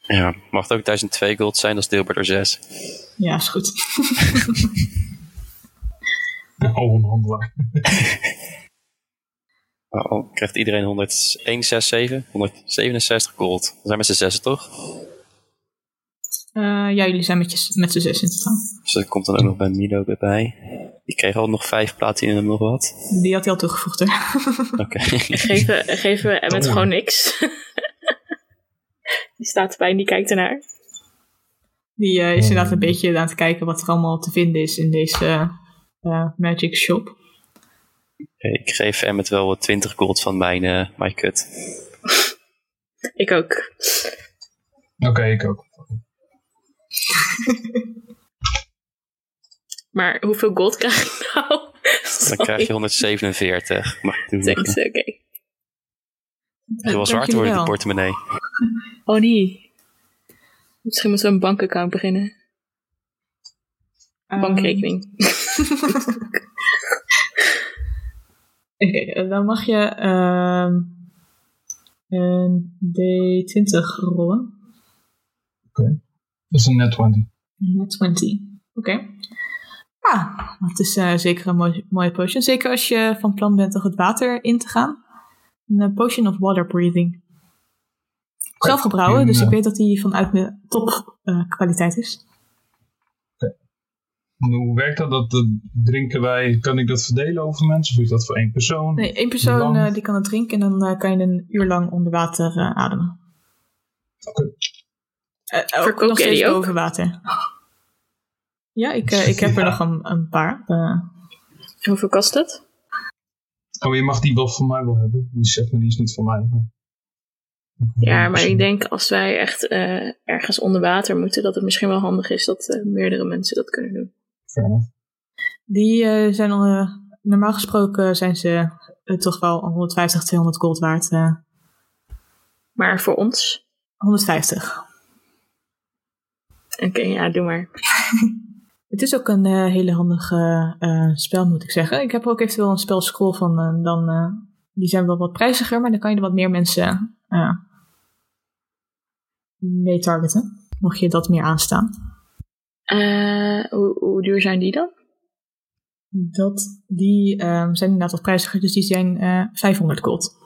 Speaker 5: Ja, mag het ook 1002 gold zijn, is deelbaar door 6.
Speaker 2: Ja, is goed.
Speaker 4: Oh, een handelaar.
Speaker 5: Oh, oh, krijgt iedereen 167, 167 gold. Dan zijn we met z'n zessen toch?
Speaker 2: Eh, ja, jullie zijn met, met z'n zes in totaal.
Speaker 5: Dus dat komt dan ook nog bij Milo weer bij. Die kreeg al nog vijf platinum en nog wat.
Speaker 2: Die had hij al toegevoegd, hè?
Speaker 5: Oké.
Speaker 6: Geven, geven we Emmet
Speaker 4: Domme.
Speaker 6: gewoon niks. die staat erbij en die kijkt ernaar.
Speaker 2: Die eh, is inderdaad een beetje aan het kijken wat er allemaal te vinden is in deze eh, Magic Shop.
Speaker 5: Ik geef Emmet wel wat 20 gold van mijn, eh mijn cut.
Speaker 6: Ik ook.
Speaker 4: Oké, ik ook.
Speaker 6: Maar hoeveel gold krijg ik nou?
Speaker 5: Dan krijg je 147. Mag ik
Speaker 6: Zeg
Speaker 5: doen?
Speaker 6: ze, oké.
Speaker 5: Het wel zwart worden in de portemonnee.
Speaker 6: Oh nee. Misschien moeten we een bankaccount beginnen.
Speaker 2: Ehm,
Speaker 6: Bankrekening.
Speaker 2: Oké, eh, dan mag je ehm, een D20 rollen.
Speaker 4: Dat is een net 20.
Speaker 2: Net 20. Oké. Ah, dat is eh, zeker een mooi, mooie potion. Zeker als je van plan bent om het water in te gaan. Een eh, potion of water breathing. Zelf gebrouwen,
Speaker 4: En,
Speaker 2: dus ik weet dat die vanuit mijn top eh, kwaliteit is.
Speaker 4: Hoe werkt dat? dat? Drinken wij, kan ik dat verdelen over mensen? Of is dat voor één persoon?
Speaker 2: Nee, één persoon eh, die kan het drinken en dan eh, kan je een uur lang onder water eh, ademen.
Speaker 4: Oké.
Speaker 2: Eh, ook
Speaker 6: Verkoop
Speaker 2: nog
Speaker 6: jij
Speaker 2: steeds
Speaker 6: ook?
Speaker 2: boven water. Ja, ik, eh, ik heb er nog een, een paar.
Speaker 6: Hoeveel kost het?
Speaker 4: Oh, je mag die wel van mij wel hebben. Die zegt me, die is niet van mij. Maar...
Speaker 6: Ja, maar ik denk als wij echt eh, ergens onder water moeten, dat het misschien wel handig is dat eh, meerdere mensen dat kunnen doen.
Speaker 2: Die eh, zijn al, eh, normaal gesproken zijn ze eh, toch wel 150, 200 gold waard. eh.
Speaker 6: Maar voor ons?
Speaker 2: 150.
Speaker 6: Oké, ja, doe maar.
Speaker 2: Het is ook een eh, hele handige eh, spel, moet ik zeggen. Ik heb ook eventueel een spel scroll van, dan, eh, die zijn wel wat prijziger, maar dan kan je er wat meer mensen eh, mee targeten. Mocht je dat meer aanstaan.
Speaker 6: Eh, hoe, hoe duur zijn die dan?
Speaker 2: Dat, die ehm, zijn inderdaad wat prijziger, dus die zijn eh 500 gold.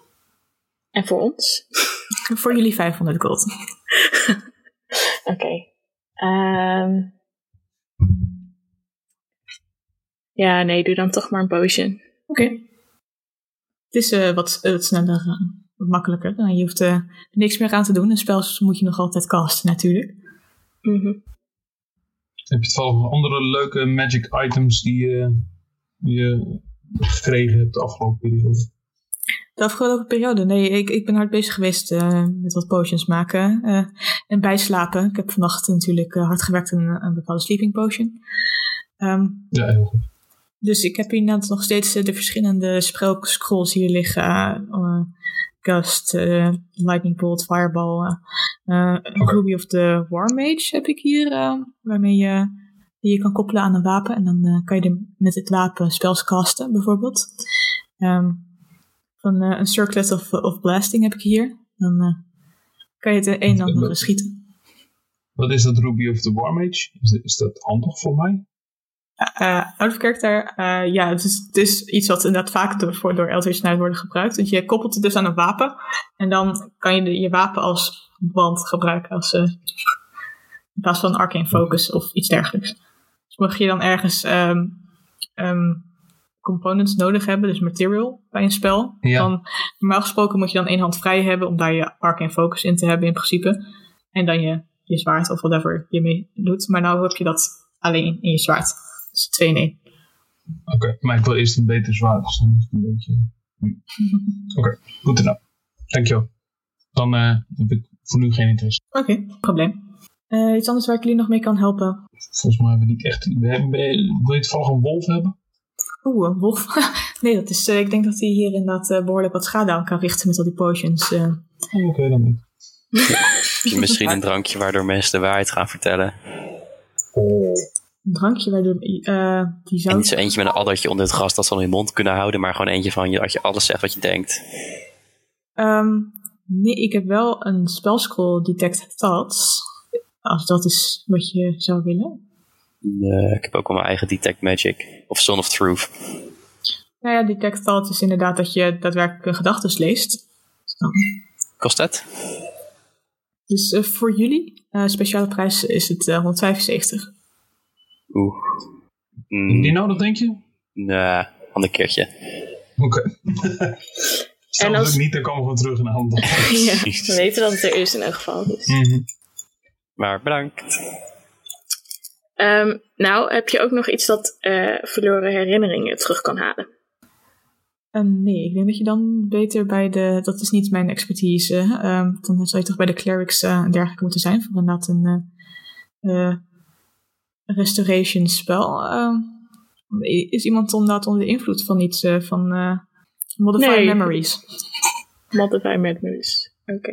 Speaker 6: En voor ons?
Speaker 2: Voor jullie 500 gold.
Speaker 6: Oké. Ehm. ja, nee, doe dan toch maar een potion.
Speaker 2: Oké. Het is eh, wat, eh, wat sneller, wat makkelijker. Nou, je hoeft er niks meer aan te doen. Een spel moet je nog altijd casten natuurlijk.
Speaker 6: Mhm.
Speaker 4: Heb je toevallig nog andere leuke magic items die, eh, die je gekregen hebt de afgelopen periode?
Speaker 2: De afgelopen periode, nee, ik, ik ben hard bezig geweest eh, met wat potions maken eh, en bijslapen. Ik heb vannacht natuurlijk hard gewerkt aan een, bepaalde sleeping potion. Ehm,
Speaker 4: Ja, heel goed.
Speaker 2: dus ik heb inderdaad nog steeds de verschillende spel scrolls hier liggen. Gust, Lightning Bolt, Fireball, eh, eh, Ruby of the War Mage heb ik hier, eh, waarmee je, die je kan koppelen aan een wapen. En dan eh, kan je er met het wapen spells casten, bijvoorbeeld. Ehm, van een Circlet of, of Blasting heb ik hier. Dan kan je het een en ander schieten.
Speaker 4: Wat is dat Ruby of the War Mage? Is, is dat handig voor mij?
Speaker 2: Eh out of character, eh, ja, het is, het is iets wat inderdaad vaak door, door Eldritch Knight wordt gebruikt. Dus je koppelt het dus aan een wapen. En dan kan je de, je wapen als band gebruiken. Als, eh, in plaats van arcane focus of iets dergelijks. Dus mocht je dan ergens ehm, components nodig hebben, dus material bij een spel.
Speaker 4: Ja.
Speaker 2: Dan, normaal gesproken moet je dan één hand vrij hebben om daar je arcane focus in te hebben in principe. En dan je, je zwaard of whatever je mee doet. Maar nou heb je dat alleen in je zwaard. Dus 2 in 1.
Speaker 4: Oké, maar ik wil eerst een beter zwaard. Dus dan is het een beetje... Oké, goed te know. Dankjewel. Dan eh, heb ik voor nu geen interesse.
Speaker 2: Oké, probleem. Eh, iets anders waar ik jullie nog mee kan helpen?
Speaker 4: Volgens mij hebben we niet echt... We hebben, wil je toevallig een wolf hebben?
Speaker 2: Oeh, een wolf. nee, dat is, eh, ik denk dat hij hier inderdaad eh, behoorlijk wat schade aan kan richten met al die potions. eh.
Speaker 4: Oh, Oké, dan niet.
Speaker 5: Heb je misschien een drankje waardoor mensen de waarheid gaan vertellen?
Speaker 2: Een drankje eh, die
Speaker 5: En niet zo eentje met een addertje onder het gras dat ze dan in je mond kunnen houden, maar gewoon eentje van je, dat je alles zegt wat je denkt.
Speaker 2: Ehm, nee, ik heb wel een spellscroll detect thoughts. Als dat is wat je zou willen.
Speaker 5: Eh, ik heb ook wel mijn eigen Detect Magic. Of Son of Truth.
Speaker 2: Nou ja, detect thoughts is inderdaad dat je daadwerkelijk een gedachtes leest.
Speaker 5: Kost dat?
Speaker 2: Dus eh, voor jullie, eh, speciale prijs is het eh, 175.
Speaker 5: Oeh.
Speaker 4: Die
Speaker 5: Mm,
Speaker 4: nodig, denk je?
Speaker 5: nee, ander keertje.
Speaker 4: Oké. Stel
Speaker 6: als-
Speaker 4: ik niet, dan komen we terug naar handen.
Speaker 6: ja, we weten dat het er is in elk geval. Dus.
Speaker 4: Mhm.
Speaker 5: Maar bedankt.
Speaker 6: Ehm, nou, heb je ook nog iets dat eh, verloren herinneringen terug kan halen?
Speaker 2: Eh, nee, ik denk dat je dan beter bij de. Dat is niet mijn expertise. ehm, dan zou je toch bij de clerics eh, en dergelijke moeten zijn. Voor inderdaad een eh, eh, restoration spel. Ehm, is iemand inderdaad onder de invloed van iets eh, van eh Modify
Speaker 6: Nee.
Speaker 2: Memories?
Speaker 6: Modify Memories. Oké.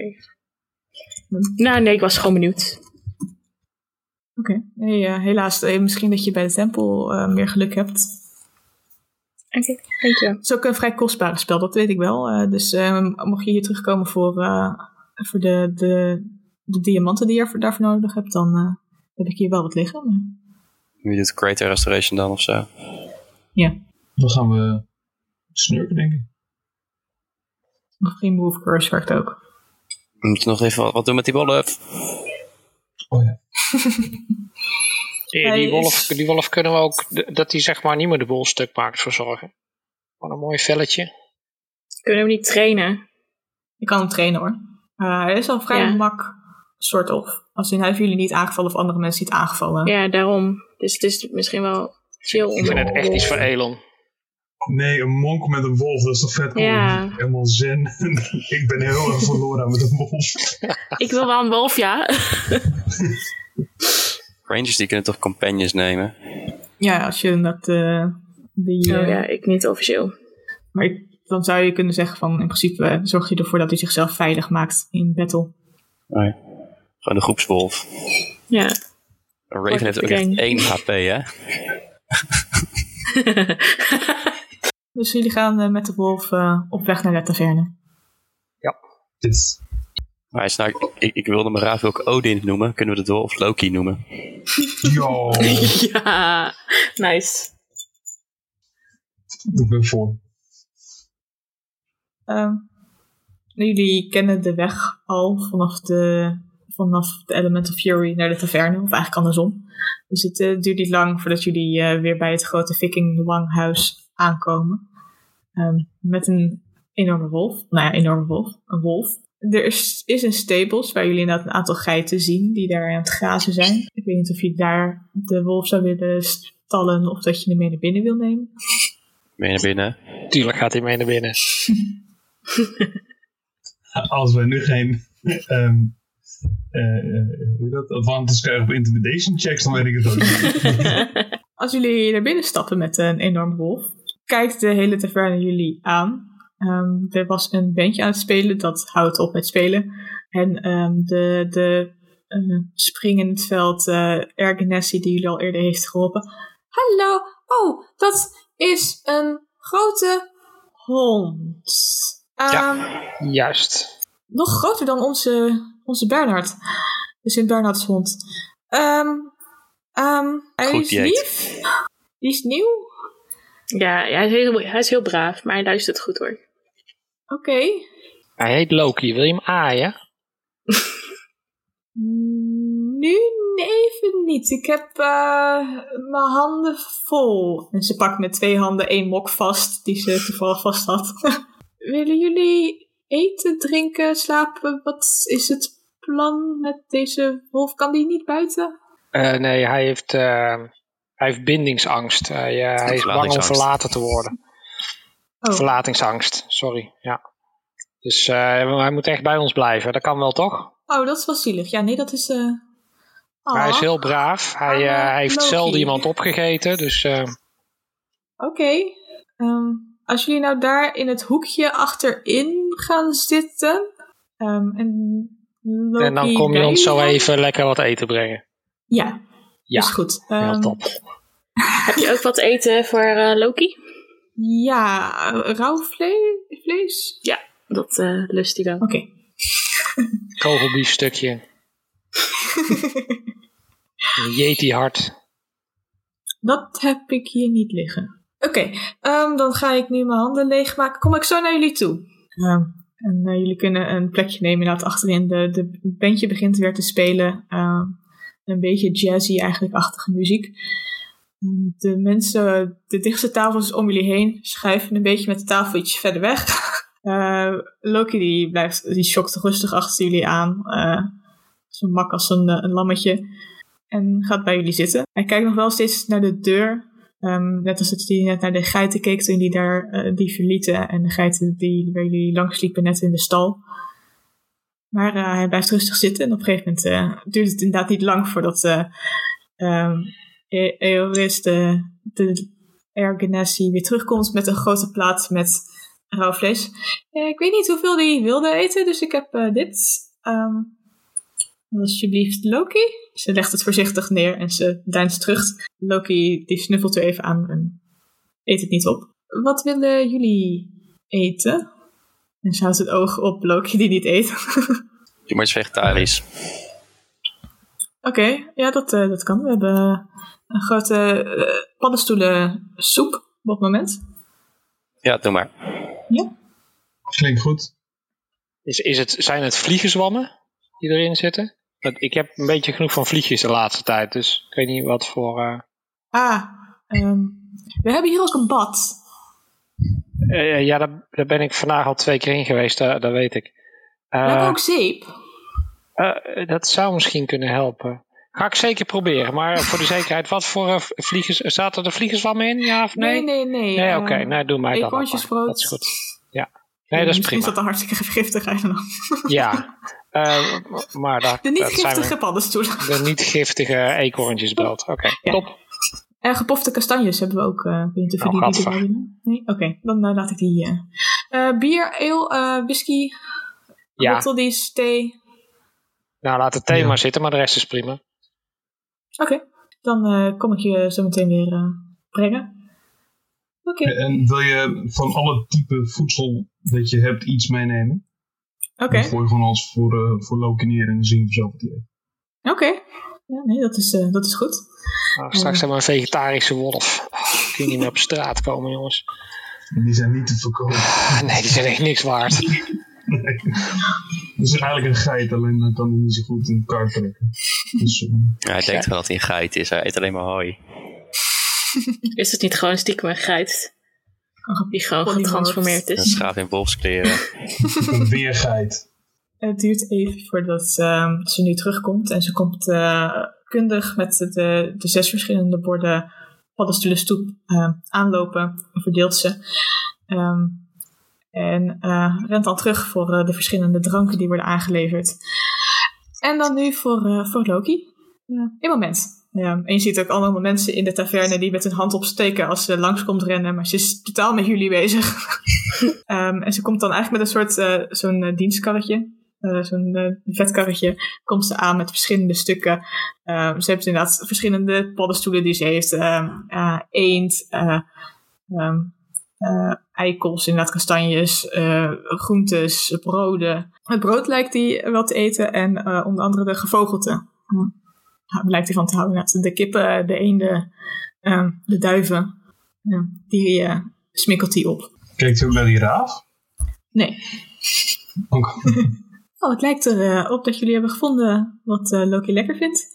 Speaker 6: Nou, nee, ik was gewoon benieuwd.
Speaker 2: Oké, nee, helaas. eh, misschien dat je bij de tempel meer geluk hebt.
Speaker 6: Oké, dankjewel.
Speaker 2: Het is ook een vrij kostbare spel, dat weet ik wel. Dus eh, mocht je hier terugkomen voor, voor de, de, de diamanten die je daarvoor nodig hebt, dan heb ik hier wel wat liggen. Maar-
Speaker 5: Wie doet Greater Restoration dan of zo?
Speaker 2: ja,
Speaker 4: Dan gaan we snurken, denk ik.
Speaker 2: nog geen move curse werkt ook.
Speaker 5: We moeten nog even wat, wat doen met die wolf.
Speaker 4: Oh ja.
Speaker 3: Die, die, wolf, die wolf kunnen we ook, dat hij zeg maar niet meer de boel stuk maakt, voor zorgen. Gewoon een mooi velletje.
Speaker 6: Kunnen we hem niet trainen?
Speaker 2: Je kan hem trainen hoor. Eh, hij is al vrij
Speaker 6: Ja.
Speaker 2: mak, soort of. Als in hij heeft jullie niet aangevallen of andere mensen niet aangevallen.
Speaker 6: Ja, daarom. Dus het is misschien wel chill om
Speaker 3: Ik vind het echt iets voor Elon.
Speaker 4: Nee, een monk met een wolf, dat is toch vet cool?
Speaker 6: Ja.
Speaker 4: Helemaal zen. ik ben heel erg verloren met een wolf.
Speaker 6: Ik wil wel een wolf, ja.
Speaker 5: Rangers die kunnen toch companions nemen?
Speaker 2: Ja, als je dat... eh, die,
Speaker 6: Oh
Speaker 2: eh,
Speaker 6: ja, ik niet officieel.
Speaker 2: Maar ik- dan zou je kunnen zeggen van... In principe eh, zorg je ervoor dat hij zichzelf veilig maakt in battle.
Speaker 5: Nee. Gewoon de groepswolf.
Speaker 6: Ja.
Speaker 5: Een Raven heeft ook echt
Speaker 6: Gang.
Speaker 5: 1 HP, hè?
Speaker 2: Dus jullie gaan eh, met de wolf eh, op weg naar de taverne.
Speaker 4: Dit.
Speaker 5: Maar hij is nou, ik, ik wilde me graag ook Odin noemen. Kunnen we de dwarf Loki noemen?
Speaker 4: Yo,
Speaker 6: ja, nice.
Speaker 4: ik ben voor.
Speaker 2: Ehm, jullie kennen de weg al vanaf de, vanaf de Element of Fury naar de taverne, of eigenlijk andersom. Dus het eh, duurt niet lang voordat jullie eh, weer bij het grote Viking Langhuis aankomen. Ehm, met een enorme wolf. Nou ja, enorme wolf. Een wolf. Er is, is een stables waar jullie inderdaad een aantal geiten zien die daar aan het grazen zijn. Ik weet niet of je daar de wolf zou willen stallen of dat je hem mee naar binnen wil nemen.
Speaker 5: Je naar binnen?
Speaker 3: Tuurlijk gaat hij mee naar binnen.
Speaker 4: Als wij nu geen ehm eh, eh, hoe heet dat? advantage krijgen op intimidation checks, dan weet ik het ook niet.
Speaker 2: Als jullie naar binnen stappen met een enorme wolf, kijkt de hele taverne jullie aan. Ehm, er was een bandje aan het spelen, dat houdt op met spelen. En ehm, de, de eh, spring in het veld, eh Ergenesi, die jullie al eerder heeft geholpen. Hallo, oh, dat is een grote hond.
Speaker 3: Ja.
Speaker 2: Ehm,
Speaker 3: Juist.
Speaker 2: nog groter dan onze, onze Bernhard. De Sint-Bernhard's hond. Ehm ehm hij
Speaker 5: Goed
Speaker 2: is
Speaker 5: dieet.
Speaker 2: lief. Die is nieuw.
Speaker 6: Ja, hij, is heel, hij is heel braaf, maar hij luistert goed hoor.
Speaker 2: Oké.
Speaker 3: Hij heet Loki. Wil je hem aaien?
Speaker 2: Nu even niet. Ik heb eh, mijn handen vol. En ze pakt met twee handen één mok vast, die ze toevallig vast had. Willen jullie eten, drinken, slapen? Wat is het plan met deze wolf? Kan die niet buiten?
Speaker 3: Eh, nee, hij heeft, eh, hij heeft bindingsangst. Hij, eh, hij is bang om verlaten te worden.
Speaker 2: Oh.
Speaker 3: Verlatingsangst, sorry. Ja. Dus eh, hij moet echt bij ons blijven. Dat kan wel toch?
Speaker 2: Oh, dat is wel zielig. Ja, nee, dat is... eh
Speaker 3: Maar hij is
Speaker 2: ah.
Speaker 3: heel braaf. Hij, eh, hij heeft
Speaker 2: Loki.
Speaker 3: zelden iemand opgegeten. Dus
Speaker 2: Oké. Ehm, als jullie nou daar in het hoekje achterin gaan zitten. ehm, en, Loki
Speaker 3: en dan kom je ons zo even lekker wat eten brengen.
Speaker 2: Ja,
Speaker 3: Ja,
Speaker 2: is goed.
Speaker 3: heel
Speaker 2: Ehm,
Speaker 3: top.
Speaker 6: Heb je ook wat eten voor eh, Loki?
Speaker 2: Ja, rauw vle- vlees?
Speaker 6: Dat eh, lust hij wel.
Speaker 2: Oké.
Speaker 3: Kogelbiefstukje. Een Yeti hart.
Speaker 2: Dat heb ik hier niet liggen. Oké, ehm, dan ga ik nu mijn handen leegmaken. Kom ik zo naar jullie toe. Ehm, en eh, jullie kunnen een plekje nemen inderdaad achterin. De, de bandje begint weer te spelen. Ehm, een beetje jazzy eigenlijk-achtige muziek. Ehm, De mensen, de dichtste tafels om jullie heen, schuiven een beetje met de tafel verder weg. Eh, Loki die blijft, die schokt rustig achter jullie aan. eh, zo mak als een, een lammetje. En gaat bij jullie zitten. Hij kijkt nog wel steeds naar de deur. Ehm, net als dat hij net naar de geiten keek toen die daar eh, die verlieten. En de geiten die waar jullie langs liepen net in de stal. Maar eh, hij blijft rustig zitten. En op een gegeven moment eh, duurt het inderdaad niet lang voordat eh ehm, E- Eoris, de, de weer terugkomt met een grote plaat met rauw vlees. Ik weet niet hoeveel hij wilde eten, dus ik heb dit. Ehm, alsjeblieft, Loki. Ze legt het voorzichtig neer en ze deinst terug. Loki die snuffelt er even aan en eet het niet op. Wat willen jullie eten? En ze houdt het oog op Loki die niet eet.
Speaker 5: Maar eens vegetarisch.
Speaker 2: Oké, ja, dat, eh, dat kan. We hebben een grote eh paddenstoelen soep op het moment.
Speaker 5: Ja, doe maar.
Speaker 4: Klinkt goed.
Speaker 3: Is, is het, zijn het vliegenzwammen die erin zitten? Ik heb een beetje genoeg van vliegjes de laatste tijd. Dus ik weet niet wat voor... eh,
Speaker 2: Ah, ehm, we hebben hier ook een bad.
Speaker 3: eh, ja, daar, daar ben ik vandaag al twee keer in geweest. Dat, dat weet ik.
Speaker 2: We
Speaker 3: Eh,
Speaker 2: hebben ook zeep.
Speaker 3: eh, dat zou misschien kunnen helpen. Ga ik zeker proberen. Maar voor de zekerheid, wat voor uh, vliegers... Zaten er vliegerswammen in, ja of nee?
Speaker 2: Nee, nee, nee.
Speaker 3: Nee,
Speaker 2: eh,
Speaker 3: oké. Nee, doe mij dat.
Speaker 2: Eekhoorntjesbrood.
Speaker 3: Dat is goed. Ja. Nee, dat is
Speaker 2: Misschien
Speaker 3: prima.
Speaker 2: is dat een hartstikke giftig eigenlijk.
Speaker 3: Ja. Eh, maar daar,
Speaker 2: De niet giftige paddenstoelen.
Speaker 3: De niet giftige eekhoorntjesbrood. Oké,
Speaker 2: Ja.
Speaker 3: top.
Speaker 2: En gepofte kastanjes hebben we ook. eh,
Speaker 3: Oh,
Speaker 2: jullie die
Speaker 3: gadver.
Speaker 2: erbij willen. Nee? Oké, dan eh, laat ik die... eh eh, bier, ale, eh, whisky,
Speaker 3: Ja,
Speaker 2: bottledies, thee.
Speaker 3: nou laat het thema
Speaker 4: Ja.
Speaker 3: zitten, maar de rest is prima.
Speaker 2: Oké, dan eh, kom ik je zo meteen weer eh, brengen. Oké,
Speaker 4: En wil je van alle type voedsel dat je hebt iets meenemen?
Speaker 2: Oké,
Speaker 4: Dan gooi je gewoon als voor, eh voor Loki neer en dan zien we zelf wat
Speaker 2: oké. Ja, nee, dat is, eh, dat is goed.
Speaker 3: Nou, straks hebben we een vegetarische wolf. Oh, kun je niet meer op straat komen, jongens.
Speaker 4: En die zijn niet te verkopen.
Speaker 3: Nee, die zijn echt niks waard.
Speaker 4: Nee. Dat is eigenlijk een geit, alleen dan kan hij niet zo goed in elkaar trekken. Dus, eh,
Speaker 5: Ja, hij denkt wel dat hij een geit is. Hij eet alleen maar hooi.
Speaker 6: Is het niet gewoon stiekem een geit die gewoon getransformeerd
Speaker 5: Een
Speaker 6: is?
Speaker 5: schaap in wolfskleren.
Speaker 4: een weergeit.
Speaker 2: Het duurt even voordat ehm, ze nu terugkomt. En ze komt eh, kundig met de, de zes verschillende borden paddenstoelen stoep eh, aanlopen. En verdeelt ze. Ehm, en eh, rent dan terug voor eh, de verschillende dranken die worden aangeleverd. En dan nu voor, eh, voor Loki. Ja, in moment. Ja, en je ziet ook allemaal mensen in de taverne die met hun hand opsteken als ze langskomt rennen. Maar ze is totaal met jullie bezig. Ehm, en ze komt dan eigenlijk met een soort eh, zo'n eh, dienstkarretje. eh, zo'n vetkarretje. Komt ze aan met verschillende stukken. Ehm, ze heeft inderdaad verschillende paddenstoelen die ze heeft. ehm, eh, eend. eikels, inderdaad kastanjes, groentes, broden. Het brood lijkt hij wel te eten en onder andere de gevogelte. Hm. Lijkt hij van te houden. De kippen, de eenden, ehm, de duiven. Ja, die eh, smikkelt hij op.
Speaker 4: Kijkt u ook naar die raaf?
Speaker 2: Nee.
Speaker 4: Ook.
Speaker 2: Oh, het lijkt erop op dat jullie hebben gevonden wat eh, Loki lekker vindt.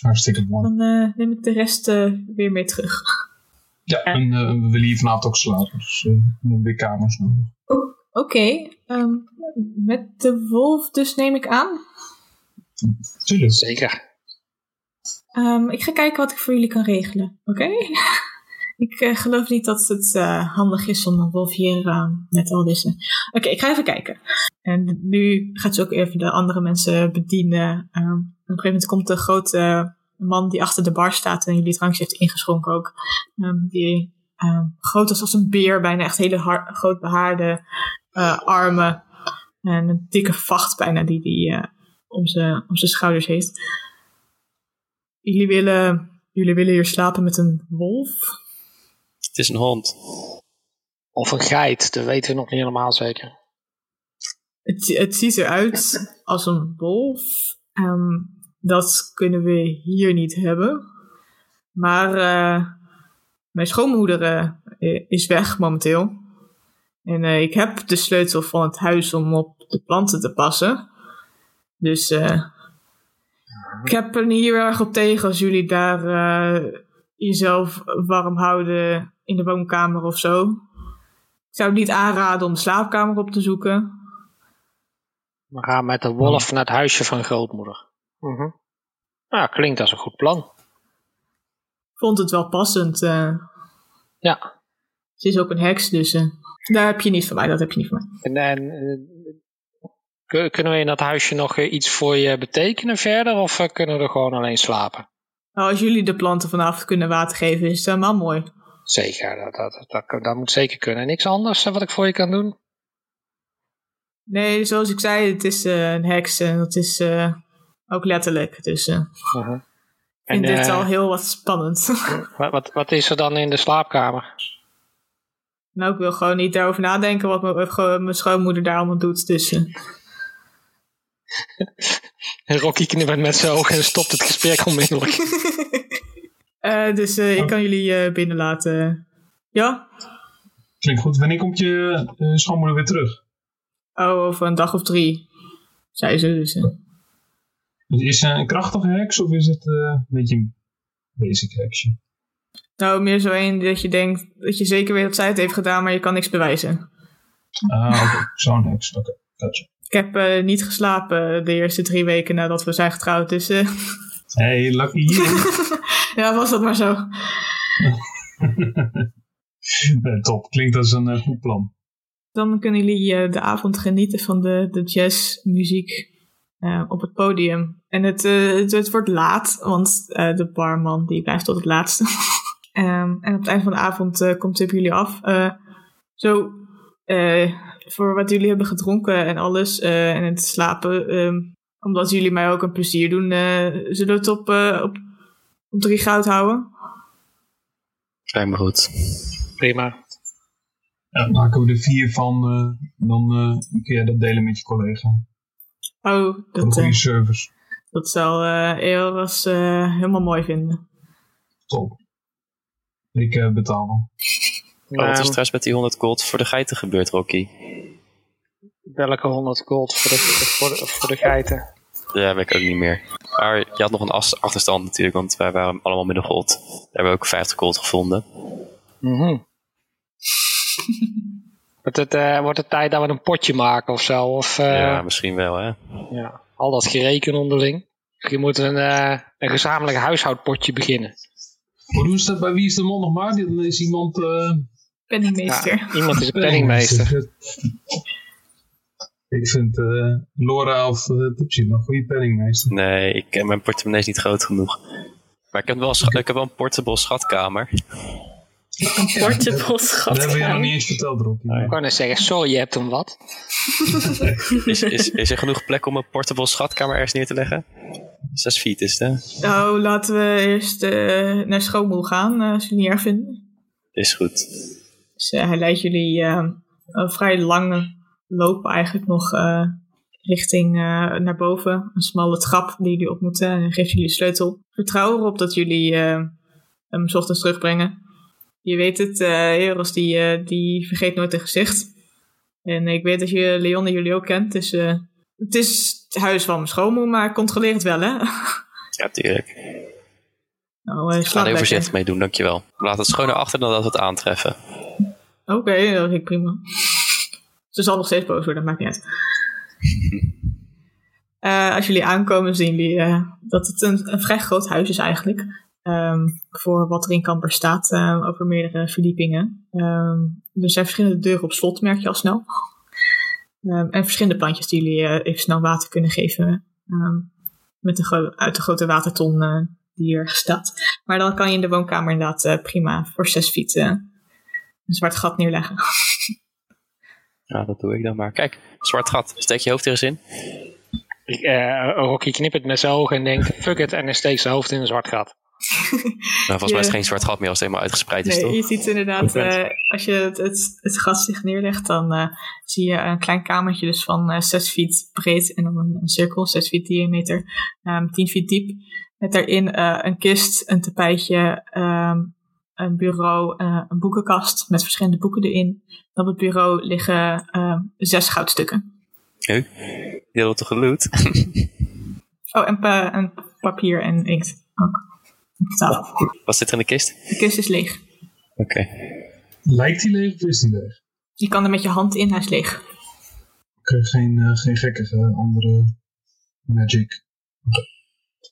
Speaker 4: Hartstikke mooi.
Speaker 2: Dan eh, neem ik de rest eh, weer mee terug.
Speaker 4: Ja, en eh, we willen hier vanavond ook slapen. Dus eh, we hebben weer kamers nodig.
Speaker 2: Oké, ehm, met de wolf dus neem ik aan.
Speaker 4: Tuurlijk.
Speaker 3: Zeker.
Speaker 2: Ehm, ik ga kijken wat ik voor jullie kan regelen, oké? ik eh, geloof niet dat het eh, handig is om een wolf hier eh, met al deze... Oké, ik ga even kijken. En nu gaat ze ook even de andere mensen bedienen. Ehm, op een gegeven moment komt de grote man die achter de bar staat en jullie drankje heeft ingeschonken ook. Die groot is als een beer, bijna echt hele groot behaarde eh, armen. En een dikke vacht bijna die om zijn om zijn schouders heeft. Jullie willen, jullie willen hier slapen met een wolf?
Speaker 5: Het is een hond.
Speaker 3: Of een geit, dat weten we nog niet helemaal zeker.
Speaker 2: Het, het ziet eruit als een wolf. Ehm, dat kunnen we hier niet hebben. Maar eh, mijn schoonmoeder eh, is weg momenteel. En eh, ik heb de sleutel van het huis om op de planten te passen. Dus eh, ik heb er niet heel erg op tegen als jullie daar eh, jezelf warm houden in de woonkamer of zo. Ik zou het niet aanraden om de slaapkamer op te zoeken.
Speaker 3: We gaan met de wolf naar het huisje van grootmoeder. Mhm. Nou, klinkt als een goed plan.
Speaker 2: Ik vond het wel passend. eh.
Speaker 3: Ja.
Speaker 2: ze is ook een heks, dus eh, daar heb je niet van mij. Dat heb je niet van mij.
Speaker 3: En, en, kunnen we in dat huisje nog eh, iets voor je betekenen verder? Of eh, kunnen we er gewoon alleen slapen?
Speaker 2: Nou, als jullie de planten vanavond kunnen water geven, is het helemaal mooi.
Speaker 3: Zeker, dat, dat, dat, dat moet zeker kunnen. Niks anders eh, wat ik voor je kan doen?
Speaker 2: Nee, zoals ik zei, het is een heks en dat is ook letterlijk. Dus ik
Speaker 3: Mhm.
Speaker 2: vind
Speaker 3: En
Speaker 2: dit
Speaker 3: eh,
Speaker 2: al heel wat spannend.
Speaker 3: wat, wat, wat is er dan in de slaapkamer?
Speaker 2: nou, ik wil gewoon niet daarover nadenken wat mijn, schoonmoeder daar allemaal doet. Dus
Speaker 3: Rocky knippert met zijn ogen en stopt het gesprek onmiddellijk.
Speaker 2: eh, dus eh, ik kan jullie eh, binnenlaten. Ja?
Speaker 4: Klinkt goed. Wanneer komt je eh, schoonmoeder weer terug?
Speaker 2: Oh, over een dag of drie, zei ze. Dus, eh.
Speaker 4: Is ze een krachtige heks of is het eh, een beetje een basic heksje?
Speaker 2: Nou, meer zo één dat je denkt dat je zeker weet dat zij het heeft gedaan, maar je kan niks bewijzen.
Speaker 4: Ah, oké. Zo'n heks. Oké, gotcha.
Speaker 2: Ik heb eh, niet geslapen de eerste drie weken nadat we zijn getrouwd, dus eh,
Speaker 4: Hey, Lucky.
Speaker 2: ja, was dat maar zo.
Speaker 4: top, klinkt als een uh, goed plan.
Speaker 2: Dan kunnen jullie de avond genieten van de, de jazzmuziek op het podium. En het, het, het, wordt laat, want de barman die blijft tot het laatste. um, en op het einde van de avond komt op jullie af. zo, voor wat jullie hebben gedronken en alles en het slapen, um, omdat jullie mij ook een plezier doen, zullen we het op, op, op drie goud houden?
Speaker 5: Lijkt me goed.
Speaker 3: Prima.
Speaker 4: Ja, maken we er vier van, uh, dan uh, kun jij dat delen met je collega.
Speaker 2: Oh, dat,
Speaker 4: een goede service.
Speaker 2: Dat zal uh, Eoras helemaal mooi vinden.
Speaker 4: Top. Ik betaal
Speaker 5: Oh, wat is trouwens met die 100 gold voor de geiten gebeurd, Rocky?
Speaker 3: Welke 100 gold voor de, voor de, voor de geiten?
Speaker 5: Ja, weet ik ook niet meer. Maar je had nog een achterstand natuurlijk, want wij waren allemaal midden gold. Daar hebben we ook 50 gold gevonden.
Speaker 3: Mm wordt, het, uh, wordt het tijd dat we een potje maken of zo? Of, uh,
Speaker 5: ja, misschien wel, hè?
Speaker 3: Ja, al dat gereken onderling. Misschien moeten we een, uh, een gezamenlijk huishoudpotje beginnen.
Speaker 4: Hoe doen ze dat bij Wie is de Mond nog maar? Dan is iemand...
Speaker 2: Penningmeester.
Speaker 3: Ja, iemand is een penningmeester.
Speaker 4: Ik vind Laura of uh, Tipsy nog een goede penningmeester.
Speaker 5: Nee, ik, mijn portemonnee is niet groot genoeg. Maar ik heb wel, ik heb wel een portable schatkamer.
Speaker 6: Een portable schatkamer.
Speaker 4: Dat hebben we nog niet eens verteld, Rocky.
Speaker 3: Ik kan net zeggen, sorry, je hebt hem wat.
Speaker 5: is, is, is er genoeg plek om een portable schatkamer ergens neer te leggen? Zes feet is het, hè?
Speaker 2: Nou, laten we eerst uh, naar schoonmoel gaan, uh, als jullie niet erg vinden.
Speaker 5: Is goed.
Speaker 2: Dus uh, hij leidt jullie een vrij lange loop eigenlijk nog richting naar boven. Een smalle trap die jullie op moeten en geeft jullie sleutel. Vertrouw erop dat jullie hem s ochtends terugbrengen je weet het, uh, die, die vergeet nooit een gezicht. En ik weet dat je Leon jullie ook kent. Dus het is het huis van mijn schoonmoeder, maar controleer het wel, hè?
Speaker 5: Ja, tuurlijk.
Speaker 2: Nou,
Speaker 5: ik ga er even voorzichtig mee doen, dankjewel. Laat het schoner achter dan dat we het aantreffen.
Speaker 2: Oké, okay, dat vind ik prima. Ze zal nog steeds boos worden, dat maakt niet uit. Uh, als jullie aankomen, zien jullie uh, dat het een, een vrij groot huis is eigenlijk. Um, voor wat er in Kamper staat uh, over meerdere verdiepingen. Um, er zijn verschillende deuren op slot, merk je al snel. Um, en verschillende plantjes die jullie even snel water kunnen geven. met de uit de grote waterton uh, die er staat. Maar dan kan je in de woonkamer inderdaad prima voor zes feet een zwart gat neerleggen.
Speaker 5: Ja, dat doe ik dan maar. Kijk, zwart gat. Steek je hoofd er eens in.
Speaker 3: Ik, Rocky knippert met zijn ogen en denkt, fuck it, en hij steekt zijn hoofd in een zwart gat.
Speaker 5: Nou, volgens mij is het geen zwart gat meer als het helemaal uitgespreid is,
Speaker 2: nee,
Speaker 5: toch?
Speaker 2: je ziet inderdaad, uh, als je het, het, het gas zich neerlegt, dan uh, zie je een klein kamertje dus van uh, 6 feet breed en dan een, een cirkel, 6 feet diameter, um, 10 feet diep. Met daarin een kist, een tapijtje, um, een bureau, een boekenkast met verschillende boeken erin. op het bureau liggen zes goudstukken.
Speaker 5: Huh? Je had toch geloot?
Speaker 2: oh, en, pa en papier en inkt ook.
Speaker 5: Wat zit er in de kist?
Speaker 2: De kist is leeg.
Speaker 5: Oké.
Speaker 4: Okay. Lijkt die leeg of is die leeg?
Speaker 2: Je kan er met je hand in, hij is leeg.
Speaker 4: Oké, okay, geen, uh, geen gekke andere magic.
Speaker 5: Okay.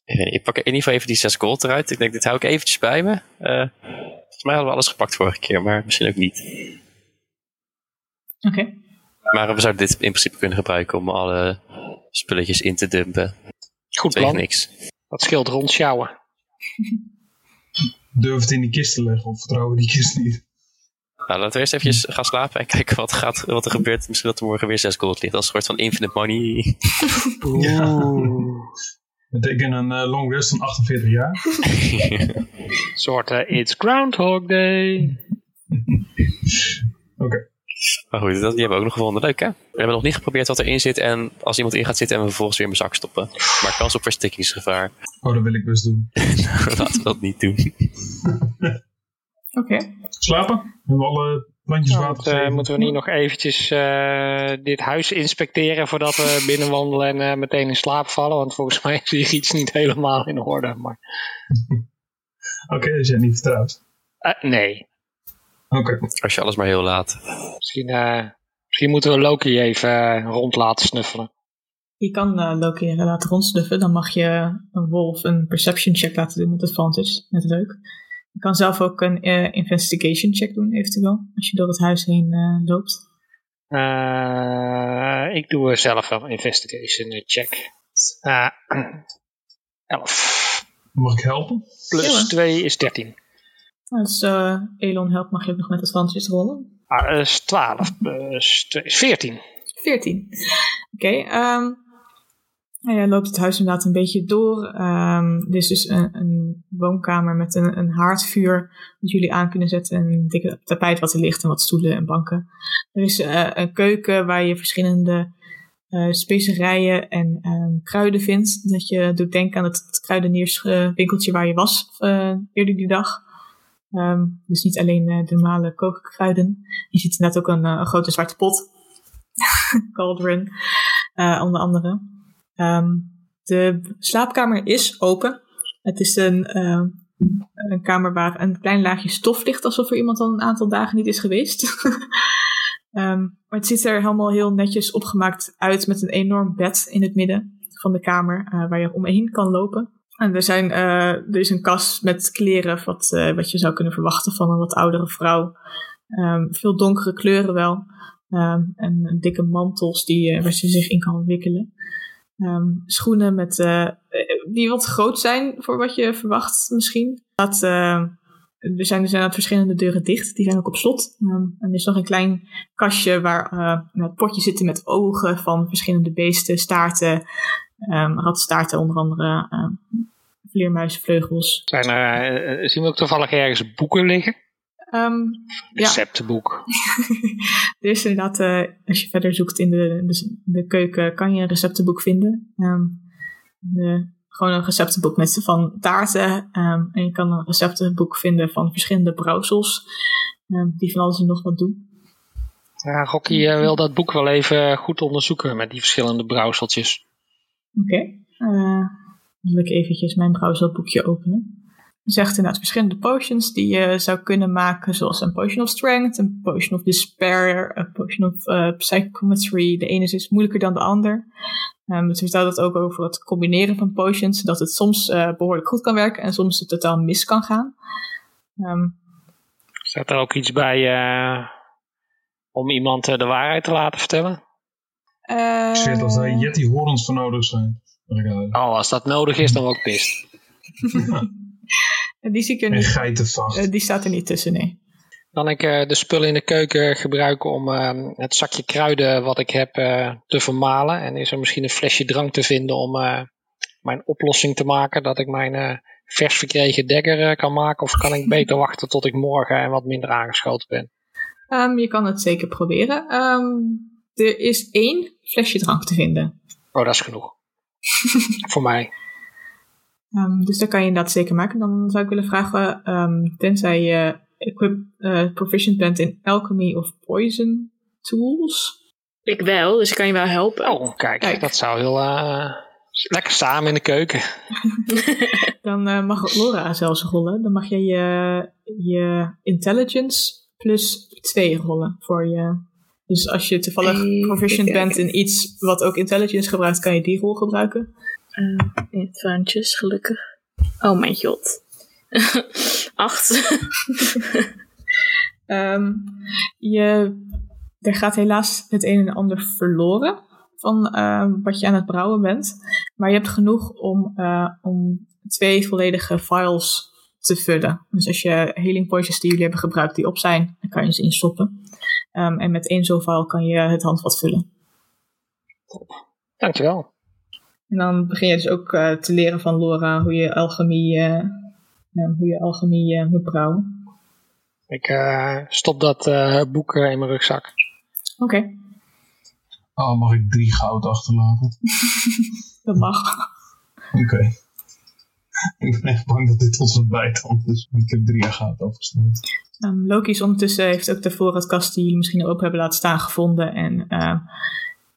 Speaker 5: Ik pak in ieder geval even die 6 gold eruit. Ik denk, dit hou ik eventjes bij me. Uh, volgens mij hadden we alles gepakt vorige keer, maar misschien ook niet.
Speaker 2: Oké. Okay.
Speaker 5: Maar we zouden dit in principe kunnen gebruiken om alle spulletjes in te dumpen.
Speaker 3: Goed plan. niks. Dat scheelt rondsjouwen.
Speaker 4: Durf het in die kist te leggen of vertrouwen die kist niet?
Speaker 5: Nou, laten we eerst even gaan slapen en kijken wat, gaat, wat er gebeurt. Misschien dat er morgen weer 6 gold ligt. Als een soort van infinite money.
Speaker 4: ja. Betekent een uh, long rest van 48 jaar.
Speaker 3: soort uh, It's Groundhog Day.
Speaker 4: Oké. Okay.
Speaker 5: Maar goed, dat, die hebben we ook nog gevonden. Leuk hè? We hebben nog niet geprobeerd wat erin zit en als iemand in gaat zitten en we vervolgens weer in mijn zak stoppen. Maar kans op verstikkingsgevaar.
Speaker 4: Oh, dat wil ik best doen.
Speaker 5: Laten we dat niet doen.
Speaker 2: Oké. Okay.
Speaker 4: Slapen? Hebben we alle
Speaker 3: nou,
Speaker 4: water
Speaker 3: moeten, moeten we niet nog eventjes uh, dit huis inspecteren voordat we binnenwandelen en uh, meteen in slaap vallen? Want volgens mij is hier iets niet helemaal in orde. Maar...
Speaker 4: Oké, okay, als jij niet vertrouwt.
Speaker 3: Uh, nee.
Speaker 4: Oké.
Speaker 5: Okay. Als je alles maar heel laat.
Speaker 3: Misschien, uh, misschien moeten we Loki even uh, rond laten snuffelen.
Speaker 2: Je kan uh, Loki laten rondsnuffen. Dan mag je een wolf een perception check laten doen met advantage. Net leuk. Je kan zelf ook een uh, investigation check doen, eventueel. Als je door het huis heen uh, loopt.
Speaker 3: ik doe zelf wel een investigation check. 11.
Speaker 4: Mag ik helpen?
Speaker 3: Plus 2 is 13.
Speaker 2: Als uh, Elon helpt, mag je ook nog met advantages rollen.
Speaker 3: Ah, dat is 12. Plus 2 is 14.
Speaker 2: 14. Oké, okay, um, nou ja, loopt het huis inderdaad een beetje door. Um, is dus een, een woonkamer met een, een, haardvuur dat jullie aan kunnen zetten. Een dikke tapijt wat er ligt en wat stoelen en banken. Er is uh, een keuken waar je verschillende uh, specerijen en um, kruiden vindt. Dat je doet denken aan het, kruidenierswinkeltje waar je was uh, eerder die dag. Um, dus niet alleen de normale kookkruiden. Je ziet inderdaad ook een, een grote zwarte pot. Cauldron, onder andere. Um, de slaapkamer is open. Het is een, een kamer waar een klein laagje stof ligt, alsof er iemand al een aantal dagen niet is geweest. Um, maar het ziet er helemaal heel netjes opgemaakt uit met een enorm bed in het midden van de kamer uh, waar je omheen kan lopen. En er, zijn, uh, er is een kast met kleren, wat, uh, wat je zou kunnen verwachten van een wat oudere vrouw. Veel donkere kleuren wel. En dikke mantels die, waar ze zich in kan wikkelen. Um, schoenen met, die wat groot zijn voor wat je verwacht misschien. Dat, er zijn dus verschillende deuren dicht. Die zijn ook op slot. Um, en er is nog een klein kastje waar uh, het potje zitten met ogen van verschillende beesten, staarten, um, ratstaarten onder andere, vleermuizenvleugels.
Speaker 3: Zijn er, uh, zien we ook toevallig ergens boeken liggen?
Speaker 2: Um,
Speaker 3: Receptenboek.
Speaker 2: er is inderdaad, uh, als je verder zoekt in de, de, de, keuken, kan je een receptenboek vinden. de gewoon een receptenboek met van taarten. Um, en je kan een receptenboek vinden van verschillende brouwsels. Die van alles en nog wat doen.
Speaker 3: Ja, Rocky uh, wil dat boek wel even goed onderzoeken met die verschillende brouwseltjes.
Speaker 2: Oké. Okay. Uh, dan wil ik eventjes mijn brouwselboekje openen. Zegt inderdaad verschillende potions die je zou kunnen maken, zoals een potion of strength, een potion of despair, een potion of uh, psychometry. De ene is moeilijker dan de ander. Um, het vertelt het ook over het combineren van potions, dat het soms uh, behoorlijk goed kan werken en soms het totaal mis kan gaan. Um,
Speaker 3: Staat er ook iets bij uh, om iemand uh, de waarheid te laten vertellen?
Speaker 4: Uh, ik zeg dat daar Yeti horens voor nodig zijn.
Speaker 3: Oh, als dat nodig is, dan ook pist.
Speaker 2: die zie ik er
Speaker 4: niet.
Speaker 2: die staat er niet tussen, nee.
Speaker 3: Kan ik uh, de spullen in de keuken gebruiken om uh, het zakje kruiden wat ik heb uh, te vermalen? En is er misschien een flesje drank te vinden om mijn oplossing te maken? Dat ik mijn vers verkregen dagger kan maken? Of kan ik beter wachten tot ik morgen en wat minder aangeschoten ben?
Speaker 2: Um, je kan het zeker proberen. Um, er is één flesje drank te vinden.
Speaker 3: Oh, dat is genoeg. Voor mij.
Speaker 2: Um, dus dat kan je inderdaad zeker maken. Dan zou ik willen vragen, tenzij je equip, uh, proficient bent in alchemy of poison tools.
Speaker 6: Ik wel, dus ik kan je wel helpen.
Speaker 3: Oh, kijk, kijk. dat zou heel uh, lekker samen in de keuken.
Speaker 2: Dan uh, mag Laura zelfs rollen. Dan mag je je, je intelligence plus 2 rollen voor je. Dus als je toevallig proficient bent in iets wat ook intelligence gebruikt, kan je die rol gebruiken.
Speaker 6: Uh, advantages, gelukkig. Oh mijn god. Acht.
Speaker 2: um, je, er gaat helaas het een en ander verloren van uh, wat je aan het brouwen bent. Maar je hebt genoeg om, uh, om twee volledige files te vullen. Dus als je healing potions die jullie hebben gebruikt die op zijn, dan kan je ze instoppen. Um, en met één zo'n file kan je het handvat vullen.
Speaker 3: Dankjewel.
Speaker 2: En dan begin je dus ook uh, te leren van Laura hoe je alchemie hoe je alchemie uh, moet brouwen.
Speaker 3: Ik uh, stop dat uh, boek in mijn rugzak.
Speaker 2: Oké. Okay.
Speaker 4: Oh, mag ik drie goud achterlaten?
Speaker 2: dat mag.
Speaker 4: Oké. Okay. ik ben echt bang dat dit ons wat bijtand dus ik heb drie goud afgestaan.
Speaker 2: Um, Loki is ondertussen heeft ook de voorraadkast die jullie misschien open hebben laten staan gevonden en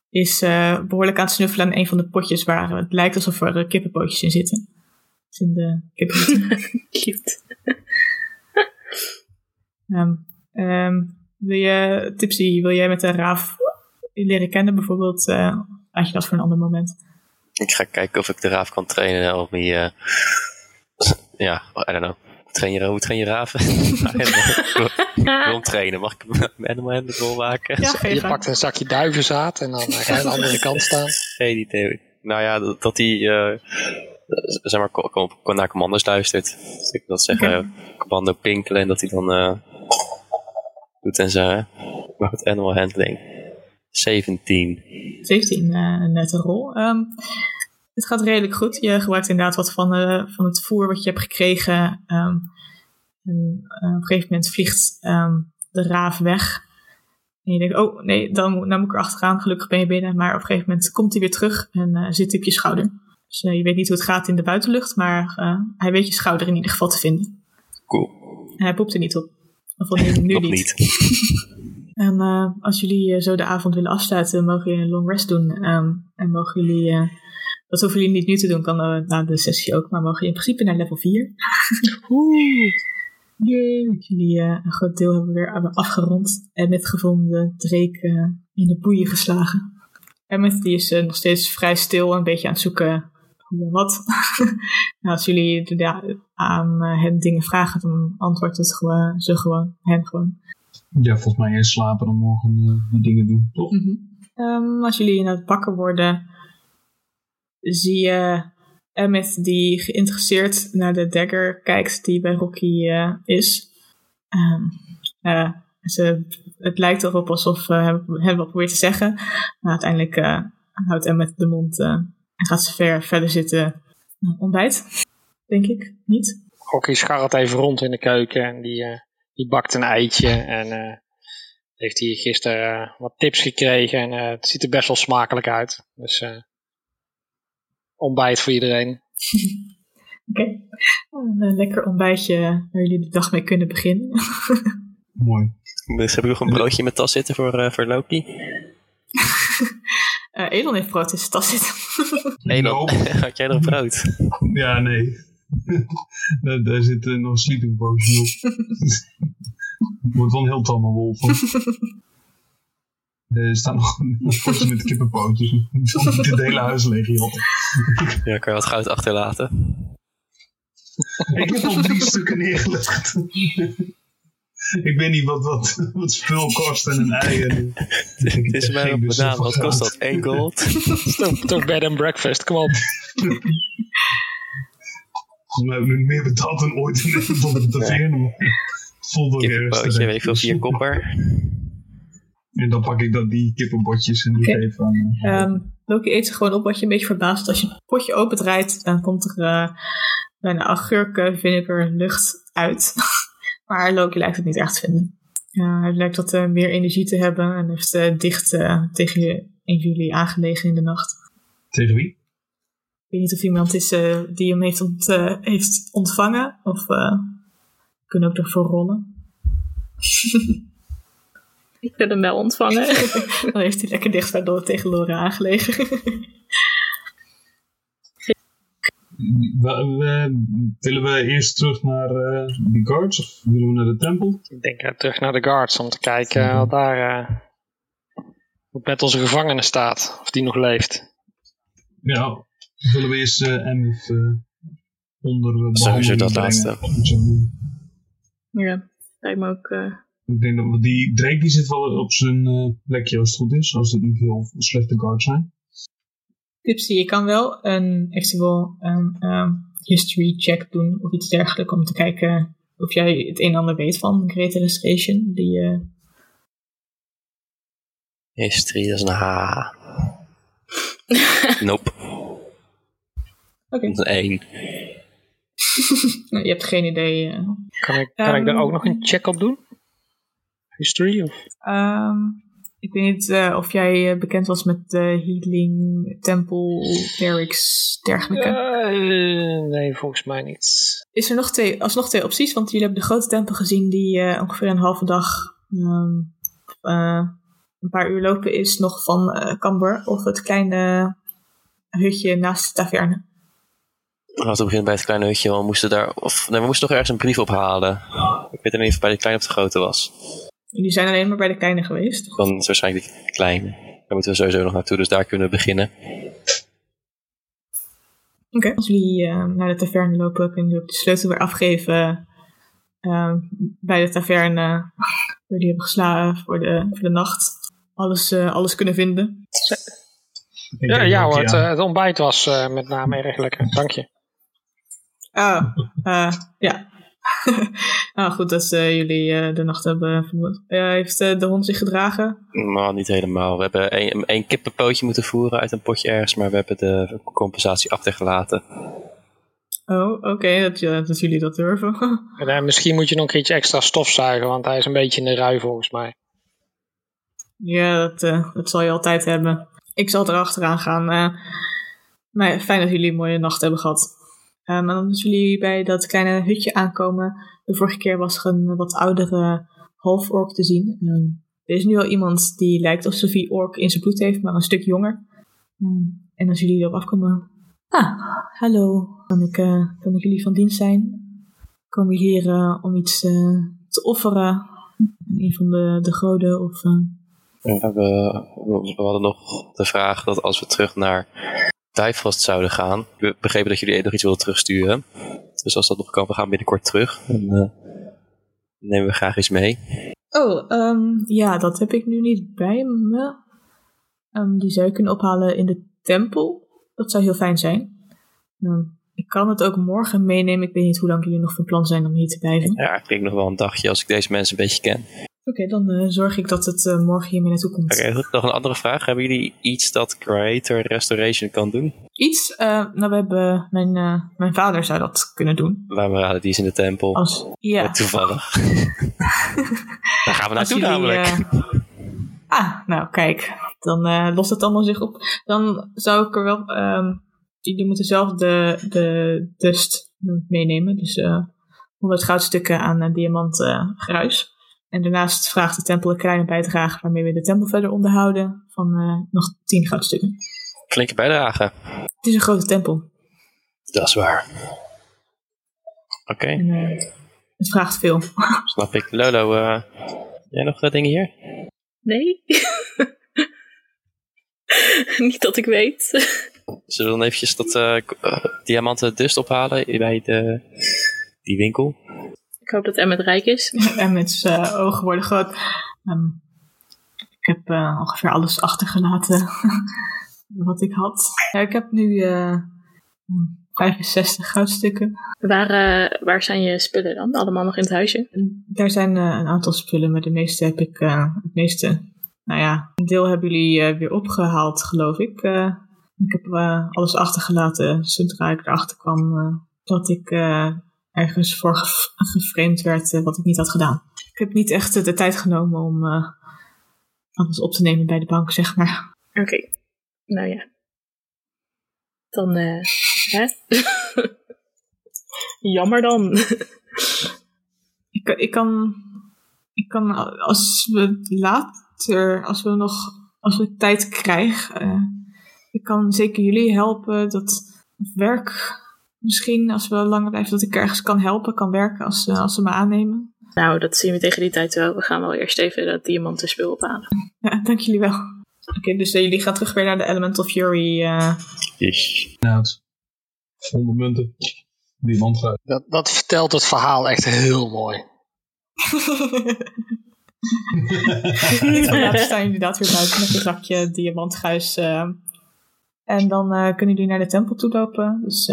Speaker 2: is behoorlijk aan het snuffelen aan een van de potjes waar het lijkt alsof er kippenpootjes in zitten in de
Speaker 6: Cute.
Speaker 2: um, um, wil je, Tipsy, wil jij met een raaf leren kennen bijvoorbeeld uh, laat je dat voor een ander moment.
Speaker 5: Ik ga kijken of ik de raaf kan trainen of die, eh, ja, I don't know. Train je, hoe train je raven? ik wil hem trainen. Mag ik hem animal handling maken?
Speaker 2: Ja,
Speaker 3: Je pakt een zakje duivenzaad en dan ga je aan de andere kant staan.
Speaker 5: Geen idee. Nou ja, dat, dat hij eh, zeg maar, naar commando's luistert. Dus ik wil zeggen, commando pinkelen en dat hij dan eh, doet en zo. hè. Maar goed, animal handling. 17.
Speaker 2: 17, eh, een nette rol. Ehm, het gaat redelijk goed. Je gebruikt inderdaad wat van, eh, van het voer wat je hebt gekregen. Ehm, en eh, op een gegeven moment vliegt ehm, de raaf weg. En je denkt, oh nee, dan moet, dan moet ik er achteraan. Gelukkig ben je binnen. Maar op een gegeven moment komt hij weer terug en eh, zit op je schouder. Dus je weet niet hoe het gaat in de buitenlucht, maar hij weet je schouder in ieder geval te vinden.
Speaker 5: Cool.
Speaker 2: En hij poept er niet op. Of nu, nu niet.
Speaker 5: niet.
Speaker 2: En als jullie zo de avond willen afsluiten, mogen jullie een long rest doen. Ehm, en mogen jullie, dat hoeven jullie niet nu te doen, kan eh, na de sessie ook, maar mogen jullie in principe naar level 4. Yay. Jullie eh, een groot deel hebben weer afgerond en met gevonden Drake in de boeien geslagen. Emmett die is eh, nog steeds vrij stil, een beetje aan het zoeken hoe en wat. nou, als jullie de- ja, aan eh, hen dingen vragen, dan antwoordt het gewoon, ze gewoon, hen gewoon.
Speaker 4: Ja, volgens mij eerst slapen dan morgen die dingen doen, toch?
Speaker 2: Mhm. Ehm, als jullie inderdaad wakker worden, zie je Emmett die geïnteresseerd naar de dagger kijkt die bij Rocky eh, is. Ehm, eh, ze, het lijkt erop alsof uh, hem, hem wat probeert te zeggen, maar uiteindelijk eh, houdt Emmet de mond eh, en gaat ze ver, verder zitten. Ontbijt, denk ik, niet?
Speaker 3: Rocky scharrelt even rond in de keuken en die, die bakt een eitje. En heeft hij gisteren wat tips gekregen en het ziet er best wel smakelijk uit. Dus ontbijt voor iedereen.
Speaker 2: Oké, okay. een lekker ontbijtje waar jullie de dag mee kunnen beginnen.
Speaker 4: Mooi.
Speaker 5: Dus heb ik nog een broodje met tas zitten voor, uh, voor Loki?
Speaker 2: uh, Elon heeft brood in zijn tas zitten.
Speaker 5: Elon, nope. had jij nog brood?
Speaker 4: Ja, nee. daar, daar zit uh, nog een sleeping potion op. Wordt wel een heel tamme wolf. Er staat nog een potje met kippenpootjes. Het hele huis leeg
Speaker 5: Ja, kan je wat goud achterlaten?
Speaker 4: Ik heb al drie stukken neergelegd. ik weet niet wat, wat, wat spul kost en een ei. En,
Speaker 5: Dit is maar een banaan. Wat kost dat? 1 gold?
Speaker 3: toch, toch bed and breakfast, kom op.
Speaker 4: We hebben nu meer betaald dan ooit in de taverne. Voelt ook ergens.
Speaker 5: Kippenbootje, weet ik veel, 4 kopper.
Speaker 4: En dan pak ik dan die kippenbotjes en die okay. geef aan.
Speaker 2: Uh, um, Loki eet ze gewoon op wat je een beetje verbaast. Als je het potje opendraait, dan komt er uh, bijna augurken, vinegar, lucht uit. maar Loki lijkt het niet echt te vinden. Uh, hij lijkt wat meer energie te hebben en heeft dicht tegen je, een van jullie aangelegen in de nacht.
Speaker 4: Tegen wie?
Speaker 2: Ik weet niet of iemand is die hem heeft, ont, heeft ontvangen of kunnen ook ervoor rollen.
Speaker 6: Ik wil hem wel ontvangen.
Speaker 2: Dan heeft hij lekker dicht bij tegen Laura aangelegen.
Speaker 4: willen we eerst terug naar uh, de guards of willen we naar de tempel?
Speaker 3: Ik denk uh, terug naar de guards om te kijken uh, wat daar uh, hoe met onze gevangene staat. Of die nog leeft.
Speaker 4: Ja, zullen we eerst uh, Emif onder de
Speaker 5: Sowieso dat laatste.
Speaker 6: Ja, lijkt me ook...
Speaker 4: Ik denk dat die Drake die zit wel op zijn uh, plekje als het goed is, als het niet heel slechte guards zijn.
Speaker 2: Tipsy, je kan wel een eventueel een um, history check doen of iets dergelijks om te kijken of jij het een en ander weet van Great Illustration. Die, uh...
Speaker 5: History, dat is een H. nope.
Speaker 2: Oké.
Speaker 5: Dat is een 1.
Speaker 2: nou, je hebt geen idee. Uh...
Speaker 3: Kan, ik, kan um, ik daar ook nog een check op doen? History? Of?
Speaker 2: Um, ik weet niet uh, of jij uh, bekend was met de Healing Temple, Clerics, dergelijke.
Speaker 3: Uh, nee, volgens mij niet.
Speaker 2: Is er nog twee, alsnog twee opties? Want jullie hebben de grote tempel gezien die eh, ongeveer een halve dag, um, een paar uur lopen is nog van Camber. Of het kleine hutje naast de taverne.
Speaker 5: Laten we beginnen bij het kleine hutje. Want we moesten daar, of, nee, we moesten nog ergens een brief ophalen. Ik weet niet of het bij de kleine of de grote was.
Speaker 2: Jullie zijn alleen maar bij de kleine geweest?
Speaker 5: Dan is waarschijnlijk de kleine. Daar moeten we sowieso nog naartoe, dus daar kunnen we beginnen.
Speaker 2: Oké. Als jullie uh, naar de taverne lopen, kunnen jullie ook de sleutel weer afgeven uh, bij de taverne. Waar jullie hebben geslagen voor de, voor de nacht. Alles, uh, alles kunnen vinden.
Speaker 3: Ja, ja hoor, het, het, ontbijt was met name erg lekker. Dank je.
Speaker 2: Ah, ja. ah, goed dat jullie uh, de nacht hebben vermoed. Uh, heeft uh, de hond zich gedragen?
Speaker 5: Nou, niet helemaal. We hebben één, één kippenpootje moeten voeren uit een potje ergens, maar we hebben de compensatie achtergelaten.
Speaker 2: Oh, oké, okay, dat, dat, jullie dat durven.
Speaker 3: en, misschien moet je nog iets extra stofzuigen, want hij is een beetje in de rui volgens mij.
Speaker 2: Ja, dat, dat zal je altijd hebben. Ik zal erachteraan gaan. maar fijn dat jullie een mooie nacht hebben gehad. En als jullie bij dat kleine hutje aankomen, de vorige keer was er een wat oudere half-ork te zien. Um, er is nu al iemand die lijkt of Sophie Ork in zijn bloed heeft, maar een stuk jonger. Um, en als jullie erop afkomen, ah, hallo, kan ik, ik jullie van dienst zijn? Komen we hier uh, om iets te offeren? Een van de, de goden of...
Speaker 5: We, we hadden nog de vraag dat als we terug naar Bifrost zouden gaan. We begrepen dat jullie nog iets wilden terugsturen. Dus als dat nog kan, we gaan binnenkort terug. En uh, nemen we graag iets mee.
Speaker 2: Oh, um, ja, dat heb ik nu niet bij me. Um, die zou je kunnen ophalen in de tempel. Dat zou heel fijn zijn. Um, ik kan het ook morgen meenemen. Ik weet niet hoe lang jullie nog van plan zijn om hier te blijven.
Speaker 5: Ja, ik denk nog wel een dagje als ik deze mensen een beetje ken.
Speaker 2: Oké, okay, dan uh, zorg ik dat het uh, morgen hiermee naartoe komt.
Speaker 5: Oké, okay, nog een andere vraag. Hebben jullie iets dat Creator Restoration kan doen?
Speaker 2: Iets? Uh, nou, we hebben... Mijn, mijn vader zou dat kunnen doen.
Speaker 5: Me raden, die is in de tempel.
Speaker 2: Als, ja.
Speaker 5: Wat toevallig. Daar gaan we naartoe jullie, namelijk.
Speaker 2: ah, nou kijk. Dan lost het allemaal zich op. Dan zou ik er wel... Jullie moeten zelf de, de dust meenemen. Dus 100 goudstukken aan diamant gruis. En daarnaast vraagt de tempel een kleine bijdrage waarmee we de tempel verder onderhouden van uh, nog 10 goudstukken.
Speaker 5: Flinke bijdrage.
Speaker 2: Het is een grote tempel.
Speaker 5: Dat is waar. Oké. Okay.
Speaker 2: Uh, het vraagt veel.
Speaker 5: Snap ik. Lolo, uh, jij nog dingen hier?
Speaker 6: Nee. Niet dat ik weet.
Speaker 5: Zullen we dan eventjes dat diamanten dust ophalen bij de, die winkel?
Speaker 6: Ik hoop dat Emmet rijk is.
Speaker 2: Emmet's uh, ogen worden groot. Um, ik heb uh, ongeveer alles achtergelaten wat ik had. Ja, ik heb nu uh, 65 goudstukken.
Speaker 6: Waar, uh, waar zijn je spullen dan? Allemaal nog in het huisje?
Speaker 2: Daar zijn uh, een aantal spullen, maar de meeste heb ik, uh, het meeste, nou ja, een deel hebben jullie weer opgehaald, geloof ik. Ik heb alles achtergelaten zodra ik erachter kwam dat ik ergens voor geframed werd wat ik niet had gedaan. Ik heb niet echt de tijd genomen om alles op te nemen bij de bank, zeg maar.
Speaker 6: Oké, okay. nou ja. Dan, hè? Jammer dan.
Speaker 2: ik, ik kan, ik kan, als we later, als we nog, als we tijd krijgen, ik kan zeker jullie helpen dat werk misschien als we langer blijven, dat ik ergens kan helpen, kan werken als, uh, als ze me aannemen.
Speaker 6: Nou, dat zien we tegen die tijd wel. We gaan wel eerst even dat diamanten spul ophalen.
Speaker 2: Ja, dank jullie wel. Oké, okay, dus uh, jullie gaan terug weer naar de Elemental Fury. Uh...
Speaker 4: Yes. Nou, 100 munten. Diamant
Speaker 3: dat, dat vertelt het verhaal echt heel mooi.
Speaker 2: Inderdaad staan jullie inderdaad weer buiten met een zakje diamantguis. En dan kunnen jullie naar de tempel toe lopen. Dus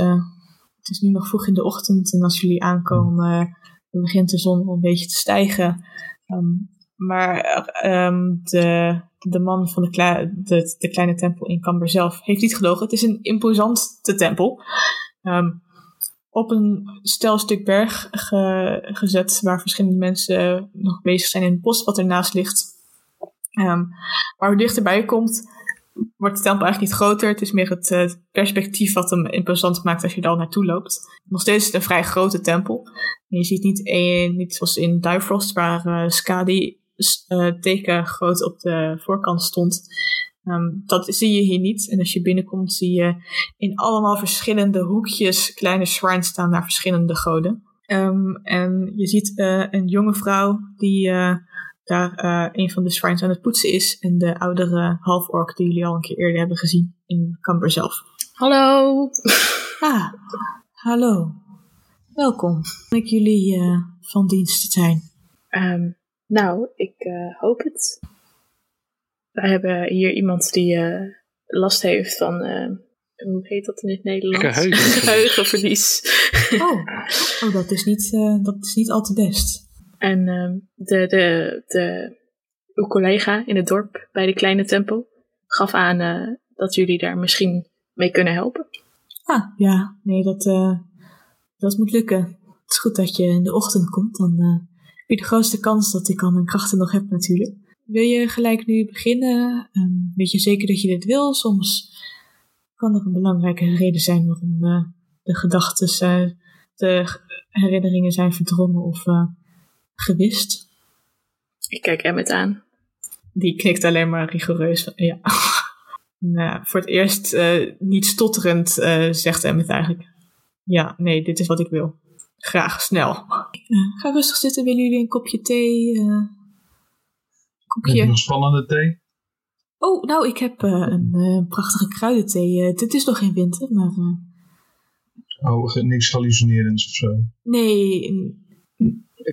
Speaker 2: het is nu nog vroeg in de ochtend en als jullie aankomen, dan begint de zon al een beetje te stijgen. Um, maar um, de, de man van de, de, de, kleine tempel in Camber zelf heeft niet gelogen. Het is een imposante tempel. Um, op een stelstuk berg ge gezet waar verschillende mensen nog bezig zijn in het bos wat ernaast ligt. maar hoe dichterbij je komt, wordt de tempel eigenlijk niet groter. Het is meer het uh, perspectief wat hem imposant maakt als je er al naartoe loopt. Nog steeds is het een vrij grote tempel. En je ziet niet, een, niet zoals in Duyfrost, waar uh, Skadi uh, teken groot op de voorkant stond. Um, dat zie je hier niet. En als je binnenkomt, zie je in allemaal verschillende hoekjes kleine shrines staan naar verschillende goden. Um, en je ziet een jonge vrouw die daar eh, een van de shrines aan het poetsen is. En de oudere half-orc die jullie al een keer eerder hebben gezien in Camber zelf.
Speaker 6: Hallo.
Speaker 2: Ah, hallo. Welkom. Kan ik jullie eh, van dienst zijn?
Speaker 6: Ehm, nou, ik eh, hoop het. We hebben hier iemand die eh, last heeft van, eh, hoe heet dat in het Nederlands?
Speaker 3: Geheugen.
Speaker 6: Geheugenverlies.
Speaker 2: Oh, oh dat, is niet, eh, dat is niet al te best.
Speaker 6: En ehm, de, de, de, uw collega in het dorp bij de kleine tempel gaf aan eh, dat jullie daar misschien mee kunnen helpen.
Speaker 2: Ah, ja, nee, dat, eh, dat moet lukken. Het is goed dat je in de ochtend komt, dan eh, heb je de grootste kans dat ik al mijn krachten nog heb natuurlijk. Wil je gelijk nu beginnen? Ehm, weet je zeker dat je dit wil? Soms kan er een belangrijke reden zijn waarom de gedachten, de herinneringen zijn verdrongen of gewist.
Speaker 6: Ik kijk Emmet aan.
Speaker 2: Die knikt alleen maar rigoureus. van, Ja. nou, voor het eerst eh, niet stotterend eh, zegt Emmet eigenlijk. Ja, nee, dit is wat ik wil. Graag, snel. Eh, ga rustig zitten. Willen jullie een kopje thee? eh, kopje...
Speaker 4: nog spannende thee?
Speaker 2: Oh, nou, ik heb eh, een eh, prachtige kruidenthee. Eh, dit is nog geen winter, maar... eh,
Speaker 4: Oh, niks hallucinerends of zo.
Speaker 2: nee,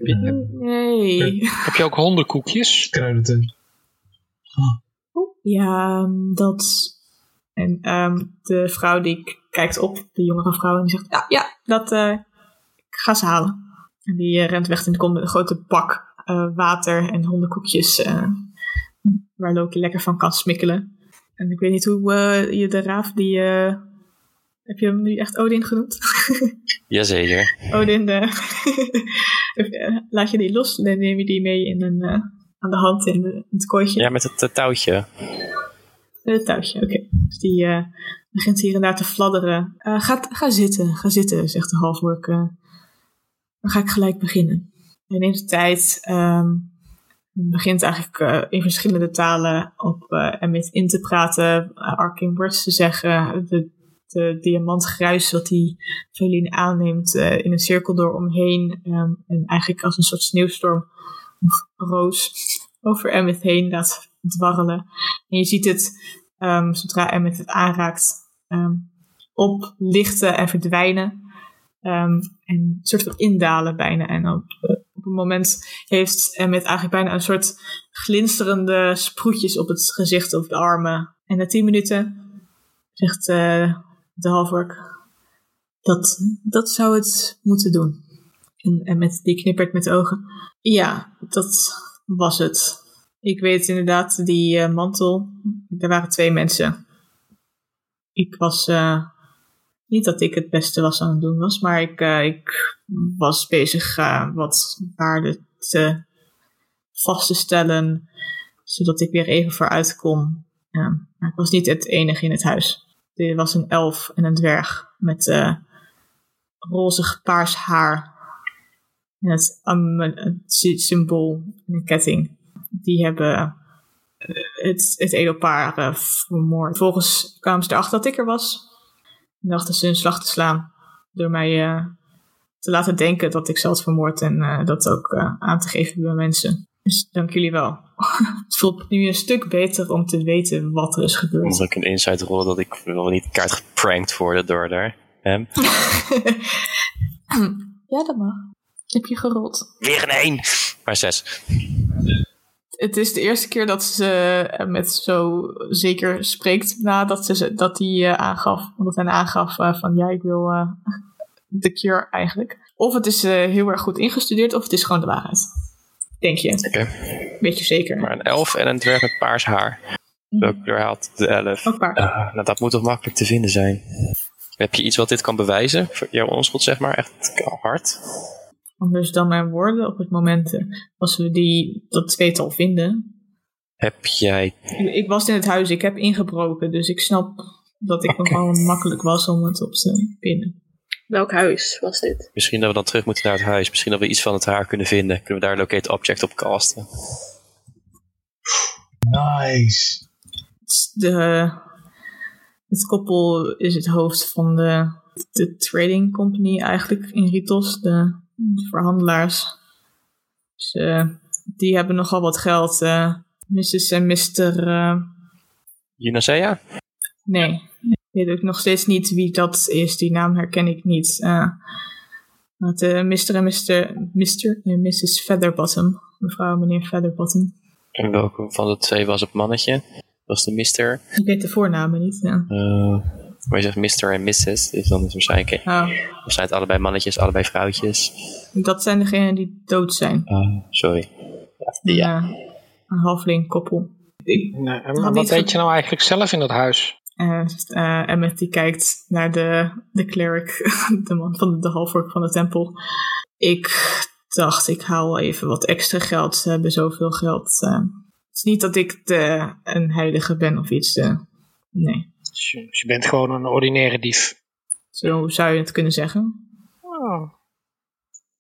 Speaker 2: nee.
Speaker 3: Heb je ook hondenkoekjes?
Speaker 4: Kruidenthee.
Speaker 2: Ja, ehm, dat. En ehm, de vrouw die kijkt op, de jongere vrouw, en die zegt: Ja, ja dat eh, ik ga ze halen. En die eh, rent weg en komt met een grote bak eh, water en hondenkoekjes. eh, waar Loki lekker van kan smikkelen. En ik weet niet hoe eh, je de raaf, die. eh, heb je hem nu echt Odin genoemd?
Speaker 5: Jazeker.
Speaker 2: Odin, de, laat je die los, dan neem je die mee in een, eh, aan de hand in, de, in het kooitje.
Speaker 5: Ja, met het eh, touwtje.
Speaker 2: Het touwtje, oké. Dus die eh, begint hier en daar te fladderen. Eh, ga, ga zitten, ga zitten, zegt de halfwork. eh. dan ga ik gelijk beginnen. Hij neemt de tijd. ehm, begint eigenlijk eh, in verschillende talen op eh Emmett in te praten. Arcane words te zeggen. De, de diamantgruis wat hij Feline aanneemt eh, in een cirkel door omheen. ehm, en eigenlijk als een soort sneeuwstorm of roos over Emmett heen laat dwarrelen. En je ziet het, ehm, zodra Emmet het aanraakt, ehm, oplichten en verdwijnen. En een soort van indalen bijna. En op, eh, op een moment heeft Emmet eigenlijk bijna een soort glinsterende sproetjes op het gezicht of de armen. En na tien minuten zegt eh, de halfwork, dat, dat zou het moeten doen. En Emmet die knippert met de ogen. Ja, dat was het. Ik weet inderdaad, die eh, mantel. Er waren twee mensen. Ik was. eh, niet dat ik het beste was aan het doen was, maar ik, eh, ik was bezig wat waarde te vast te stellen. Zodat ik weer even vooruit kon. Maar ik was niet het enige in het huis. Er was een elf en een dwerg met eh rozig paars haar. En het, symbool en een ketting die hebben eh, het, het edelpaar eh, vermoord. Vervolgens kwamen ze erachter dat ik er was. En dachten ze een slag te slaan. Door mij te laten denken dat ik ze had vermoord. En dat ook aan te geven bij mensen. Dus dank jullie wel. het voelt nu een stuk beter om te weten wat er is gebeurd.
Speaker 5: Mag ik een insight rollen dat ik wel niet kaart geprankt worden door daar. Hem.
Speaker 2: ja, dat mag. Heb je gerold?
Speaker 5: Weer een 1. Maar 6.
Speaker 2: Het is de eerste keer dat ze eh, met zo zeker spreekt nadat ze ze- dat hij eh, aangaf, omdat hij aangaf eh, van ja, ik wil de cure eigenlijk. Of het is heel erg goed ingestudeerd, of het is gewoon de waarheid. Denk je?
Speaker 5: Oké.
Speaker 2: Weet je zeker?
Speaker 5: Maar een elf en een dwerg met paars haar. Welke kleur haalt de elf?
Speaker 2: Ook
Speaker 5: nou, dat moet toch makkelijk te vinden zijn. Heb je iets wat dit kan bewijzen? Voor jouw onschuld, zeg maar, echt hard?
Speaker 2: Anders dan mijn woorden op het moment eh, als we die, dat tweetal vinden.
Speaker 5: Heb jij...
Speaker 2: Ik, ik was in het huis, ik heb ingebroken, dus ik snap dat ik
Speaker 5: Oké.
Speaker 2: nogal makkelijk was om het op te pinnen.
Speaker 6: Welk huis was dit?
Speaker 5: Misschien dat we dan terug moeten naar het huis. Misschien dat we iets van het haar kunnen vinden. Kunnen we daar locate object op casten?
Speaker 4: Nice.
Speaker 2: de, het koppel is het hoofd van de, de trading company eigenlijk in Ritos, de, de verhandelaars. Dus, eh, die hebben nogal wat geld. eh Mrs. en Mr. eh,
Speaker 5: Junasea?
Speaker 2: nee, weet ook nog steeds niet wie dat is. Die naam herken ik niet. Eh het, eh, Mr. en Mr. Mr. en Mrs. Featherbottom. Mevrouw en meneer Featherbottom.
Speaker 5: En welke van de twee was het mannetje? Was de Mr.
Speaker 2: Ik weet de voornamen niet. Ja.
Speaker 5: eh maar je zegt Mr. en Mrs. Dus dan is het waarschijnlijk...
Speaker 2: Oh,
Speaker 5: Of zijn het allebei mannetjes, allebei vrouwtjes?
Speaker 2: dat zijn degenen die dood zijn.
Speaker 5: Ah, sorry. Ja, die, ja.
Speaker 2: Een, eh, een halfling koppel. Ik,
Speaker 3: Nee, maar wat deed je nou eigenlijk zelf in dat huis?
Speaker 2: Eh eh, Emmet die kijkt naar de, de cleric, de man van de halfwork van de tempel. Ik dacht, ik haal even wat extra geld. Ze hebben zoveel geld. eh. het is niet dat ik de, een heilige ben of iets. eh. nee,
Speaker 3: Dus je, dus je bent gewoon een ordinaire dief.
Speaker 2: zo zou je het kunnen zeggen.
Speaker 3: Oh,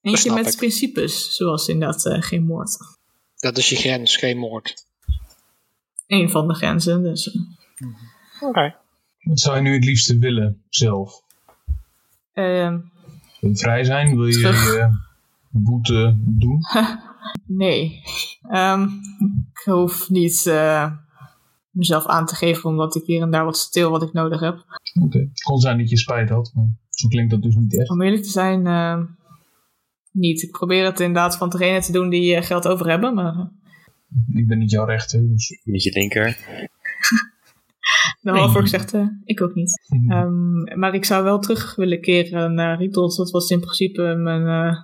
Speaker 2: Eentje met
Speaker 3: ik.
Speaker 2: principes, zoals inderdaad eh, geen moord.
Speaker 3: dat is je grens, geen moord.
Speaker 2: Eén van de grenzen, dus... eh.
Speaker 3: Oké.
Speaker 4: Wat zou je nu het liefste willen zelf?
Speaker 2: Ehm,
Speaker 4: Wil je vrij zijn? Wil je
Speaker 2: Terug.
Speaker 4: je boete doen?
Speaker 2: Nee. Ehm, ik hoef niet eh, mezelf aan te geven omdat ik hier en daar wat stil wat ik nodig heb.
Speaker 4: Oké. Het kon zijn dat je spijt had, maar zo klinkt dat dus niet echt.
Speaker 2: Om eerlijk te zijn, ehm, niet. Ik probeer het inderdaad van degenen te doen die eh, geld over hebben, maar eh,
Speaker 4: Ik ben niet jouw rechter, dus...
Speaker 5: Met je linker.
Speaker 2: de
Speaker 4: Nee.
Speaker 2: halfwork zegt eh, ik ook niet. Ehm, maar ik zou wel terug willen keren naar Ritos. Dat was in principe mijn, eh,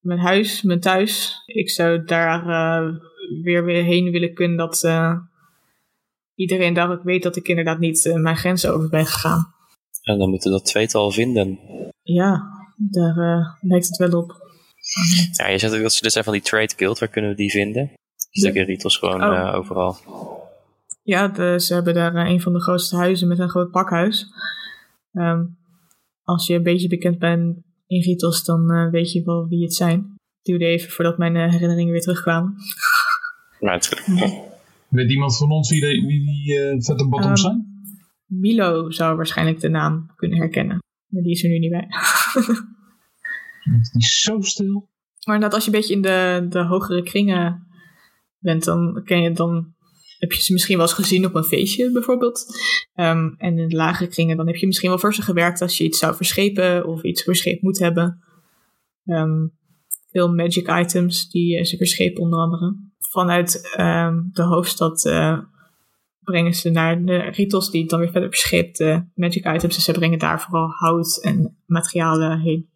Speaker 2: mijn huis, mijn thuis. Ik zou daar eh, weer, weer heen willen kunnen dat eh, iedereen daar ook weet dat ik inderdaad niet mijn grenzen over ben gegaan.
Speaker 5: En dan moeten we dat tweetal vinden.
Speaker 2: Ja, daar eh, lijkt het wel op.
Speaker 5: Ja, je zegt ook dat ze dit zijn van die trade guild. Waar kunnen we die vinden? Stukken Ritos gewoon
Speaker 2: Oh.
Speaker 5: eh, overal.
Speaker 2: Ja, de- ze hebben daar eh, een van de grootste huizen met een groot pakhuis. Ehm, als je een beetje bekend bent in Ritos, dan eh, weet je wel wie het zijn. Ik duwde even voordat mijn eh, herinneringen weer terugkwamen.
Speaker 5: Maar het,
Speaker 4: Weet iemand van ons wie, de, wie die eh, vette bottoms
Speaker 2: Ehm,
Speaker 4: zijn?
Speaker 2: Milo zou waarschijnlijk de naam kunnen herkennen. Maar die is er nu niet bij.
Speaker 4: Die is zo stil.
Speaker 2: Maar inderdaad, als je een beetje in de, de hogere kringen bent, dan ken je dan. Heb je ze misschien wel eens gezien op een feestje bijvoorbeeld. Ehm, en in de lagere kringen, dan heb je misschien wel voor ze gewerkt als je iets zou verschepen of iets verscheept moet hebben. Ehm, veel magic items die eh, ze verschepen onder andere. Vanuit ehm, de hoofdstad eh, brengen ze naar de Ritos die dan weer verder verscheept eh, magic items. En ze brengen daar vooral hout en materialen heen.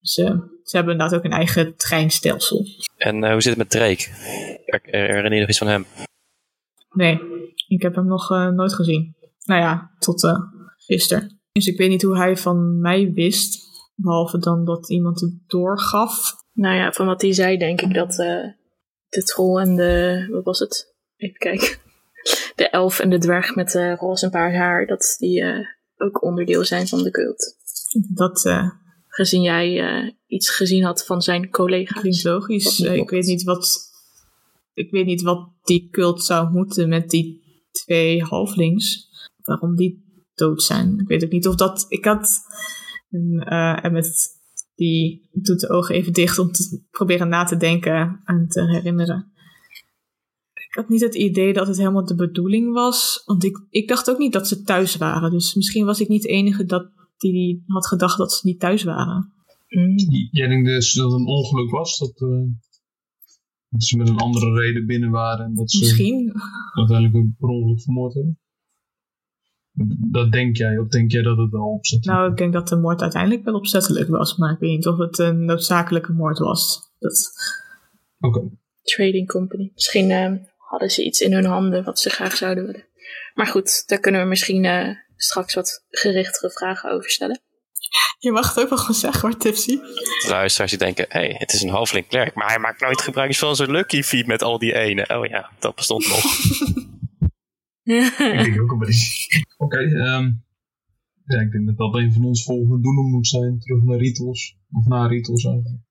Speaker 2: Dus eh, ze hebben inderdaad ook een eigen treinstelsel.
Speaker 5: en hoe zit het met Drake? Er, er, herinner je nog iets van hem?
Speaker 2: Nee, ik heb hem nog eh, nooit gezien. Nou ja, tot eh gisteren. Dus ik weet niet hoe hij van mij wist. Behalve dan dat iemand het doorgaf.
Speaker 6: Nou ja, van wat hij zei, denk ik dat eh, de troll en de. Wat was het? Even kijken. De elf en de dwerg met roze en paars haar, dat die ook onderdeel zijn van de cult.
Speaker 2: Dat
Speaker 6: Gezien jij iets gezien had van zijn collega's.
Speaker 2: klinkt logisch. Ik weet niet wat. Ik weet niet wat die cult zou moeten met die twee halflings. Waarom die dood zijn. Ik weet ook niet of dat. Ik had. En, eh, en met die doet de ogen even dicht om te proberen na te denken en te herinneren. Ik had niet het idee dat het helemaal de bedoeling was. Want ik, ik dacht ook niet dat ze thuis waren. Dus misschien was ik niet de enige dat die had gedacht dat ze niet thuis waren.
Speaker 6: Mm.
Speaker 4: Jij denkt dus dat het een ongeluk was? Dat, eh, dat ze met een andere reden binnen waren en dat ze
Speaker 2: Misschien.
Speaker 4: uiteindelijk ook per ongeluk vermoord hebben? Dat denk jij, of denk jij dat het wel opzet?
Speaker 2: Nou, ik denk dat de moord uiteindelijk wel opzettelijk was. Maar ik weet niet of het een noodzakelijke moord was. Dat,
Speaker 4: Oké.
Speaker 6: Trading company. Misschien eh, hadden ze iets in hun handen wat ze graag zouden willen. Maar goed, daar kunnen we misschien eh, straks wat gerichtere vragen over stellen.
Speaker 2: Je mag het ook wel gewoon zeggen hoor, Tipsy.
Speaker 5: De luisteraars die denken, hé, hey, het is een halfling klerk. Maar hij maakt nooit gebruik van zijn lucky feed met al die ene. Oh ja, dat bestond nog.
Speaker 4: Ik denk ook een beetje. Oké, ehm, ja, ik denk dat dat een van ons volgende doelen moet zijn. Terug naar Ritos. Of naar Ritos eigenlijk.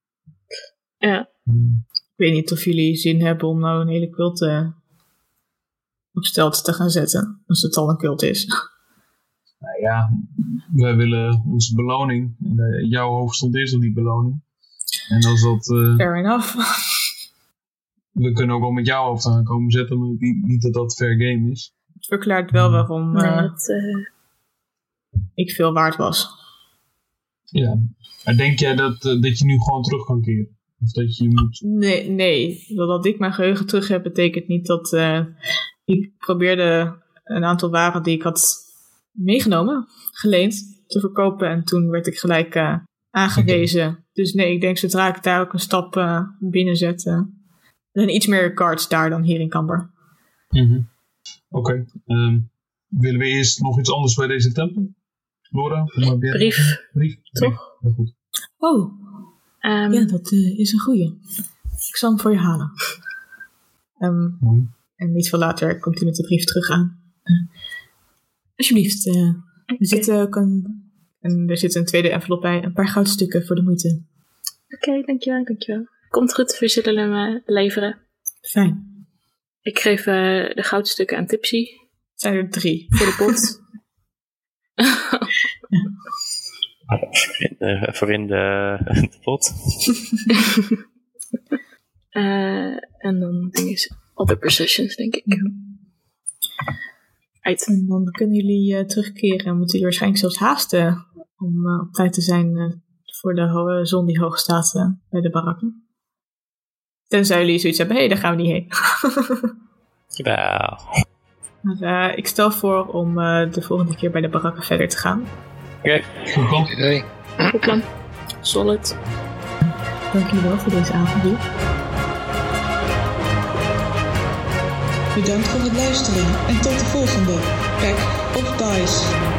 Speaker 6: ja,
Speaker 4: Hmm.
Speaker 2: Ik weet niet of jullie zin hebben om nou een hele cult eh, op stelte te gaan zetten. Als het al een cult is.
Speaker 4: Nou ja, wij willen onze beloning. En, eh, jouw hoofd stond eerst op die beloning. En als dat... eh,
Speaker 2: Fair enough.
Speaker 4: we kunnen ook wel met jouw hoofd aan komen zetten, maar niet, niet dat dat fair game is.
Speaker 2: Het verklaart wel waarom
Speaker 6: Nee,
Speaker 2: eh,
Speaker 6: dat, eh,
Speaker 2: ik veel waard was.
Speaker 4: Ja. Maar denk jij dat, dat je nu gewoon terug kan keren? Of dat je moet...
Speaker 2: Nee, nee. Dat ik mijn geheugen terug heb, betekent niet dat eh, ik probeerde een aantal waren die ik had meegenomen, geleend, te verkopen. En toen werd ik gelijk eh, aangewezen. Dus nee, ik denk zodra ik daar ook een stap eh, binnen zet, eh, er zijn iets meer cards daar dan hier in Camber.
Speaker 4: Mhm. Oké. ehm, willen we eerst nog iets anders bij deze tempel? Laura? Binnen.
Speaker 6: brief,
Speaker 4: Brief?
Speaker 6: toch?
Speaker 4: Heel goed.
Speaker 2: Oh,
Speaker 6: Ehm,
Speaker 2: ja, dat eh, is een goeie. Ik zal hem voor je halen. Ehm,
Speaker 4: Mooi.
Speaker 2: En niet veel later komt hij met de brief terug aan. Eh, alsjeblieft, eh, er, zit ook een, en er zit een tweede envelop bij. Een paar goudstukken voor de moeite.
Speaker 6: Oké, dankjewel, dankjewel. Komt goed, we zullen hem eh, leveren.
Speaker 2: Fijn.
Speaker 6: Ik geef eh, de goudstukken aan Tipsy
Speaker 2: Het zijn er drie.
Speaker 6: voor de pot.
Speaker 5: Voor in de, de pot.
Speaker 6: Eh, en dan dinges other possessions, denk ik. Uit.
Speaker 2: En dan kunnen jullie eh, terugkeren. En moeten jullie waarschijnlijk zelfs haasten. Om eh, op tijd te zijn eh, voor de zon die hoog staat bij de barakken. Tenzij jullie zoiets hebben. Hé, hey, daar gaan we niet heen.
Speaker 5: Jawel.
Speaker 2: maar eh, ik stel voor om eh, de volgende keer bij de barakken verder te gaan.
Speaker 5: Oké.
Speaker 4: Goed.
Speaker 3: Idee.
Speaker 6: Goed plan. Solid.
Speaker 2: Dank jullie wel voor deze avond
Speaker 1: Bedankt voor het luisteren en tot de volgende Pack of Dice.